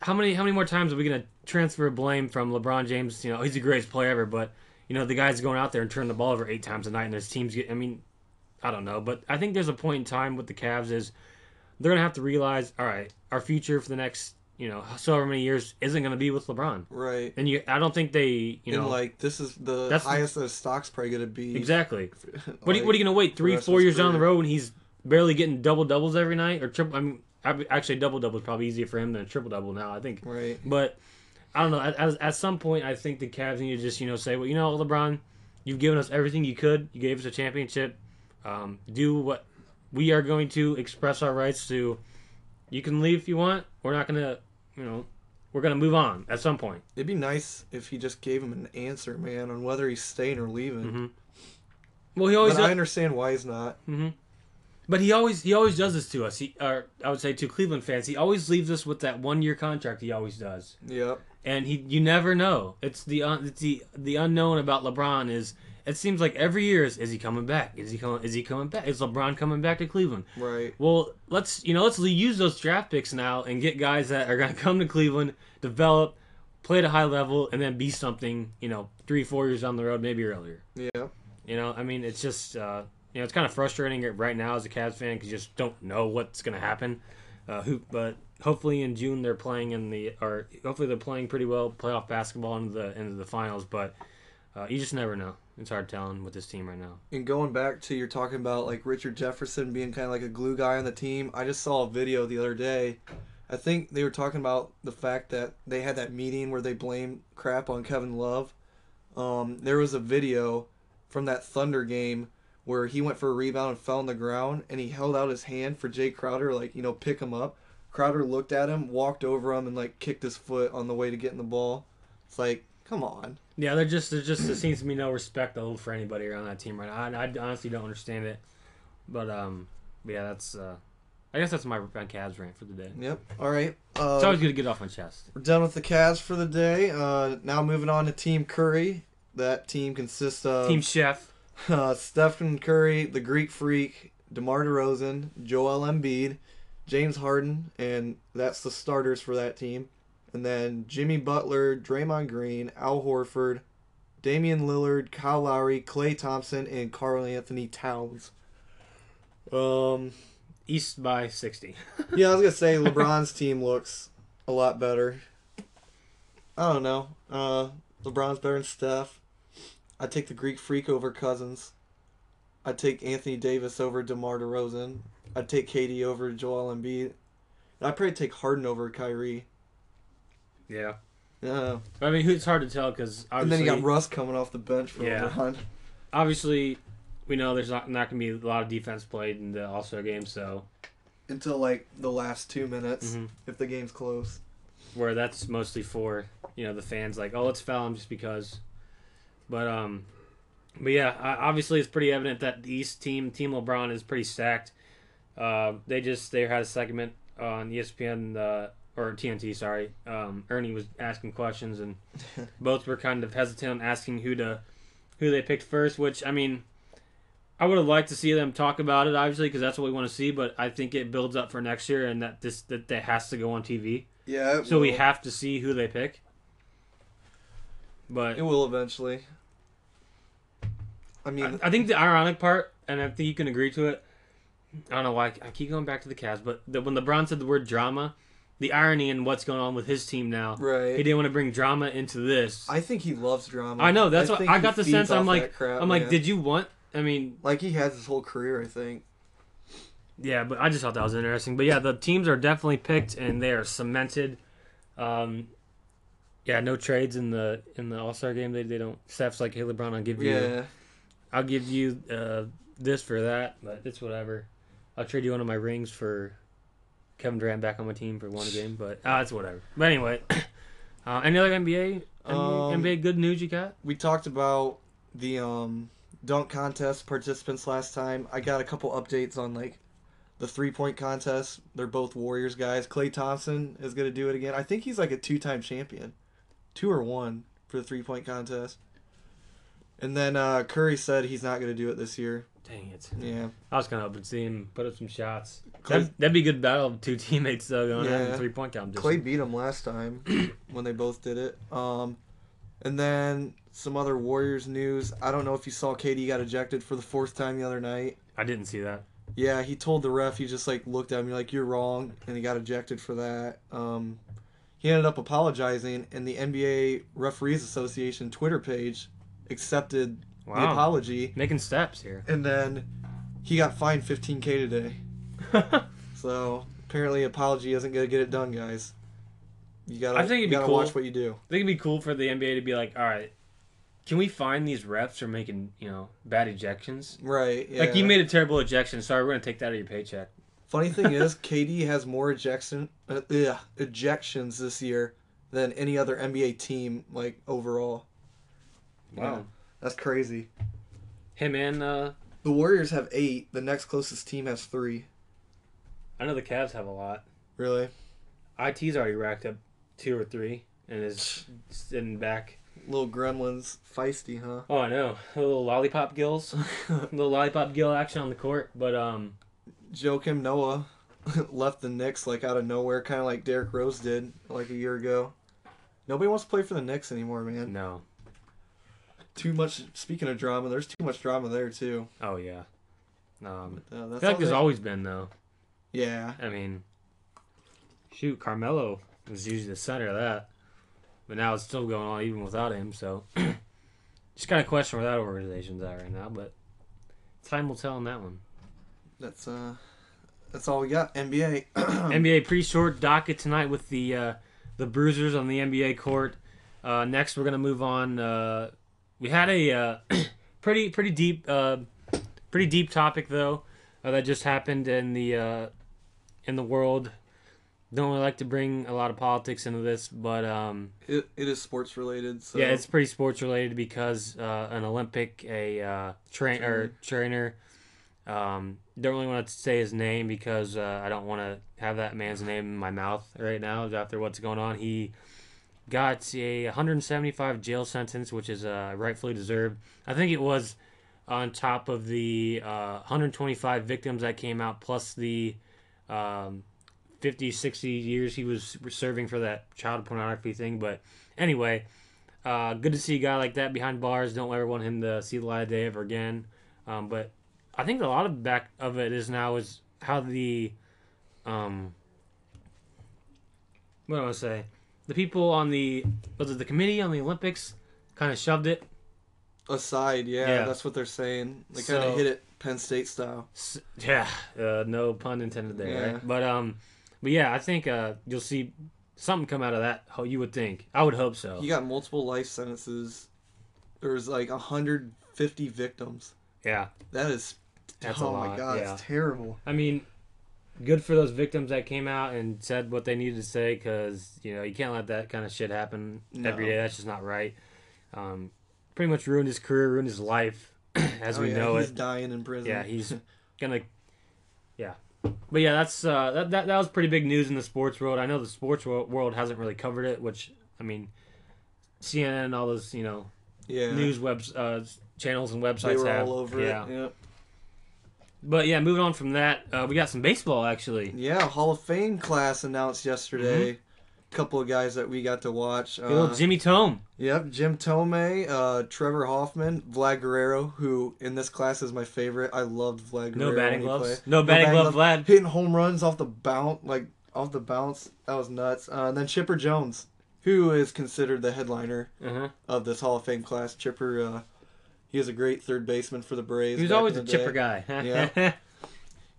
how many how many more times are we gonna transfer blame from LeBron James? You know, he's the greatest player ever, but you know the guy's going out there and turning the ball over eight times a night, and his teams get. I mean, I don't know, but I think there's a point in time with the Cavs is they're gonna have to realize, all right, our future for the next you know so however many years isn't gonna be with LeBron, right. and you I don't think they you know and like this is the That's- highest that his stock's probably gonna be. exactly. Like, <laughs> What are, you, what are you gonna wait three, four years down the road when he's barely getting double doubles every night or triple? I mean, Actually, double double is probably easier for him than a triple double now. I think. Right. But I don't know. At, at, at some point, I think the Cavs need to just you know say, well, you know, LeBron, you've given us everything you could. You gave us a championship. Um, do what we are going to express our rights to. You can leave if you want. We're not gonna, you know, we're gonna move on at some point. It'd be nice if he just gave him an answer, man, on whether he's staying or leaving. hmm Well, he always. But I understand why he's not. hmm But he always he always does this to us. He or I would say to Cleveland fans, he always leaves us with that one year contract. He always does, Yep. and he you never know. It's the un, it's the the unknown about LeBron is. It seems like every year is is he coming back? Is he coming? Is he coming back? Is LeBron coming back to Cleveland? Right. Well, let's you know let's use those draft picks now and get guys that are going <laughs> to come to Cleveland, develop, play at a high level, and then be something. You know, three four years down the road, maybe earlier. Yeah. You know, I mean, it's just uh, you know, it's kind of frustrating right now as a Cavs fan because you just don't know what's going to happen. Uh, who, but hopefully in June they're playing in the or hopefully they're playing pretty well playoff basketball into the into the finals. But uh, you just never know. It's hard telling with this team right now. And going back to you're talking about like Richard Jefferson being kind of like a glue guy on the team. I just saw a video the other day. I think they were talking about the fact that they had that meeting where they blamed crap on Kevin Love. Um, there was a video from that Thunder game where he went for a rebound and fell on the ground and he held out his hand for Jae Crowder like you know pick him up. Crowder looked at him, walked over him, and like kicked his foot on the way to getting the ball. It's like, come on. Yeah, they're just there just there seems to be no respect though for anybody around that team right now. I, I honestly don't understand it, but um, but yeah, that's uh, I guess that's my my Cavs rant for the day. Yep. All right. Uh, It's always good to get off my chest. We're done with the Cavs for the day. Uh, now moving on to Team Curry. That team consists of Team Chef. <laughs> uh, Stephen Curry, the Greek Freak, DeMar DeRozan, Joel Embiid, James Harden, and that's the starters for that team. And then Jimmy Butler, Draymond Green, Al Horford, Damian Lillard, Kyle Lowry, Klay Thompson, and Karl-Anthony Towns. Um, East by sixty. <laughs> yeah, I was gonna say LeBron's team looks a lot better. I don't know. Uh, LeBron's better than Steph. I'd take the Greek Freak over Cousins. I'd take Anthony Davis over DeMar DeRozan. I'd take KD over Joel Embiid. I'd probably take Harden over Kyrie. Yeah. Yeah. I mean, it's hard to tell because And then you got Russ coming off the bench for Yeah. LeBron. obviously, we know there's not not gonna be a lot of defense played in the All Star game, so Until like the last two minutes, Mhm. if the game's close. where that's mostly for you know the fans like oh let's foul him just because but um but yeah obviously it's pretty evident that the east team team lebron is pretty stacked uh, they just they had a segment on espn uh, or tnt sorry um, ernie was asking questions and <laughs> both were kind of hesitant on asking who to who they picked first which i mean I would have liked to see them talk about it, obviously, because that's what we want to see. But I think it builds up for next year, and that this that, that has to go on TV. Yeah. So we have to see who they pick. But It will eventually. I mean, I, I think the ironic part, and I think you can agree to it. I don't know why I keep going back to the Cavs, but the, when LeBron said the word drama, the irony in what's going on with his team now, right. he didn't want to bring drama into this. I, I think he loves drama. I know that's what I got the sense. I'm like, crap, I'm like, man. did you want? I mean, like he has his whole career, I think. yeah, but I just thought that was interesting. But yeah, the teams are definitely picked and they are cemented. Um, yeah, no trades in the in the All Star game. They they don't. Steph's like, hey LeBron, I'll give you. Yeah, I'll give you uh, this for that, but it's whatever. I'll trade you one of my rings for Kevin Durant back on my team for one <laughs> game, but uh, it's whatever. But anyway, <coughs> uh, any other NBA, Um, NBA good news you got? we talked about the um dunk contest participants last time. I got a couple updates on like the three point contest. They're both Warriors guys. Klay Thompson is gonna do it again. I think he's like a two time champion, two or one for the three point contest. And then uh, Curry said he's not gonna do it this year. Dang it! Yeah, I was kind of hoping to see him put up some shots. Klay- That'd, that'd be a good battle of two <laughs> teammates though going Yeah. three point competition. Klay beat him last time <coughs> when they both did it. Um, and then some other Warriors news. I don't know if you saw KD got ejected for the fourth time the other night. I didn't see that. Yeah, he told the ref. He just like looked at me like you're wrong, and he got ejected for that. Um, he ended up apologizing, and the NBA Referees Association Twitter page accepted the apology, making steps here. and then he got fined 15k today. <laughs> So apparently apology isn't gonna get it done, guys. You gotta, I think it'd be gotta cool. watch what you do. I think it'd be cool for the NBA to be like, all right, can we find these refs for making you know bad ejections? Right. Yeah. Like you made a terrible ejection. Sorry, we're gonna take that out of your paycheck. Funny thing <laughs> is, KD has more ejection, uh, ugh, ejections this year than any other NBA team, like overall. Wow. That's crazy. Him and uh, The Warriors have eight. The next closest team has three. I know the Cavs have a lot. Really? IT's already racked up two or three and is sitting back. Little gremlins, feisty, huh? Oh, I know. A little lollipop gills, a <laughs> little lollipop gill action on the court. But um, Joakim Noah <laughs> left the Knicks like out of nowhere, kind of like Derrick Rose did like a year ago. Nobody wants to play for the Knicks anymore, man. no. Too much. Speaking of drama, there's too much drama there too. Oh yeah. Um, Uh, I feel like there's always been though. Yeah. I mean, shoot, Carmelo was usually the center of that, but now it's still going on even without him. So, <clears throat> just kind of question where that organization's at right now. But time will tell on that one. That's uh, that's all we got. NBA. <clears throat> NBA pretty short docket tonight with the uh, the Bruisers on the NBA court. Uh, next, we're gonna move on. Uh, we had a uh, <clears throat> pretty pretty deep uh, pretty deep topic though uh, that just happened in the uh, in the world. Don't really like to bring a lot of politics into this, but um, It, it is sports related. So yeah, it's pretty sports related because uh, an Olympic, a uh, train or trainer. Um, don't really want to say his name because uh, I don't want to have that man's name in my mouth right now after what's going on. He got a 175 jail sentence, which is uh, rightfully deserved. I think it was on top of the uh, 125 victims that came out, plus the um, 50, 60 years he was serving for that child pornography thing. But anyway, uh, good to see a guy like that behind bars. Don't ever want him to see the light of day ever again. Um, but I think a lot of back of it is now is how the um, what do I say? The people on the was it the committee on the Olympics kind of shoved it. aside. Yeah, Yeah. that's what they're saying. They So- kind of hit it Penn State style. S- Yeah, uh, no pun intended there. Yeah. Right? But um, but yeah, I think uh, you'll see something come out of that. How you would think? I would hope so. He got multiple life sentences. There was like 150 victims. Yeah, That is. That's a oh my god, yeah. it's terrible. I mean, good for those victims that came out and said what they needed to say because you know you can't let that kind of shit happen every No. day. That's just not right. Um, pretty much ruined his career, ruined his life <clears throat> as Oh, we yeah, know he's it. dying in prison. Yeah, he's <laughs> gonna. Yeah, but yeah, that's uh, that, that that was pretty big news in the sports world. I know the sports world hasn't really covered it, which I mean, CNN and all those you know yeah. news webs uh, channels and websites They were have. all over yeah. it. Yep. But yeah, moving on from that, uh, we got some baseball actually. Yeah, Hall of Fame class announced yesterday. Mm-hmm. Couple of guys that we got to watch. Good Uh, Jimmy Thome. Yep, Jim Thome, uh, Trevor Hoffman, Vlad Guerrero, who in this class is my favorite. I loved Vlad Guerrero. No batting gloves. played. No batting glove, Vlad. Hitting home runs off the bounce, like off the bounce. That was nuts. Uh, and then Chipper Jones, who is considered the headliner Uh-huh. of this Hall of Fame class. Chipper, uh, he was a great third baseman for the Braves. He was always a chipper day. guy. Yeah. <laughs>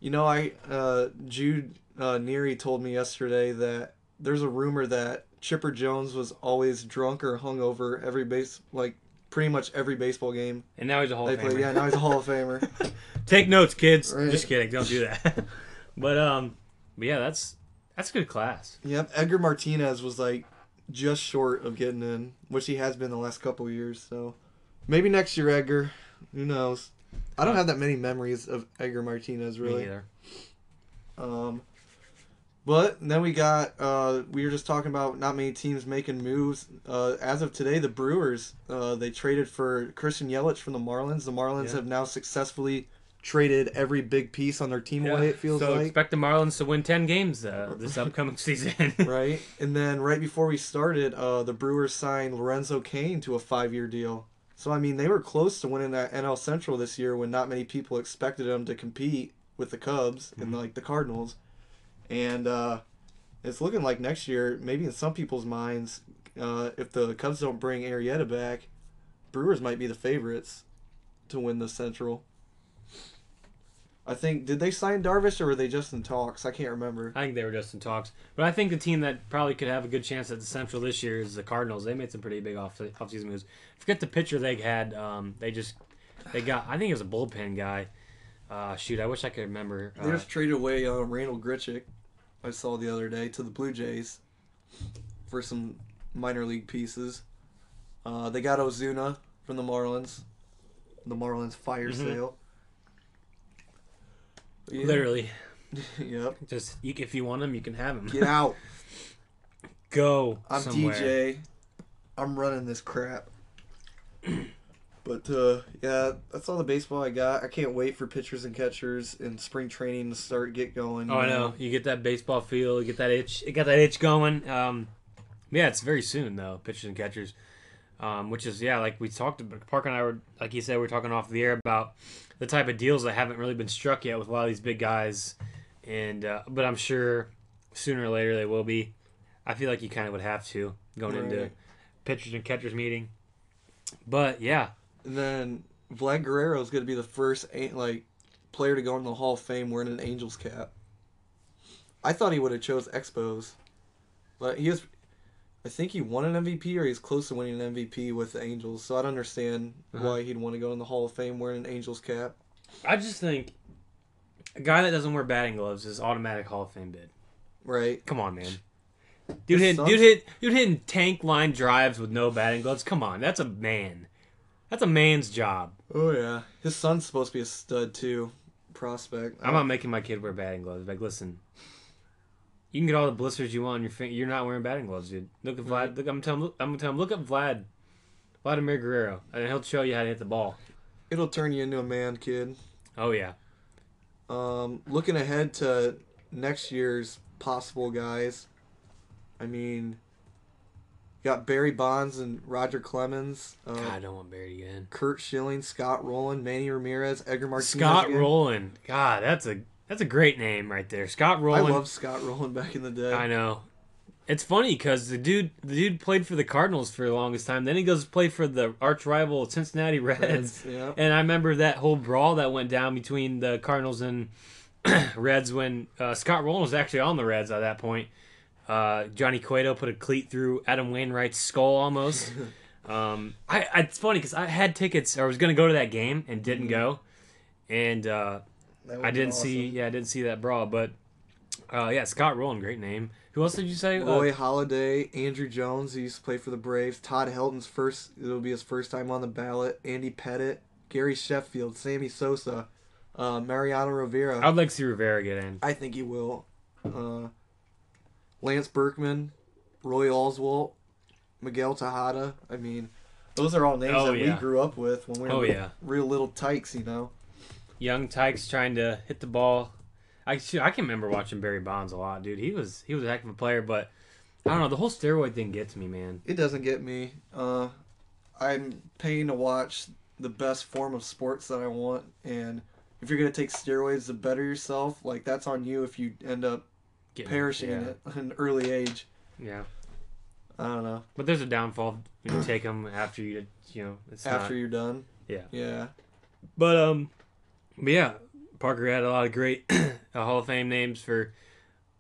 You know, I uh, Jude uh, Neary told me yesterday that there's a rumor that Chipper Jones was always drunk or hungover every base, like pretty much every baseball game and now he's a Hall they of play. Famer. Yeah, now he's a Hall of <laughs> Famer. Take notes, kids. Right. Just kidding. Don't do that. <laughs> but um, but yeah, that's that's a good class. yep, Edgar Martinez was like just short of getting in, which he has been the last couple of years. So maybe next year, Edgar. Who knows? I don't have that many memories of Edgar Martinez really. Me either. Um, but then we got uh, we were just talking about not many teams making moves. Uh, as of today, the Brewers uh, they traded for Christian Yelich from the Marlins. The Marlins Yeah. have now successfully traded every big piece on their team away. It feels so like expect the Marlins to win ten games uh, this upcoming <laughs> season. <laughs> right. And then right before we started, uh, the Brewers signed Lorenzo Cain to a five-year deal. So I mean, they were close to winning that NL Central this year when not many people expected them to compete with the Cubs and like the Cardinals. And uh, it's looking like next year, maybe in some people's minds, uh, if the Cubs don't bring Arrieta back, Brewers might be the favorites to win the Central. I think did they sign Darvish or were they just in talks? I can't remember. I think they were just in talks. But I think the team that probably could have a good chance at the Central this year is the Cardinals. They made some pretty big off offseason moves. Forget the pitcher they had. Um, they just they got. I think it was a bullpen guy. Uh, shoot, I wish I could remember. They Uh, just traded away uh, Randal Grichuk. I saw the other day to the Blue Jays for some minor league pieces. Uh, they got Ozuna from the Marlins. The Marlins fire Mhm. sale. Yeah. literally, <laughs> yep. just if you want them, you can have them. Get out. <laughs> Go I'm somewhere. DJ. I'm running this crap. <clears throat> But uh, yeah, that's all the baseball I got. I can't wait for pitchers and catchers and spring training to start get going. Oh, I know. You get that baseball feel. You get that itch. It got that itch going. Um, yeah, it's very soon though. Pitchers and catchers, um, which is yeah, like we talked about. Parker and I were like you said, we are talking off the air about the type of deals that haven't really been struck yet with a lot of these big guys, and uh, but I'm sure sooner or later they will be. I feel like you kind of would have to going into pitchers and catchers meeting. But yeah, And then Vlad Guerrero is going to be the first a- like player to go in the Hall of Fame wearing an Angels cap. I thought he would have chose Expos, but he is. I think he won an MVP or he's close to winning an MVP with the Angels. So I don't understand Uh-huh. why he'd want to go in the Hall of Fame wearing an Angels cap. I just think a guy that doesn't wear batting gloves is automatic Hall of Fame bid. Right? Come on, man. Dude hit, dude hit, dude hitting tank line drives with no batting gloves. Come on, that's a man. That's a man's job. Oh yeah. His son's supposed to be a stud too, prospect. I'm not making my kid wear batting gloves. Like, listen, you can get all the blisters you want on your finger. You're not wearing batting gloves, dude. Look at Vlad. Look, I'm telling. I'm gonna tell him. Look at Vlad, Vladimir Guerrero, and he'll show you how to hit the ball. It'll turn you into a man, kid. Oh yeah. Um, looking ahead to next year's possible guys, I mean, you got Barry Bonds and Roger Clemens, uh, God, I don't want Barry again. Curt Schilling, Scott Rolen, Manny Ramirez, Edgar Martinez. Scott again. Rolen. God, that's a that's a great name right there. Scott Rolen. I love Scott Rolen back in the day. I know. It's funny because the dude, the dude played for the Cardinals for the longest time. Then he goes to play for the arch rival Cincinnati Reds. Reds, yeah. And I remember that whole brawl that went down between the Cardinals and <clears throat> Reds when uh, Scott Rolen was actually on the Reds at that point. Uh, Johnny Cueto put a cleat through Adam Wainwright's skull almost. <laughs> um, I, I it's funny because I had tickets or was going to go to that game and didn't go, and uh, I didn't awesome. see yeah I didn't see that brawl, but uh, yeah Scott Rolen great name. Who else did you say? Uh, Roy Halladay, Andruw Jones, he used to play for the Braves. Todd Helton's first, it'll be his first time on the ballot. Andy Pettitte, Gary Sheffield, Sammy Sosa, uh, Mariano Rivera. I'd like to see Rivera get in. I think he will. Uh, Lance Berkman, Roy Oswalt, Miguel Tejada. I mean, those are all names Oh, that yeah. we grew up with when we were Oh, yeah. real little tykes, you know. Young Tykes trying to hit the ball. I shoot, I can remember watching Barry Bonds a lot, dude. He was he was a heck of a player, but I don't know the whole steroid thing gets me, man. It doesn't get me. Uh, I'm paying to watch the best form of sports that I want, and if you're gonna take steroids to better yourself, like that's on you if you end up Getting- perishing yeah. at an early age. Yeah, I don't know. but there's a downfall. when You <clears throat> take them after you, you know, it's After not, you're done. Yeah. Yeah. But um, but yeah, Parker had a lot of great <clears throat> uh, Hall of Fame names for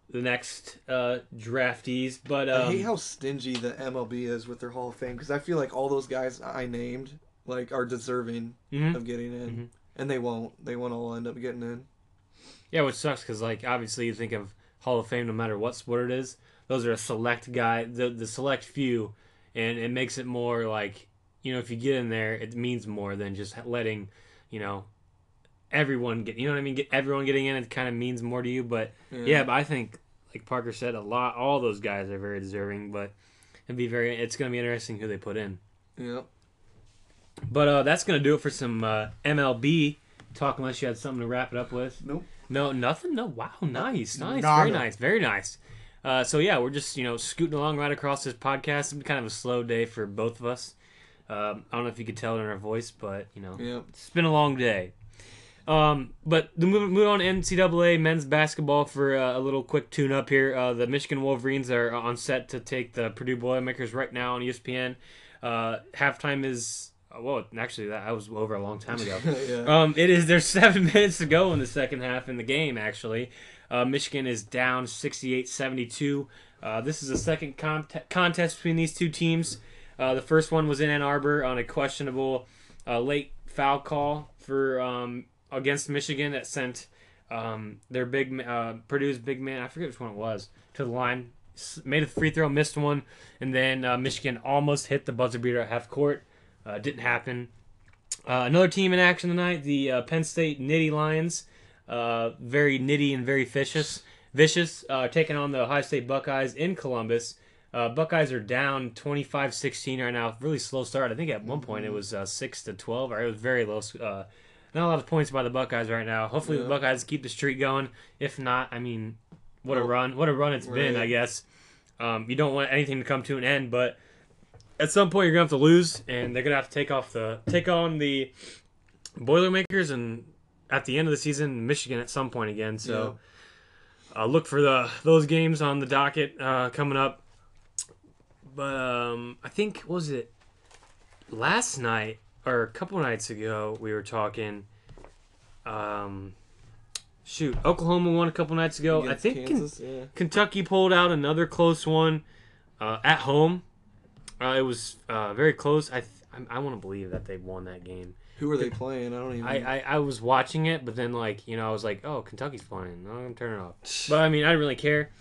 the next uh draftees. But um, I hate how stingy the MLB is with their Hall of Fame because I feel like all those guys I named like are deserving mhm. of getting in, Mhm. and they won't. They won't all end up getting in. Yeah, which sucks because like obviously you think of Hall of Fame no matter what sport it is. Those are a select guy, the the select few, and it makes it more like you know if you get in there, it means more than just letting you know everyone get. You know what I mean? Get everyone getting in. It kind of means more to you. But yeah, but I think like Parker said, a lot. All those guys are very deserving, but it'd be very. It's gonna be interesting who they put in. yeah. But uh, that's gonna do it for some uh, MLB talk. Unless you had something to wrap it up with. Nope. No, nothing. No. Wow. Nice. Nice. Nada. Very nice. Very nice. Uh, so yeah, we're just you know scooting along right across this podcast. It's been kind of a slow day for both of us. Um, I don't know if you could tell it in our voice, but you know, Yeah. it's been a long day. Um, but the move, move on NCAA men's basketball for uh, a little quick tune up here. Uh, the Michigan Wolverines are on set to take the Purdue Boilermakers right now on ESPN. Uh, halftime is Uh, well, actually, that I was over a long time ago. <laughs> yeah. Um, it is. There's <laughs> seven minutes to go in the second half in the game. Actually, uh, Michigan is down 68-72. Uh, this is the second cont- contest between these two teams. Uh, the first one was in Ann Arbor on a questionable uh, late foul call for um, against Michigan that sent um, their big uh, Purdue's big man. I forget which one it was to the line. Made a free throw, missed one, and then uh, Michigan almost hit the buzzer beater at half court. Uh, didn't happen. Uh, another team in action tonight, the uh, Penn State Nitty Lions. Uh, very nitty and very vicious. Vicious, taking on the Ohio State Buckeyes in Columbus. Uh, Buckeyes are down 25-16 right now. Really slow start. I think at one point it was uh, 6 to 12, or it was very low. Uh, not a lot of points by the Buckeyes right now. Hopefully the Buckeyes keep the streak going. If not, I mean, what a run! What a run it's been. I guess um, you don't want anything to come to an end, but at some point you're gonna have to lose, and they're gonna have to take off the take on the Boilermakers, and at the end of the season, Michigan at some point again. So uh, look for the those games on the docket uh, coming up. But um, I think what was it last night or a couple nights ago we were talking. Um, shoot, Oklahoma won a couple nights ago. I think Ken- yeah. Kentucky pulled out another close one uh, at home. Uh, it was uh, very close. I th- I, I want to believe that they won that game. Who are they playing? I don't even. I, I, I was watching it, but then like you know I was like, oh, Kentucky's playing. I'm gonna it off. <sighs> But I mean, I didn't really care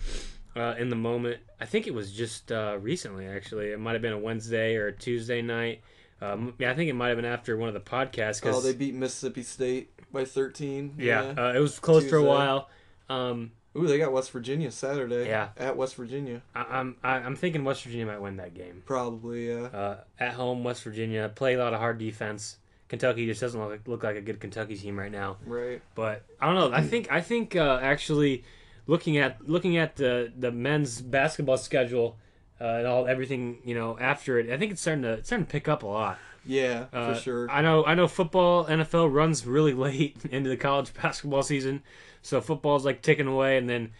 uh, in the moment. I think it was just uh, recently actually. It might have been a Wednesday or a Tuesday night. Um, yeah, I think it might have been after one of the podcasts. Cause, oh, they beat Mississippi State by 13. yeah, Uh, it was close for a while. Um, Ooh, they got West Virginia Saturday. Yeah. At West Virginia. I, I'm I, I'm thinking West Virginia might win that game. Probably, yeah. Uh, at home, West Virginia play a lot of hard defense. Kentucky just doesn't look, look like a good Kentucky team right now. Right. But I don't know. I think I think uh, actually looking at looking at the the men's basketball schedule uh, and all everything you know after it, I think it's starting to it's starting to pick up a lot. Yeah, Uh, for sure. I know I know football NFL runs really <laughs> late into the college basketball season, so football's like ticking away, and then.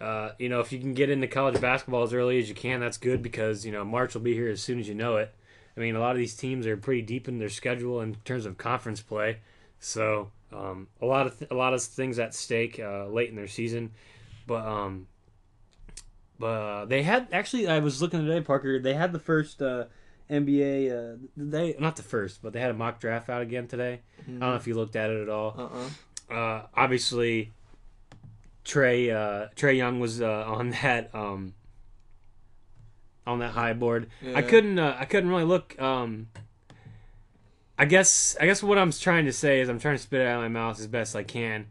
Uh, you know, if you can get into college basketball as early as you can, that's good because you know March will be here as soon as you know it. I mean, a lot of these teams are pretty deep in their schedule in terms of conference play, so um, a lot of th- a lot of things at stake uh, late in their season. But um, uh, they had actually I was looking today, Parker. They had the first uh, NBA. Uh, they not the first, but they had a mock draft out again today. I don't know if you looked at it at all. Uh-uh. Uh, obviously, Trae uh, Trae Young was uh, <laughs> on that um, on that high board. I couldn't uh, I couldn't really look. Um, I guess I guess what I'm trying to say is I'm trying to spit it out of my mouth as best I can.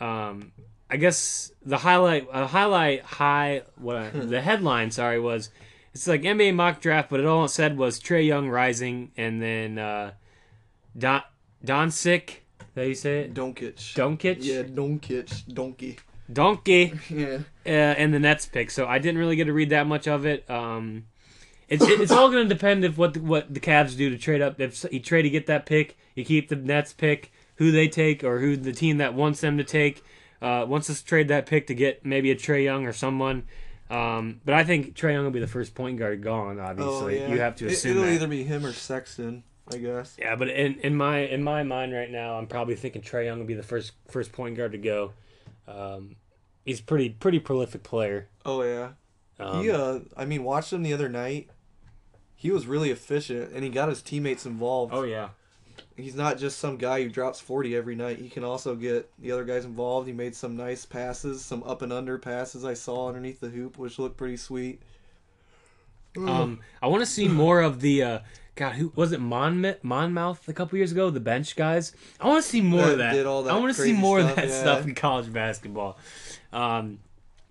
Um, I guess the highlight uh, highlight high what I, <laughs> the headline sorry was it's like NBA mock draft, but it all it said was Trae Young rising and then uh, Don Doncic. That you say it? Doncic. Doncic. Yeah, Doncic. Donkey. Donkey <laughs> Yeah. uh, and the Nets pick. So I didn't really get to read that much of it. Um, it's it's all going to depend if what the, what the Cavs do to trade up. If you trade to get that pick, you keep the Nets pick, who they take, or who the team that wants them to take uh, wants us to trade that pick to get maybe a Trae Young or someone. Um, but I think Trae Young will be the first point guard gone. Obviously, oh, yeah. you have to It- assume It'll that. either be him or Sexton, I guess. Yeah, but in, in my in my mind right now, I'm probably thinking Trae Young will be the first first point guard to go. Um, he's pretty pretty prolific player. Oh, yeah. Um, he, uh, I mean, watched him the other night. He was really efficient, and he got his teammates involved. oh yeah. He's not just some guy who drops 40 every night. He can also get the other guys involved. He made some nice passes, some up and under passes I saw underneath the hoop, which looked pretty sweet. Um, I want to see more of the uh, God. Who was it? Monmouth, Monmouth a couple years ago. The bench guys. I want to see more of That that. did all that I want to see crazy more of stuff, that yeah. stuff in college basketball. Um,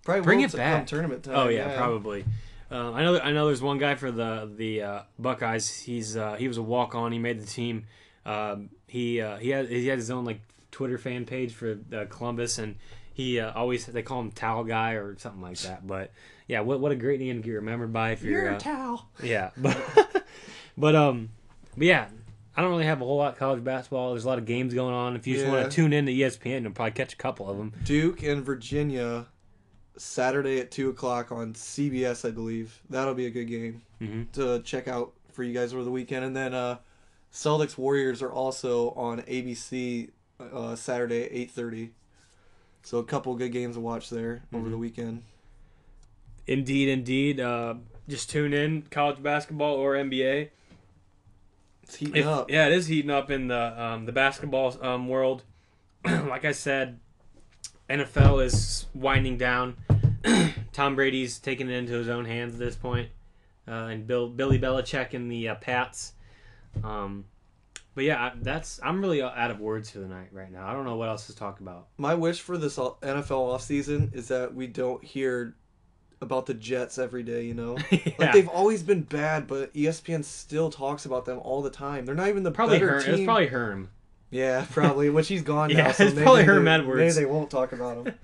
Probably Bring it t- back. come tournament time. oh yeah, probably. Uh, I know. I know. There's one guy for the the uh, Buckeyes. He's uh, he was a walk on. He made the team. Um, he uh, he had he had his own like Twitter fan page for uh, Columbus, and he uh, always they call him Towel Guy or something like that. But yeah, what what a great name to get remembered by if you're, uh, towel. Yeah, <laughs> but but um, but yeah, I don't really have a whole lot of college basketball. There's a lot of games going on. If you just Yeah. want to tune in to ESPN, you'll probably catch a couple of them. Duke and Virginia, Saturday at two o'clock on CBS, I believe. That'll be a good game Mhm. to check out for you guys over the weekend. And then uh, Celtics Warriors are also on ABC uh, Saturday eight thirty. So a couple good games to watch there over Mhm. the weekend. Indeed, indeed. Uh, just tune in college basketball or NBA. It's heating If- up. Yeah, it is heating up in the um, the basketball um, world. <clears throat> like I said, NFL is winding down. <clears throat> Tom Brady's taking it into his own hands at this point, uh, and Bill Billy Belichick and the uh, Pats. Um, but yeah, that's I'm really out of words for the night right now. I don't know what else to talk about. My wish for this NFL offseason is that we don't hear about the Jets every day. You know, <laughs> yeah. like they've always been bad, but ESPN still talks about them all the time. They're not even the probably better Herm. team. It was probably Herm. Yeah, probably. Which he's gone <laughs> now. Yeah, so it's maybe probably they- Herm Edwards. Maybe they won't talk about him. <laughs>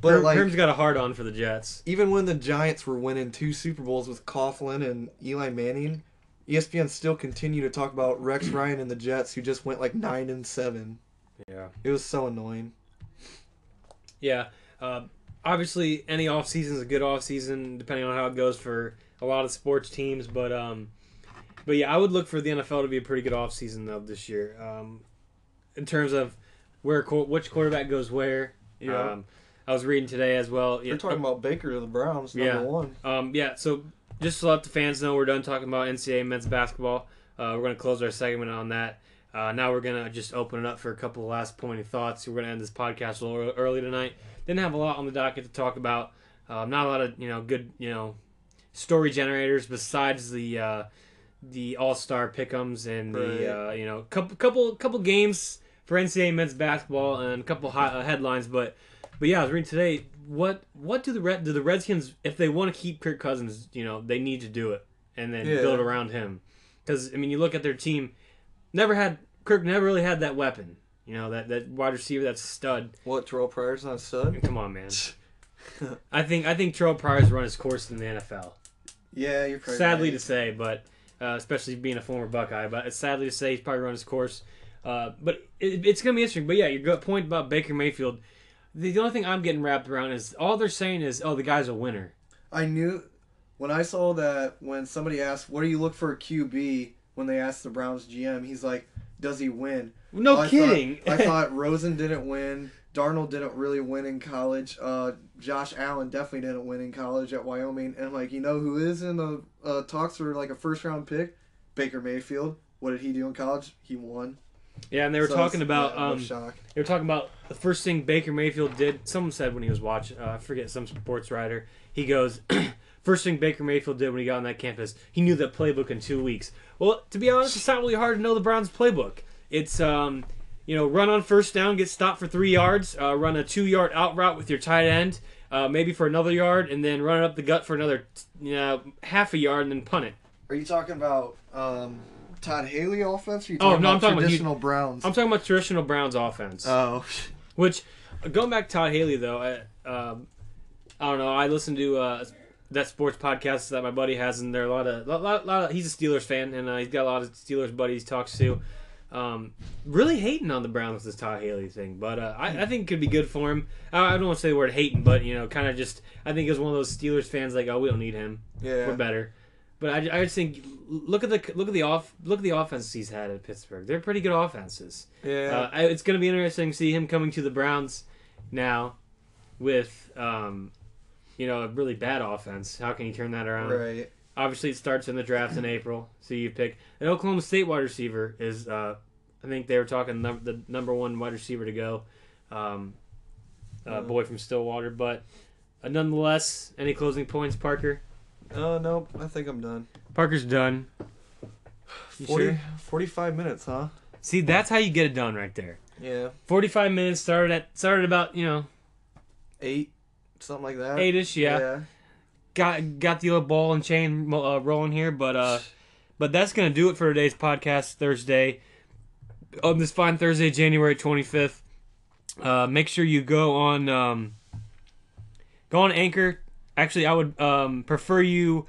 But Herm, like, Herm's got a hard on for the Jets. even when the Giants were winning two Super Bowls with Coughlin and Eli Manning, ESPN still continue to talk about Rex <clears throat> Ryan and the Jets, who just went like nine and seven. Yeah. It was so annoying. Yeah. Uh, obviously, any off season is a good off season, depending on how it goes for a lot of sports teams. But um, but yeah, I would look for the NFL to be a pretty good off season though this year. Um, in terms of where which quarterback goes where. Yeah. Um, I was reading today as well. You're talking about Baker to the Browns, number Yeah. one. Um, yeah, so just to let the fans know, we're done talking about NCAA men's basketball. Uh, we're going to close our segment on that. Uh, now we're going to just open it up for a couple of last pointing thoughts. We're going to end this podcast a little early tonight. Didn't have a lot on the docket to talk about. Um, not a lot of you know good you know story generators besides the uh, the All Star pickums and the uh, you know couple couple couple games for NCAA men's basketball and a couple hot, uh, headlines. But but yeah, I was reading today. What what do the Red do the Redskins if they want to keep Kirk Cousins? You know they need to do it and then Yeah. build around him. Because I mean, you look at their team, never had Kirk never really had that weapon. You know that that wide receiver, that stud. What, Terrelle Pryor's not a stud? Come on, man. <laughs> I think I think Terrelle Pryor's run his course in the NFL. Yeah, you're probably sadly to say, but uh, especially being a former Buckeye, but it's sadly to say he's probably run his course. Uh, but it, it's gonna be interesting. But yeah, your good point about Baker Mayfield. The, the only thing I'm getting wrapped around is all they're saying is, "Oh, the guy's a winner." I knew when I saw that when somebody asked, "What do you look for a QB?" when they asked the Browns GM, he's like, "Does he win?" No I kidding. Thought, I thought Rosen didn't win. Darnold didn't really win in college. Uh, Josh Allen definitely didn't win in college at Wyoming. And like, you know who is in the uh, talks for like a first round pick? Baker Mayfield. What did he do in college? He won. Yeah, and they were So talking about yeah, um, shock. They were talking about the first thing Baker Mayfield did. Someone said when he was watching, uh, I forget some sports writer. He goes, <clears throat> first thing Baker Mayfield did when he got on that campus, he knew that playbook in two weeks. Well, to be honest, it's not really hard to know the Browns playbook. It's um, you know, run on first down, get stopped for three yards, uh, run a two yard out route with your tight end, uh, maybe for another yard, and then run it up the gut for another, you know, half a yard, and then punt it. Are you talking about um, Todd Haley offense? Or you Oh, no, I'm talking about traditional Browns. I'm talking about traditional Browns offense. oh, Which, going back to Todd Haley though, I, um, I don't know. I listen to uh, that sports podcast that my buddy has, and there are a lot of, lot, lot, of he's a Steelers fan, and uh, he's got a lot of Steelers buddies he talks to. Um, really hating on the Browns with this Todd Haley thing, but uh, I, I think it could be good for him. I, I don't want to say the word hating, but you know, kind of just I think it's one of those Steelers fans like, oh, we don't need him, yeah. we're better. But I, I just think look at the look at the off look at the offenses he's had at Pittsburgh. They're pretty good offenses. Yeah. Uh, I- it's going to be interesting to see him coming to the Browns now with, um, you know, a really bad offense. How can he turn that around? right. Obviously, it starts in the draft in April. So you pick an Oklahoma State wide receiver is, uh, I think they were talking num- the number one wide receiver to go, um, uh, boy from Stillwater. But uh, nonetheless, any closing points, Parker? Oh, no. I think I'm done. Parker's done. You 40, sure? 45 minutes, huh? See, that's how you get it done right there. Yeah. Forty-five minutes started at started about you know Eight. Something like that. eight-ish. yeah. got got the old ball and chain uh, rolling here, but uh, but that's gonna do it for today's podcast Thursday. On this fine Thursday, January twenty fifth. Uh, make sure you go on um, go on Anchor. Actually, I would um, prefer you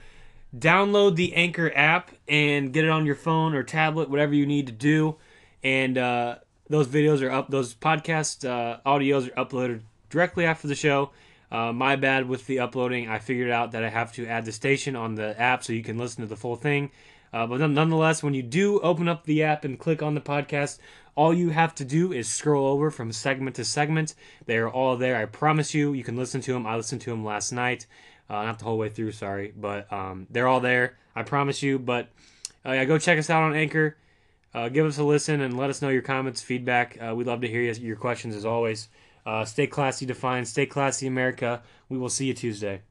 download the Anchor app and get it on your phone or tablet, whatever you need to do. And uh, those videos are up. Those podcast uh, audios are uploaded directly after the show. Uh, my bad with the uploading. I figured out that I have to add the station on the app so you can listen to the full thing. Uh, but nonetheless, when you do open up the app and click on the podcast, all you have to do is scroll over from segment to segment. They are all there. I promise you. You can listen to them. I listened to them last night. Uh, not the whole way through, sorry, but um, they're all there. I promise you. But uh, yeah, go check us out on Anchor. Uh, give us a listen and let us know your comments, feedback. Uh, we'd love to hear your questions as always. Uh, stay classy, defined. Stay classy, America. We will see you Tuesday.